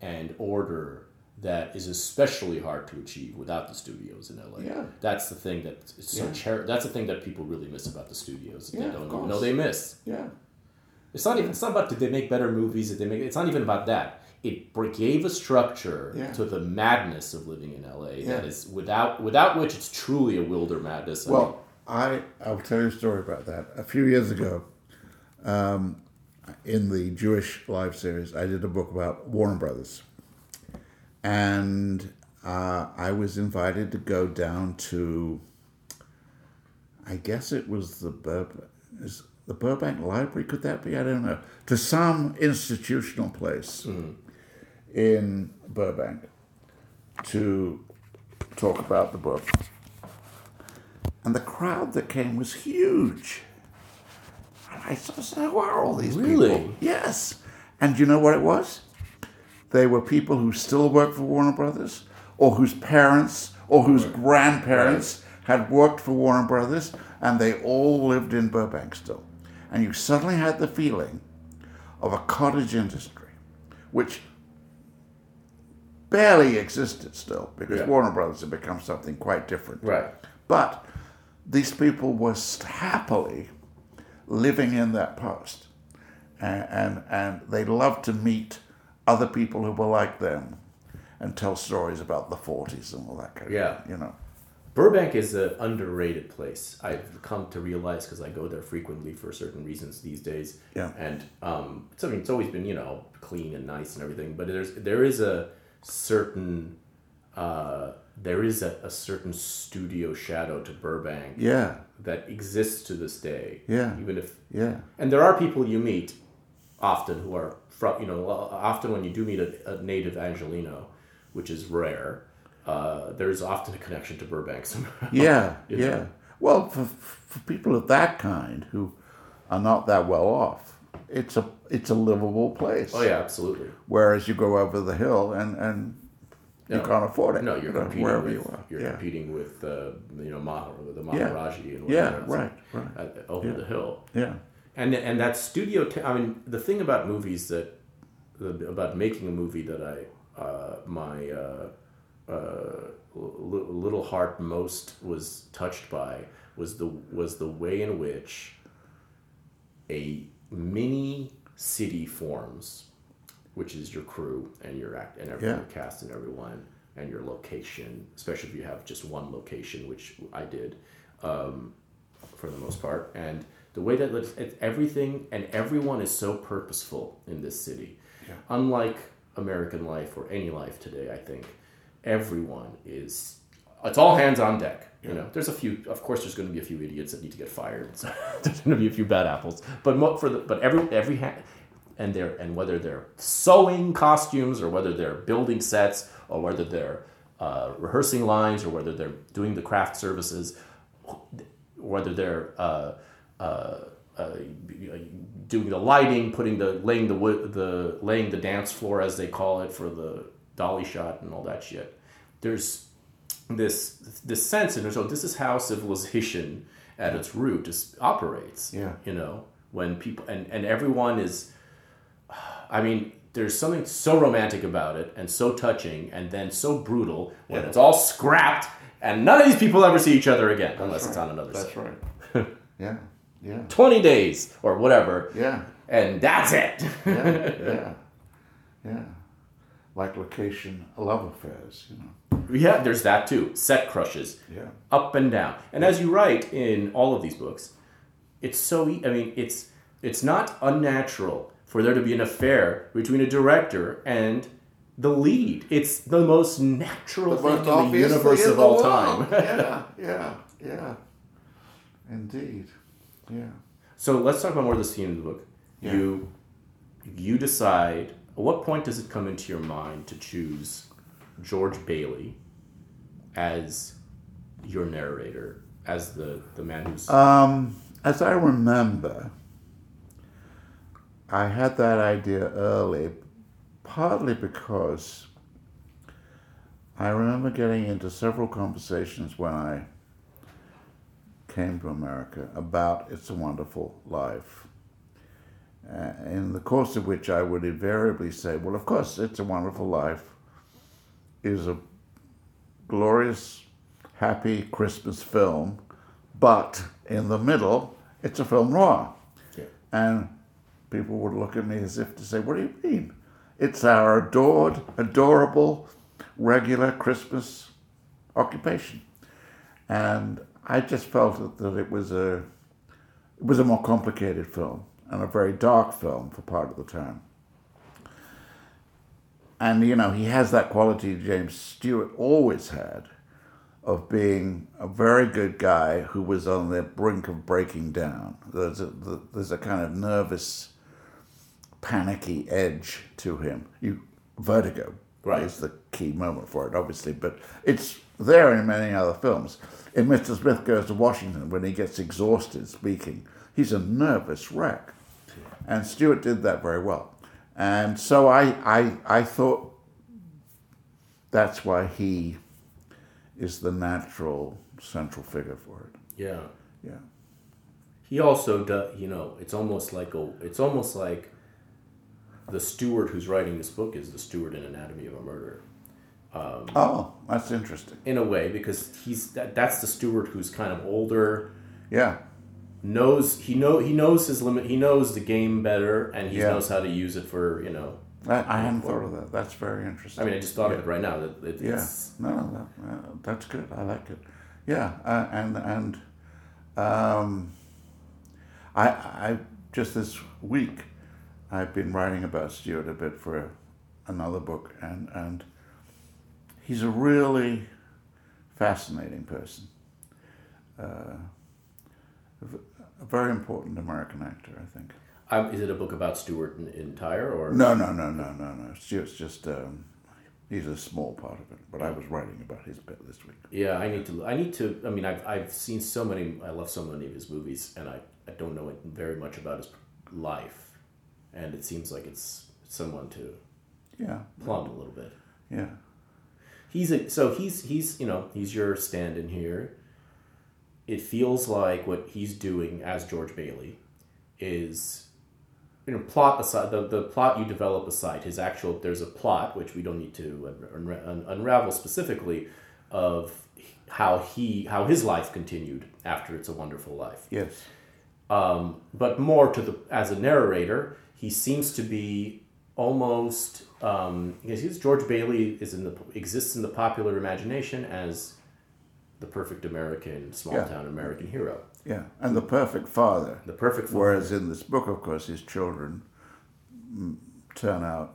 and order that is especially hard to achieve without the studios in LA. Yeah. That's the thing that so Yeah. cher- That's the thing that people really miss about the studios. that Yeah, they don't even know they miss. Yeah. It's not even. It's not about did they make better movies? Did they make? It's not even about that. It gave a structure Yeah. to the madness of living in LA Yeah. is without without which it's truly a wilder madness. I mean, Well, I I'll tell you a story about that. A few years ago, um, in the Jewish Live series, I did a book about Warner Brothers, and uh, I was invited to go down to. I guess it was the Burbank, is the Burbank Library. Could that be? I don't know. To some institutional place in Burbank to talk about the book. And the crowd that came was huge. And I sort of said, who are all these Really? people? Yes. And you know what it was? They were people who still work for Warner Brothers, or whose parents or whose grandparents had worked for Warner Brothers, and they all lived in Burbank still. And you suddenly had the feeling of a cottage industry, which barely existed still because Yeah. Warner Brothers had become something quite different. Right. But these people were happily living in that post. And, and, and they loved to meet other people who were like them and tell stories about the 40s and all that kind Yeah. of you know. Burbank is an underrated place. I've come to realize because I go there frequently for certain reasons these days. Yeah. And um, it's, I mean, it's always been you know clean and nice and everything, but there's there is a certain uh, there is a, a certain studio shadow to Burbank Yeah, that exists to this day. Yeah. Even if yeah, and there are people you meet often who are from you know often when you do meet a, a native Angeleno, which is rare. Uh, there's often a connection to Burbank somehow. yeah, [LAUGHS] yeah. know? Well, for, for people of that kind who are not that well off. It's a it's a livable place. Oh yeah, absolutely. Whereas you go over the hill and and you No. can't afford it. No, you're you know, competing wherever with you are. you're yeah. competing with uh, you know Maha, the Yeah. And whatever else, right, right. uh, over Yeah. the hill. Yeah. And and that studio, t- I mean, the thing about movies that about making a movie that I uh, my uh, uh, li- little heart most was touched by was the was the way in which a mini city forms, which is your crew and your act and every, Yeah. cast and everyone and your location, especially if you have just one location, which I did um, for the most part. And the way that everything and everyone is so purposeful in this city, unlike American life or any life today. I think everyone is. It's all hands on deck. You know, there's a few. Of course, there's going to be a few idiots that need to get fired. So [LAUGHS] there's going to be a few bad apples. But for the but every every ha- and they're and whether they're sewing costumes or whether they're building sets or whether they're uh, rehearsing lines or whether they're doing the craft services, whether they're uh, uh, uh, doing the lighting, putting the laying the wood, the laying the dance floor as they call it for the dolly shot and all that shit. There's this this sense and so this is how civilization at its root just operates. Yeah. You know, when people and, and everyone is I mean, there's something so romantic about it and so touching and then so brutal when it's all scrapped and none of these people ever see each other again unless it's on another That's set. right. [LAUGHS] yeah. Yeah. 20 days or whatever. Yeah. And that's it. Yeah. yeah. Yeah. Like location love affairs, you know. yeah, there's that too. Set crushes. Yeah. Up and down. And as you write in all of these books, it's so I mean, it's it's not unnatural for there to be an affair between a director and the lead. It's the most natural thing in the universe of all world. time. yeah. [LAUGHS] Yeah. Yeah. Indeed. Yeah. So let's talk about more of the scene in the book. Yeah. You you decide at what point does it come into your mind to choose George Bailey as your narrator, as the, the man who's Um, as I remember, I had that idea early, partly because I remember getting into several conversations when I came to America about It's a Wonderful Life. Uh, in the course of which I would invariably say, well, of course, It's a Wonderful Life is a glorious, happy Christmas film, but in the middle, it's a film noir. Yeah. And people would look at me as if to say, What do you mean? It's our adored, adorable, regular Christmas occupation. And I just felt that, that it was a it was a more complicated film and a very dark film for part of the time. And you know, he has that quality James Stewart always had of being a very good guy who was on the brink of breaking down. There's a, there's a kind of nervous, panicky edge to him. You vertigo Right. is the key moment for it, obviously, but it's there in many other films. In Mr. Smith Goes to Washington, when he gets exhausted speaking, he's a nervous wreck. And Stewart did that very well. And so I, I, I thought that's why he is the natural central figure for it. yeah. Yeah. He also does, you know, it's almost like a, it's almost like the Stewart who's writing this book is the Stewart in Anatomy of a Murder. Oh, that's interesting. in a way because he's that, that's the Stewart who's kind of older Yeah. knows he know he knows his limit he knows the game better and he Yeah. knows how to use it for you know I, I hadn't thought of that. That's very interesting. i mean i just thought of it right now that it, Yeah, no, no, that, uh, that's good. I like it. Yeah, uh, and and um, I I just this week I've been writing about Stewart a bit for another book, and and he's a really fascinating person. Uh, a very important American actor, I think. um, is it a book about stewart in, entire or No, no, no, no, no, no. Stewart's just um, he's a small part of it. But I was writing about his bit this week. Yeah, I need to. I need to. I mean, I've I've seen so many. I love so many of his movies, and I I don't know very much about his life, and it seems like it's someone to Yeah, plumb a little bit. yeah, He's a, so he's he's you know he's your stand-in here. It feels like what he's doing as George Bailey is you know plot aside the, the plot you develop aside his actual there's a plot which we don't need to unra- un- unravel specifically of how he how his life continued after it's a wonderful life yes, um, but more to the as a narrator, he seems to be almost um, because George Bailey is in the exists in the popular imagination as the perfect American small Yeah. town American hero, yeah. And the perfect father. the perfect father. Whereas in this book, of course, his children mm, turn out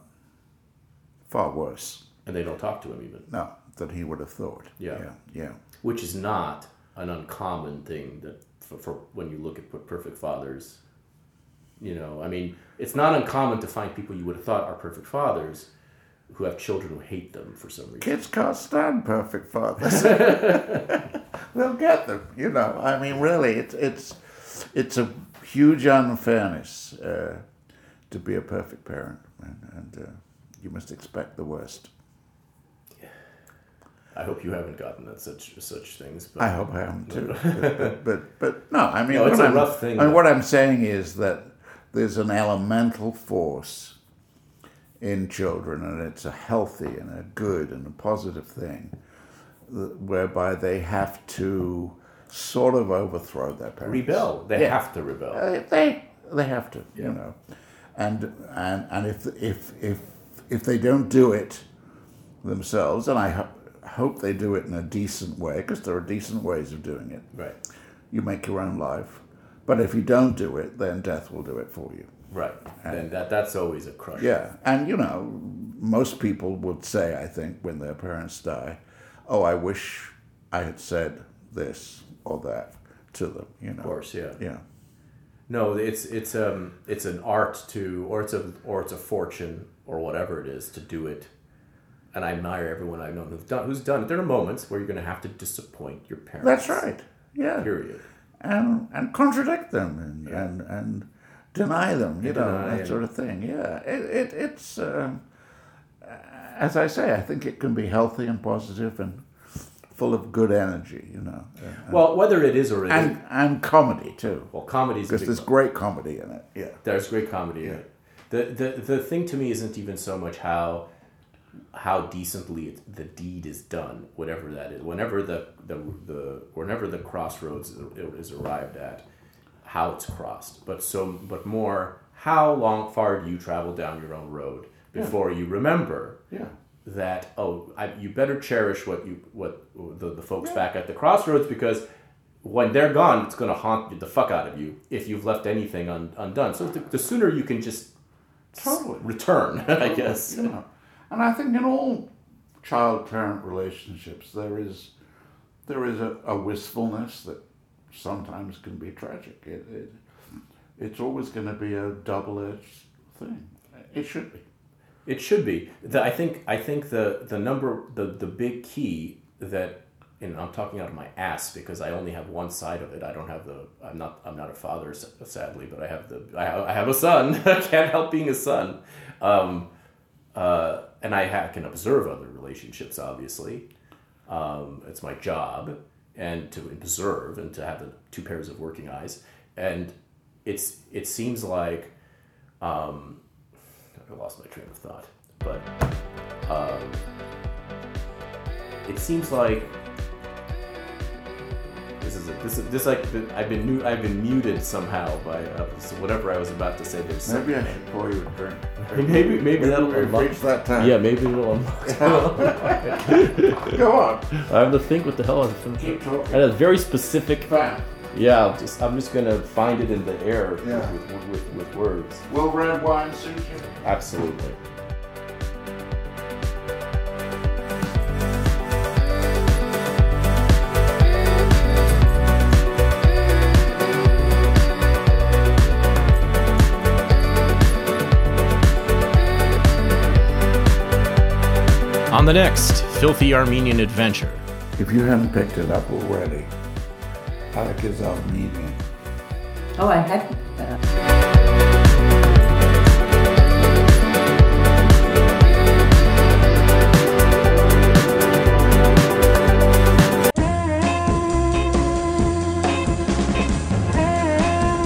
far worse. and they don't talk to him even, No, than he would have thought. Yeah. yeah, yeah. which is not an uncommon thing that for, for when you look at perfect fathers. You know, I mean, it's not uncommon to find people you would have thought are perfect fathers who have children who hate them for some reason. Kids can't stand perfect fathers. [LAUGHS] They'll get them, you know. I mean, really, it's it's it's a huge unfairness uh, to be a perfect parent, and, and uh, you must expect the worst. I hope you haven't gotten at such such things. But I hope I haven't too. [LAUGHS] but, but, but but no, I mean, No, it's a I'm- rough thing, I mean, what I'm saying is that there's an elemental force in children, and it's a healthy and a good and a positive thing, whereby they have to sort of overthrow their parents. rebel. They Yeah. have to rebel. Uh, they they have to, Yeah. you know, and and and if if if if they don't do it themselves, and I ho- hope they do it in a decent way, because there are decent ways of doing it. Right. You make your own life, but if you don't do it, then death will do it for you. Right. And that that's always a crush. Yeah, and you know, most people would say, I think, when their parents die, "Oh, I wish I had said this or that to them." You know. Of course, yeah. Yeah. No, it's it's um it's an art to or it's a or it's a fortune or whatever it is to do it. And I admire everyone I've known who's done who's done it. There are moments where you're gonna have to disappoint your parents. That's right. Yeah. Period. And and contradict them and and, and deny them, you And know, that sort of thing. Yeah, it, it it's uh, as I say, I think it can be healthy and positive and full of good energy, you know, Well, whether it is or it and isn't- and comedy too, well, comedy because there's one. great comedy in it. Yeah, There's great comedy in it. The, the the thing to me isn't even so much how how decently it, the deed is done, whatever that is. Whenever the the, the whenever the crossroads is arrived at, how it's crossed. But so but more how long far do you travel down your own road before you remember yeah, that oh I, you better cherish what you what the, the folks back at the crossroads because when they're gone it's going to haunt the fuck out of you if you've left anything un, undone so the, the sooner you can just Totally. return [LAUGHS] i guess know, and I think in all child-parent relationships there is there is a, a wistfulness that sometimes can be tragic. It, it it's always going to be a double-edged thing. It should be. It should be. The, I think. I think the the number the the big key that and I'm talking out of my ass because I only have one side of it. I don't have the. I'm not. I'm not a father, sadly, but I have the. I have, I have a son. [LAUGHS] I can't help being a son, um, uh, and I can observe other relationships. Obviously, um, it's my job, and to observe and to have the two pairs of working eyes, and it's. It seems like. Um, I lost my train of thought, but um, it seems like this is a, this is this like I've been mu- I've been muted somehow by uh, so whatever I was about to say. There's Maybe I should pour you a drink. [LAUGHS] maybe maybe that'll We've unlock. that time. Yeah, maybe it'll unlock. [LAUGHS] Go on. I have to think what the hell I'm thinking. And a very specific. Fine. Yeah, I'll just I'm just gonna find it in the air Yeah. with, with, with, with words. Will red wine suit you? Absolutely. The next Filthy Armenian Adventure. If you haven't picked it up already, Alec is Armenian. Oh, I had that up.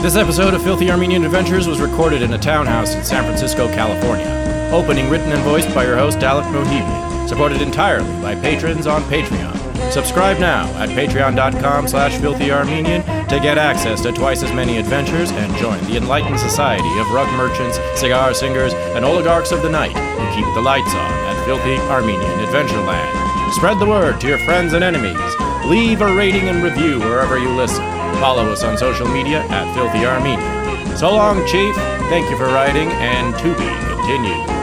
This episode of Filthy Armenian Adventures was recorded in a townhouse in San Francisco, California. Opening written and voiced by your host, Alec Mouhibian. Supported entirely by patrons on Patreon. Subscribe now at patreon.com slash filthyarmenian to get access to twice as many adventures and join the enlightened society of rug merchants, cigar singers, and oligarchs of the night who keep the lights on at Filthy Armenian Adventureland. Spread the word to your friends and enemies. Leave a rating and review wherever you listen. Follow us on social media at Filthy Armenian. So long, Chief. Thank you for writing, and to be continued.